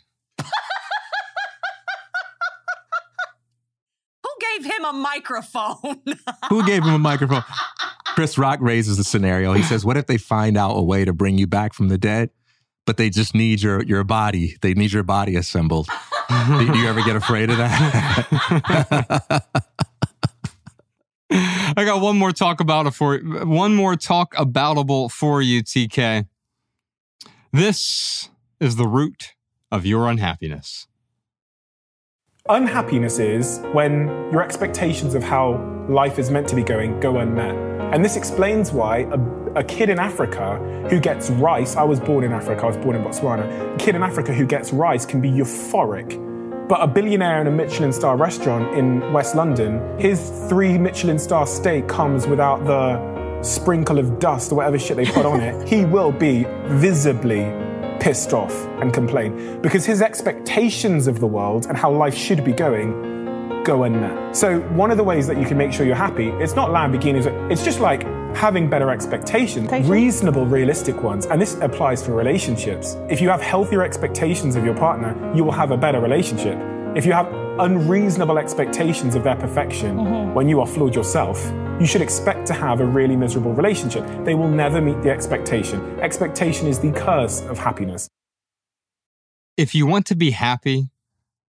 Who gave him a microphone? Who gave him a microphone? Chris Rock raises the scenario. He says, What if they find out a way to bring you back from the dead, but they just need your, your body? They need your body assembled. do, do you ever get afraid of that? I got one more talk about it for one more talk aboutable for you, TK. This is the root of your unhappiness. Unhappiness is when your expectations of how life is meant to be going go unmet. And this explains why a, a, kid in Africa who gets rice, I was born in Africa, I was born in Botswana, a kid in Africa who gets rice can be euphoric. But a billionaire in a Michelin star restaurant in West London, his three Michelin star steak comes without the sprinkle of dust or whatever shit they put on it. He will be visibly pissed off and complain because his expectations of the world and how life should be going go unmet. So one of the ways that you can make sure you're happy, it's not Lamborghinis, it's just like having better expectations, reasonable, realistic ones. And this applies for relationships. If you have healthier expectations of your partner, you will have a better relationship. If you have unreasonable expectations of their perfection Mhm. when you are flawed yourself, you should expect to have a really miserable relationship. They will never meet the expectation. Expectation is the curse of happiness. If you want to be happy,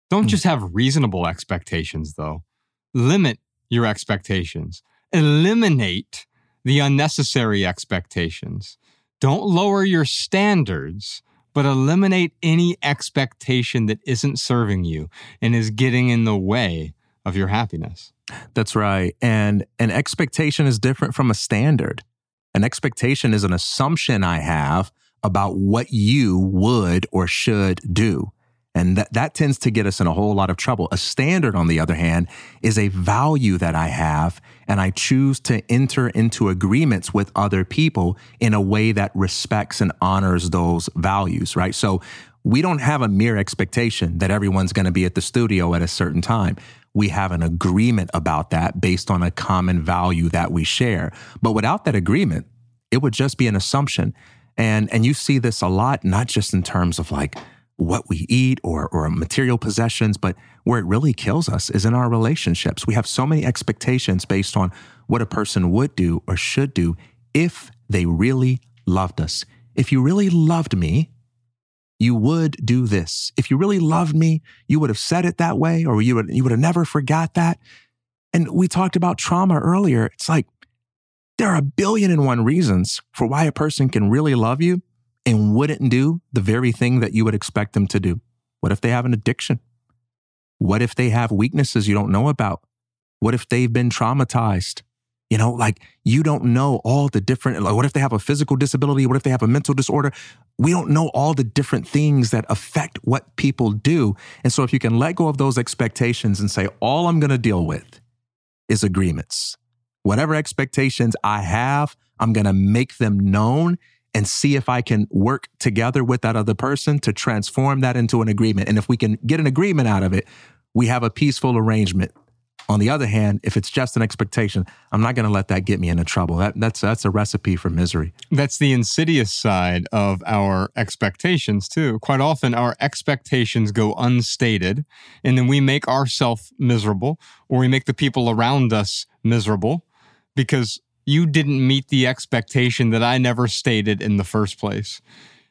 don't just have reasonable expectations, though. Limit your expectations. Eliminate the unnecessary expectations. Don't lower your standards, but eliminate any expectation that isn't serving you and is getting in the way of your happiness. That's right. And an expectation is different from a standard. An expectation is an assumption I have about what you would or should do. And that, that tends to get us in a whole lot of trouble. A standard, on the other hand, is a value that I have, and I choose to enter into agreements with other people in a way that respects and honors those values, right? So we don't have a mere expectation that everyone's going to be at the studio at a certain time. We have an agreement about that based on a common value that we share. But without that agreement, it would just be an assumption. And and you see this a lot, not just in terms of like what we eat or or material possessions, but where it really kills us is in our relationships. We have so many expectations based on what a person would do or should do if they really loved us. If you really loved me, you would do this. If you really loved me, you would have said it that way, or you would you would have never forgot that. And we talked about trauma earlier. It's like there are a billion and one reasons for why a person can really love you and wouldn't do the very thing that you would expect them to do. What if they have an addiction? What if they have weaknesses you don't know about? What if they've been traumatized? You know, like you don't know all the different, like what if they have a physical disability? What if they have a mental disorder? We don't know all the different things that affect what people do. And so if you can let go of those expectations and say, all I'm going to deal with is agreements. Whatever expectations I have, I'm going to make them known and see if I can work together with that other person to transform that into an agreement. And if we can get an agreement out of it, we have a peaceful arrangement. On the other hand, if it's just an expectation, I'm not going to let that get me into trouble. That, that's that's a recipe for misery. That's the insidious side of our expectations, too. Quite often, our expectations go unstated, and then we make ourselves miserable or we make the people around us miserable because you didn't meet the expectation that I never stated in the first place.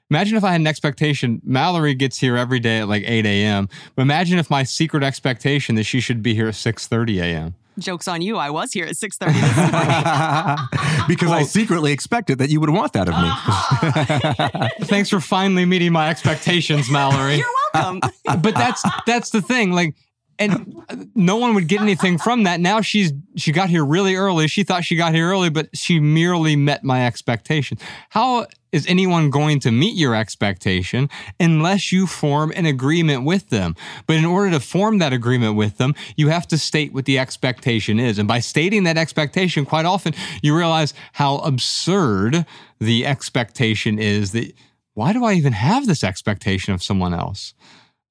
Imagine if I had an expectation. Mallory gets here every day at like 8 a.m. But imagine if my secret expectation that she should be here at 6:30 a.m. Joke's on you. I was here at 6.30 because I secretly expected that you would want that of me. Thanks for finally meeting my expectations, Mallory. You're welcome. but that's that's the thing. Like, and no one would get anything from that. Now she's she got here really early. She thought she got here early, but she merely met my expectation. How is anyone going to meet your expectation unless you form an agreement with them? But in order to form that agreement with them, you have to state what the expectation is. And by stating that expectation, quite often you realize how absurd the expectation is that why do I even have this expectation of someone else?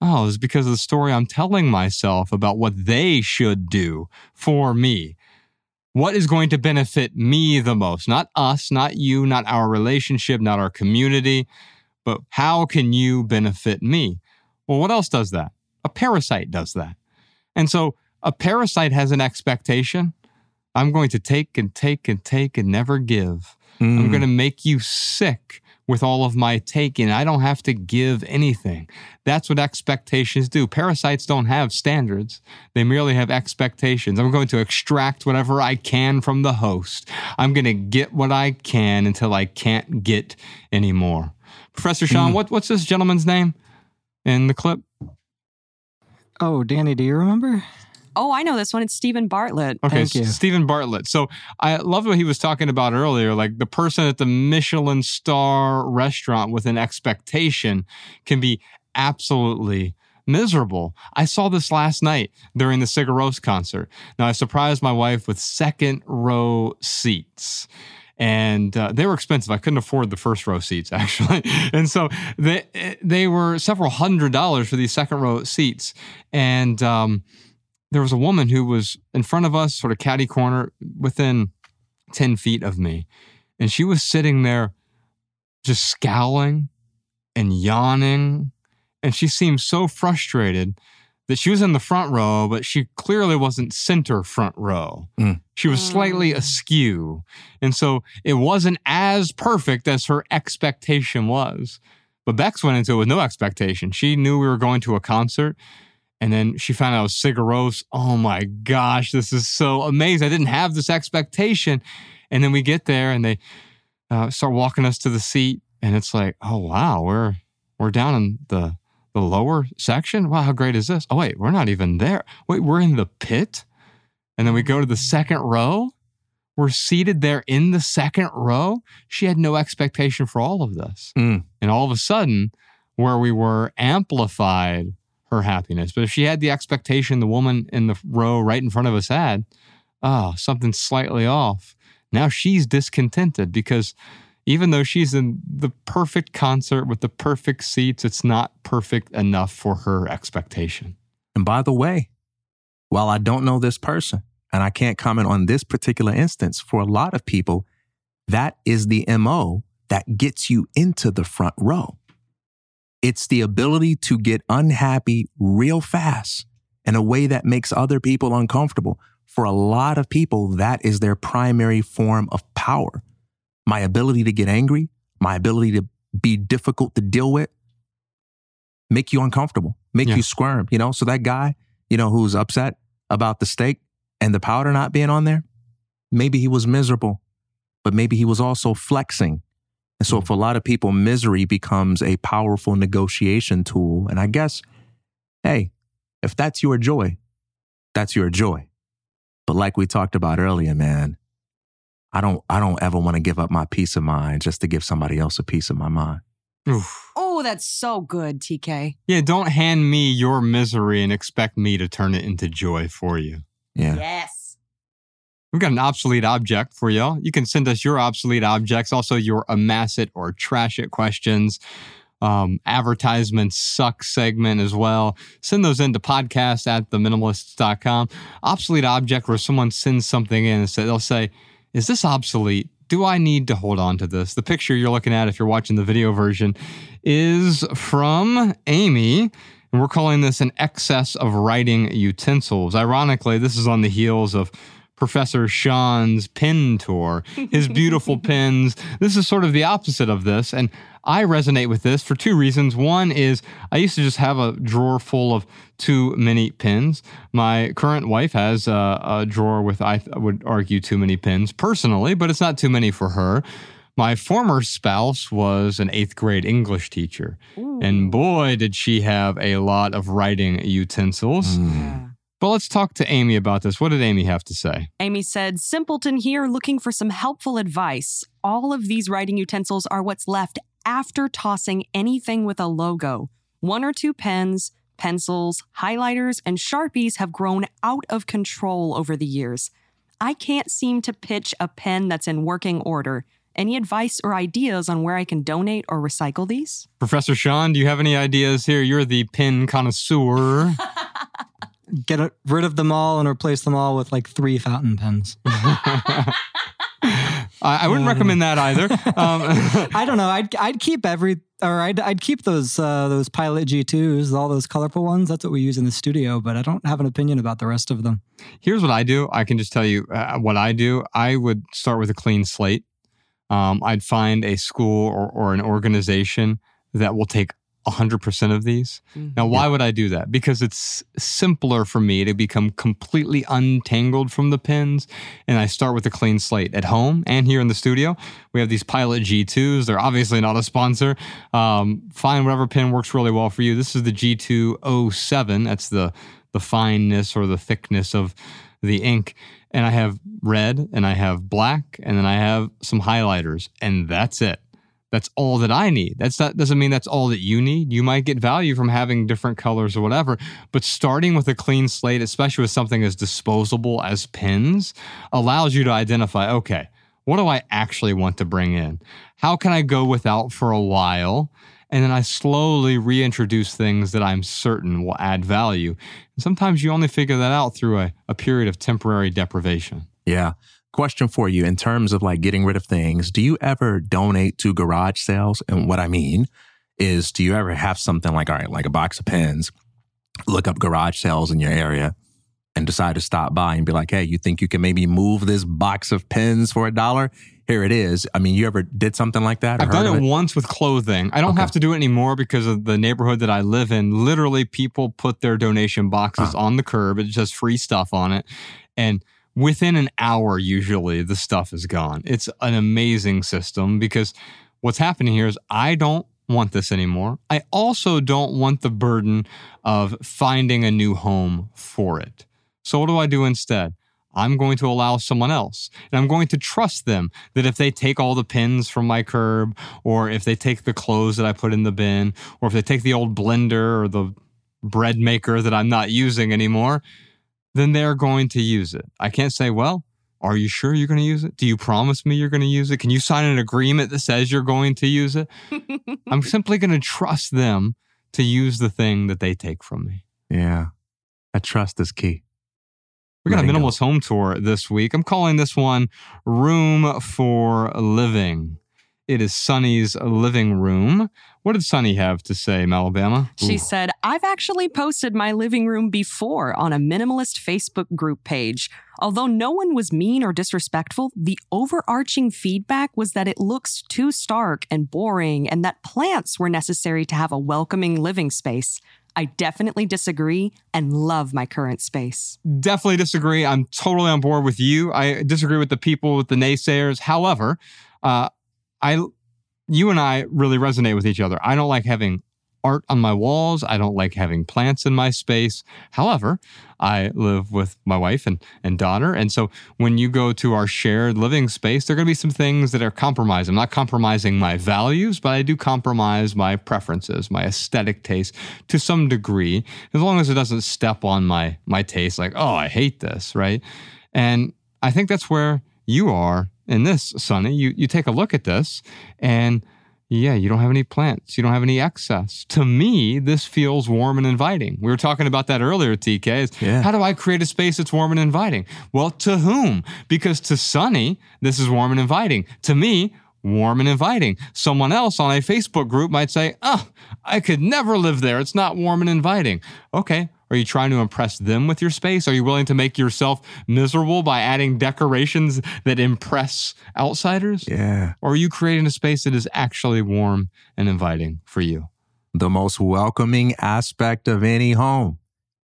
Oh, it's because of the story I'm telling myself about what they should do for me. What is going to benefit me the most? Not us, not you, not our relationship, not our community, but how can you benefit me? Well, what else does that? A parasite does that. And so a parasite has an expectation. I'm going to take and take and take and never give. I'm Mm. going to make you sick with all of my taking. I don't have to give anything. That's what expectations do. Parasites don't have standards, they merely have expectations. I'm going to extract whatever I can from the host. I'm going to get what I can until I can't get anymore. Professor Sean, Mm. what, what's this gentleman's name in the clip? Oh, Danny, do you remember? Oh, I know this one. It's Steven Bartlett. Okay, Thank you. Steven Bartlett. So I love what he was talking about earlier. Like the person at the Michelin star restaurant with an expectation can be absolutely miserable. I saw this last night during the Sigur Rós concert. Now I surprised my wife with second row seats. And uh, they were expensive. I couldn't afford the first row seats actually, and so they they were several hundred dollars for these second row seats. And um, there was a woman who was in front of us, sort of catty corner, within 10 feet of me. And she was sitting there just scowling and yawning. And she seemed so frustrated that she was in the front row, but she clearly wasn't center front row. Mm. She was slightly askew. And so it wasn't as perfect as her expectation was. But Bex went into it with no expectation. She knew we were going to a concert. And then she found out it was Sigur Rós. Oh my gosh, this is so amazing. I didn't have this expectation. And then we get there and they uh, start walking us to the seat. And it's like, oh wow, we're we're down in the the lower section. Wow, how great is this? Oh wait, we're not even there. Wait, we're in the pit. And then we go to the second row. We're seated there in the second row. She had no expectation for all of this. Mm. And all of a sudden, where we were amplified her happiness. But if she had the expectation the woman in the row right in front of us had, oh, something slightly off. Now she's discontented because even though she's in the perfect concert with the perfect seats, it's not perfect enough for her expectation. And by the way, while I don't know this person and I can't comment on this particular instance, for a lot of people, that is the MO that gets you into the front row. It's the ability to get unhappy real fast in a way that makes other people uncomfortable. For a lot of people, that is their primary form of power. My ability to get angry, my ability to be difficult to deal with, make you uncomfortable, make Yeah. you squirm, you know? So that guy, you know, who's upset about the steak and the powder not being on there, maybe he was miserable, but maybe he was also flexing. And so for a lot of people, misery becomes a powerful negotiation tool. And I guess, hey, if that's your joy, that's your joy. But like we talked about earlier, man, I don't I don't ever want to give up my peace of mind just to give somebody else a piece of my mind. Oof. Oh, that's so good, TK. Yeah, don't hand me your misery and expect me to turn it into joy for you. Yeah. Yes. We've got an obsolete object for y'all. You can send us your obsolete objects, also your amass it or trash it questions. Um, advertisements suck segment as well. Send those into podcast at theminimalists.com. Obsolete object where someone sends something in and say, they'll say, Is this obsolete? Do I need to hold on to this? The picture you're looking at, if you're watching the video version, is from Amy. And we're calling this an excess of writing utensils. Ironically, this is on the heels of Professor Sean's pin tour, his beautiful pins. This is sort of the opposite of this. And I resonate with this for two reasons. One is I used to just have a drawer full of too many pins. My current wife has a, a drawer with, I would argue, too many pins personally, but it's not too many for her. My former spouse was an eighth grade English teacher. And boy, did she have a lot of writing utensils. But let's talk to Amy about this. What did Amy have to say? Amy said, Simpleton here looking for some helpful advice. All of these writing utensils are what's left after tossing anything with a logo. One or two pens, pencils, highlighters, and Sharpies have grown out of control over the years. I can't seem to pitch a pen that's in working order. Any advice or ideas on where I can donate or recycle these? Professor Sean, do you have any ideas here? You're the pen connoisseur. Get a- rid of them all and replace them all with like three fountain pens. I, I wouldn't recommend that either. Um, I don't know. I'd I'd keep every or I'd I'd keep those uh, those Pilot G2s, all those colorful ones. That's what we use in the studio. But I don't have an opinion about the rest of them. Here's what I do. I can just tell you uh, what I do. I would start with a clean slate. Um, I'd find a school or, or an organization that will take 100% of these. Now, why would I do that? Because it's simpler for me to become completely untangled from the pins. And I start with a clean slate at home and here in the studio. We have these Pilot G2s. They're obviously not a sponsor. Um, find whatever pin works really well for you. This is the G207. That's the, the fineness or the thickness of the ink. And I have red and I have black and then I have some highlighters. And that's it. That's all that I need. That's not doesn't mean that's all that you need. You might get value from having different colors or whatever, but starting with a clean slate, especially with something as disposable as pins, allows you to identify, okay, what do I actually want to bring in? How can I go without for a while? And then I slowly reintroduce things that I'm certain will add value. And sometimes you only figure that out through a, a period of temporary deprivation. Yeah. Question for you in terms of like getting rid of things, do you ever donate to garage sales? And what I mean is, do you ever have something like, all right, like a box of pens, look up garage sales in your area and decide to stop by and be like, hey, you think you can maybe move this box of pens for a dollar? here it is. I mean, you ever did something like that? I've done it, it, once with clothing. I don't okay. have to do it anymore because of the neighborhood that I live in. Literally, people put their donation boxes ah. on the curb. It's just free stuff on it. And within an hour, usually, the stuff is gone. It's an amazing system because what's happening here is I don't want this anymore. I also don't want the burden of finding a new home for it. So, what do I do instead? I'm going to allow someone else. And I'm going to trust them that if they take all the pins from my curb, or if they take the clothes that I put in the bin, or if they take the old blender or the bread maker that I'm not using anymore, then they're going to use it. I can't say, well, are you sure you're going to use it? Do you promise me you're going to use it? Can you sign an agreement that says you're going to use it? I'm simply going to trust them to use the thing that they take from me. Yeah. That trust is key. We got a minimalist go. home tour this week. I'm calling this one Room for Living. It is Sunny's living room. What did Sunny have to say, Malabama? She Ooh. said, I've actually posted my living room before on a minimalist Facebook group page. Although no one was mean or disrespectful, the overarching feedback was that it looks too stark and boring and that plants were necessary to have a welcoming living space. I definitely disagree and love my current space. Definitely disagree. I'm totally on board with you. I disagree with the people with the naysayers. However, uh, I, you and I really resonate with each other. I don't like having art on my walls. I don't like having plants in my space. However, I live with my wife and, and daughter. And so when you go to our shared living space, there are going to be some things that are compromised. I'm not compromising my values, but I do compromise my preferences, my aesthetic taste to some degree, as long as it doesn't step on my, my taste, like, oh, I hate this, right? And I think that's where you are in this, Sunny. You, you take a look at this and yeah, you don't have any plants. You don't have any excess. To me, this feels warm and inviting. We were talking about that earlier, TK. Yeah. How do I create a space that's warm and inviting? Well, to whom? Because to Sunny, this is warm and inviting. To me, warm and inviting. Someone else on a Facebook group might say, oh, I could never live there. It's not warm and inviting. Okay, are you trying to impress them with your space? Are you willing to make yourself miserable by adding decorations that impress outsiders? Yeah. Or are you creating a space that is actually warm and inviting for you? The most welcoming aspect of any home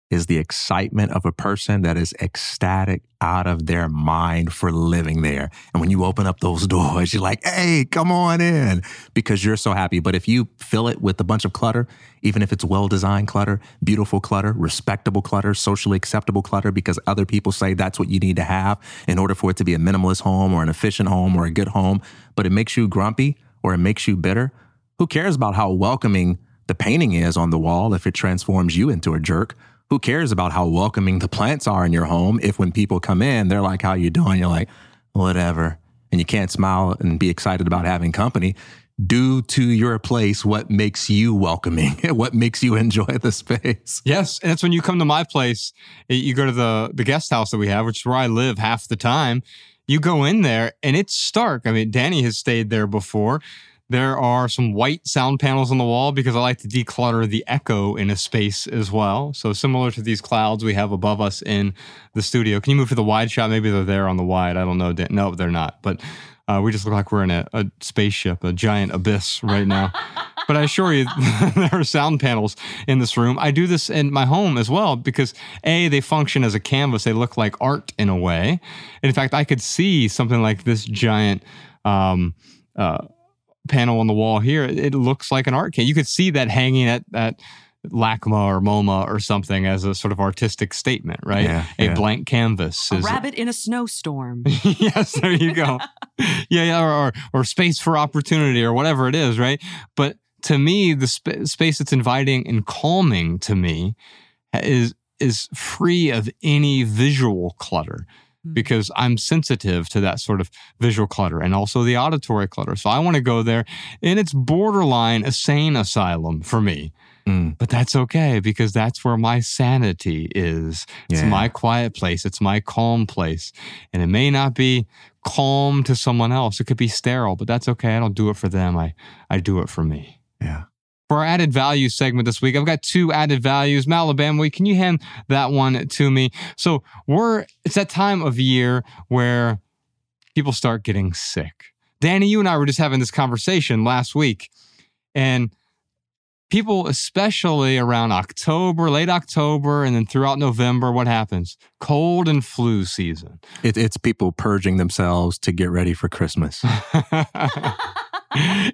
is the excitement of a person that is ecstatic out of their mind for living there. And when you open up those doors, you're like, hey, come on in because you're so happy. But if you fill it with a bunch of clutter, even if it's well designed clutter, beautiful clutter, respectable clutter, socially acceptable clutter, because other people say that's what you need to have in order for it to be a minimalist home or an efficient home or a good home, but it makes you grumpy or it makes you bitter, who cares about how welcoming the painting is on the wall if it transforms you into a jerk? Who cares about how welcoming the plants are in your home if when people come in, they're like, how you doing? You're like, whatever. And you can't smile and be excited about having company. Do to your place what makes you welcoming, what makes you enjoy the space. Yes. And it's when you come to my place, you go to the, the guest house that we have, which is where I live half the time. You go in there and it's stark. I mean, Danny has stayed there before there are some white sound panels on the wall because I like to declutter the echo in a space as well. So similar to these clouds we have above us in the studio. Can you move to the wide shot? Maybe they're there on the wide. I don't know. No, they're not. But uh, we just look like we're in a, a spaceship, a giant abyss right now. but I assure you, there are sound panels in this room. I do this in my home as well because A, they function as a canvas. They look like art in a way. And in fact, I could see something like this giant um, uh, panel on the wall here, it looks like an art can. You could see that hanging at that. LACMA or MoMA or something as a sort of artistic statement, right? Yeah, a yeah. blank canvas. A rabbit in a snowstorm. yes, there you go. yeah, yeah, or, or, or space for opportunity or whatever it is, right? But to me, the sp- space that's inviting and calming to me is is free of any visual clutter. Because I'm sensitive to that sort of visual clutter and also the auditory clutter. So I want to go there and it's borderline a sane asylum for me. Mm. But that's okay because that's where my sanity is. It's Yeah. my quiet place. It's my calm place. And it may not be calm to someone else. It could be sterile, but that's okay. I don't do it for them. I, I do it for me. Yeah. For our added value segment this week, I've got two added values. Malabama, can you hand that one to me? So we're it's that time of year where people start getting sick. Danny, you and I were just having this conversation last week, and people, especially around October, late October, and then throughout November, what happens? Cold and flu season. It, it's people purging themselves to get ready for Christmas.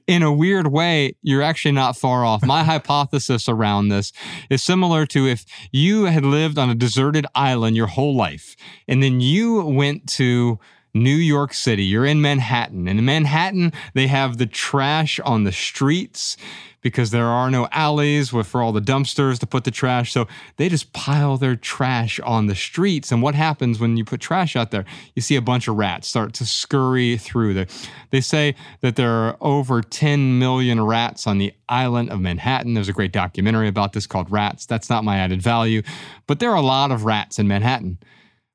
in a weird way, you're actually not far off. My hypothesis around this is similar to if you had lived on a deserted island your whole life, and then you went to New York City. You're in Manhattan. And in Manhattan, they have the trash on the streets because there are no alleys for all the dumpsters to put the trash. So they just pile their trash on the streets. And what happens when you put trash out there? You see a bunch of rats start to scurry through there. They say that there are over 10 million rats on the island of Manhattan. There's a great documentary about this called Rats. That's not my added value, but there are a lot of rats in Manhattan.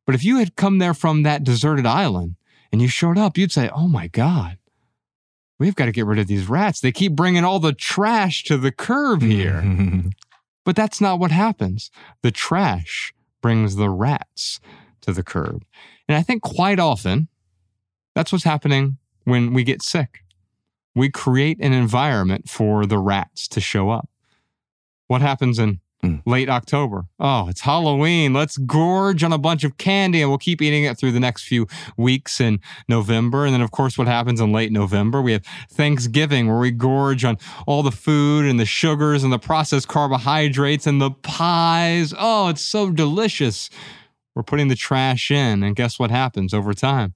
But if you had come there from that deserted island and you showed up, you'd say, Oh my God, we've got to get rid of these rats. They keep bringing all the trash to the curb here. But that's not what happens. The trash brings the rats to the curb. And I think quite often that's what's happening when we get sick. We create an environment for the rats to show up. What happens in Mm. late October? Oh, it's Halloween. Let's gorge on a bunch of candy and we'll keep eating it through the next few weeks in November. And then, of course, what happens in late November? We have Thanksgiving where we gorge on all the food and the sugars and the processed carbohydrates and the pies. Oh, it's so delicious. We're putting the trash in. And guess what happens over time?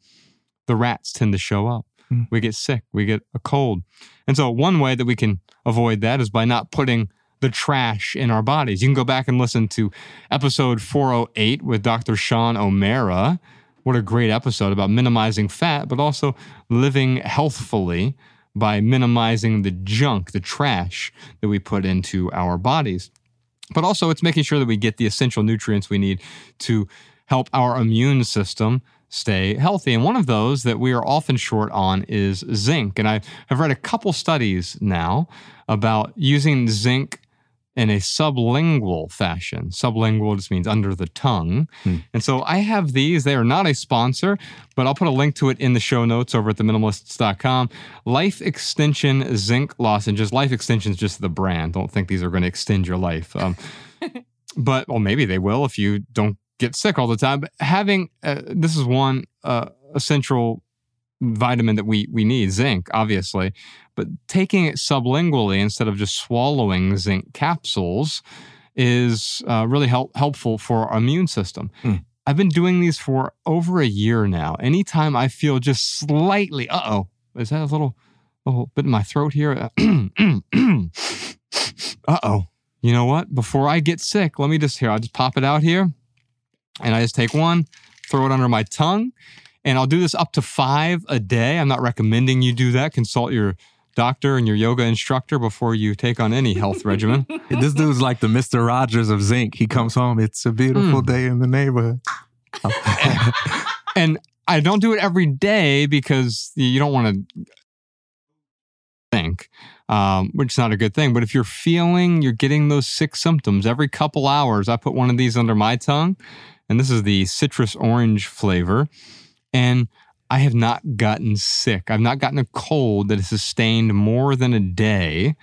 The rats tend to show up. Mm. We get sick, we get a cold. And so, one way that we can avoid that is by not putting the trash in our bodies. You can go back and listen to episode 408 with Dr. Sean O'Mara. What a great episode about minimizing fat, but also living healthfully by minimizing the junk, the trash that we put into our bodies. But also, it's making sure that we get the essential nutrients we need to help our immune system stay healthy. And one of those that we are often short on is zinc. And I have read a couple studies now about using zinc in a sublingual fashion. Sublingual just means under the tongue. Hmm. And so I have these. They are not a sponsor, but I'll put a link to it in the show notes over at theminimalists.com. Life Extension Zinc Lozenges. Life Extension is just the brand. Don't think these are going to extend your life. Um, but, well, maybe they will if you don't get sick all the time. But having, uh, this is one uh, essential vitamin that we we need, zinc, obviously, but taking it sublingually instead of just swallowing zinc capsules is uh, really help, helpful for our immune system. Hmm. I've been doing these for over a year now. Anytime I feel just slightly, uh oh, is that a little, little bit in my throat here? uh oh. You know what? Before I get sick, let me just here, I'll just pop it out here and I just take one, throw it under my tongue, and I'll do this up to five a day. I'm not recommending you do that. Consult your doctor and your yoga instructor before you take on any health regimen. this dude's like the Mr. Rogers of zinc. He comes home, it's a beautiful Mm. day in the neighborhood. and I don't do it every day because you don't want to think, um, which is not a good thing. But if you're feeling you're getting those sick symptoms every couple hours, I put one of these under my tongue, and this is the citrus orange flavor, and I have not gotten sick. I've not gotten a cold that has sustained more than a day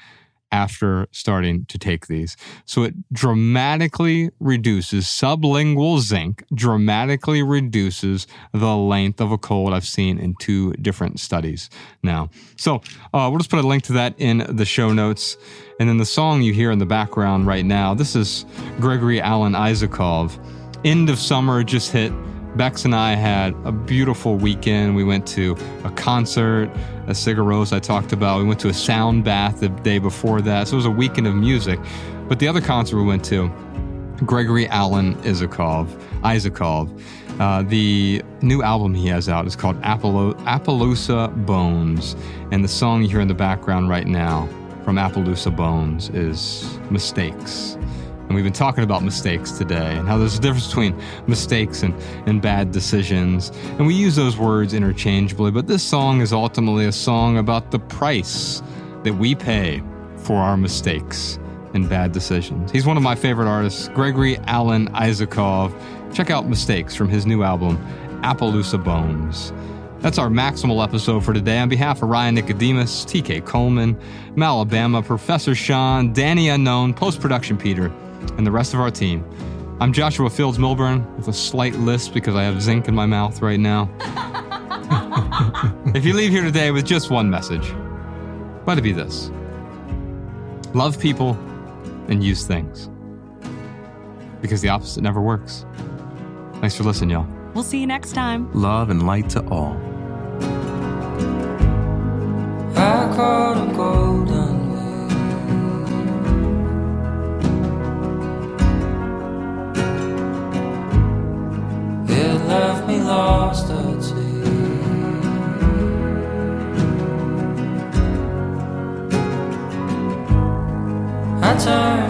after starting to take these. So it dramatically reduces sublingual zinc, dramatically reduces the length of a cold I've seen in two different studies now. So uh, we'll just put a link to that in the show notes. And then the song you hear in the background right now, this is Gregory Alan Isakov. End of summer just hit. Bex and I had a beautiful weekend. We went to a concert, a Sigur Rós I talked about. We went to a sound bath the day before that. So it was a weekend of music. But the other concert we went to, Gregory Alan Isakov, Isakov, Uh, the new album he has out is called Appalo- Appaloosa Bones, and the song you hear in the background right now from Appaloosa Bones is Mistakes. And we've been talking about mistakes today and how there's a difference between mistakes and, and bad decisions. And we use those words interchangeably, but this song is ultimately a song about the price that we pay for our mistakes and bad decisions. He's one of my favorite artists, Gregory Alan Isakov. Check out Mistakes from his new album, Appaloosa Bones. That's our maximal episode for today. On behalf of Ryan Nicodemus, TK Coleman, Malabama, Professor Sean, Danny Unknown, Post Production Peter, and the rest of our team, I'm Joshua Fields Millburn with a slight lisp because I have zinc in my mouth right now. if you leave here today with just one message, let it be this love people and use things. Because the opposite never works. Thanks for listening, y'all. We'll see you next time. Love and light to all. Left me lost at sea. I turned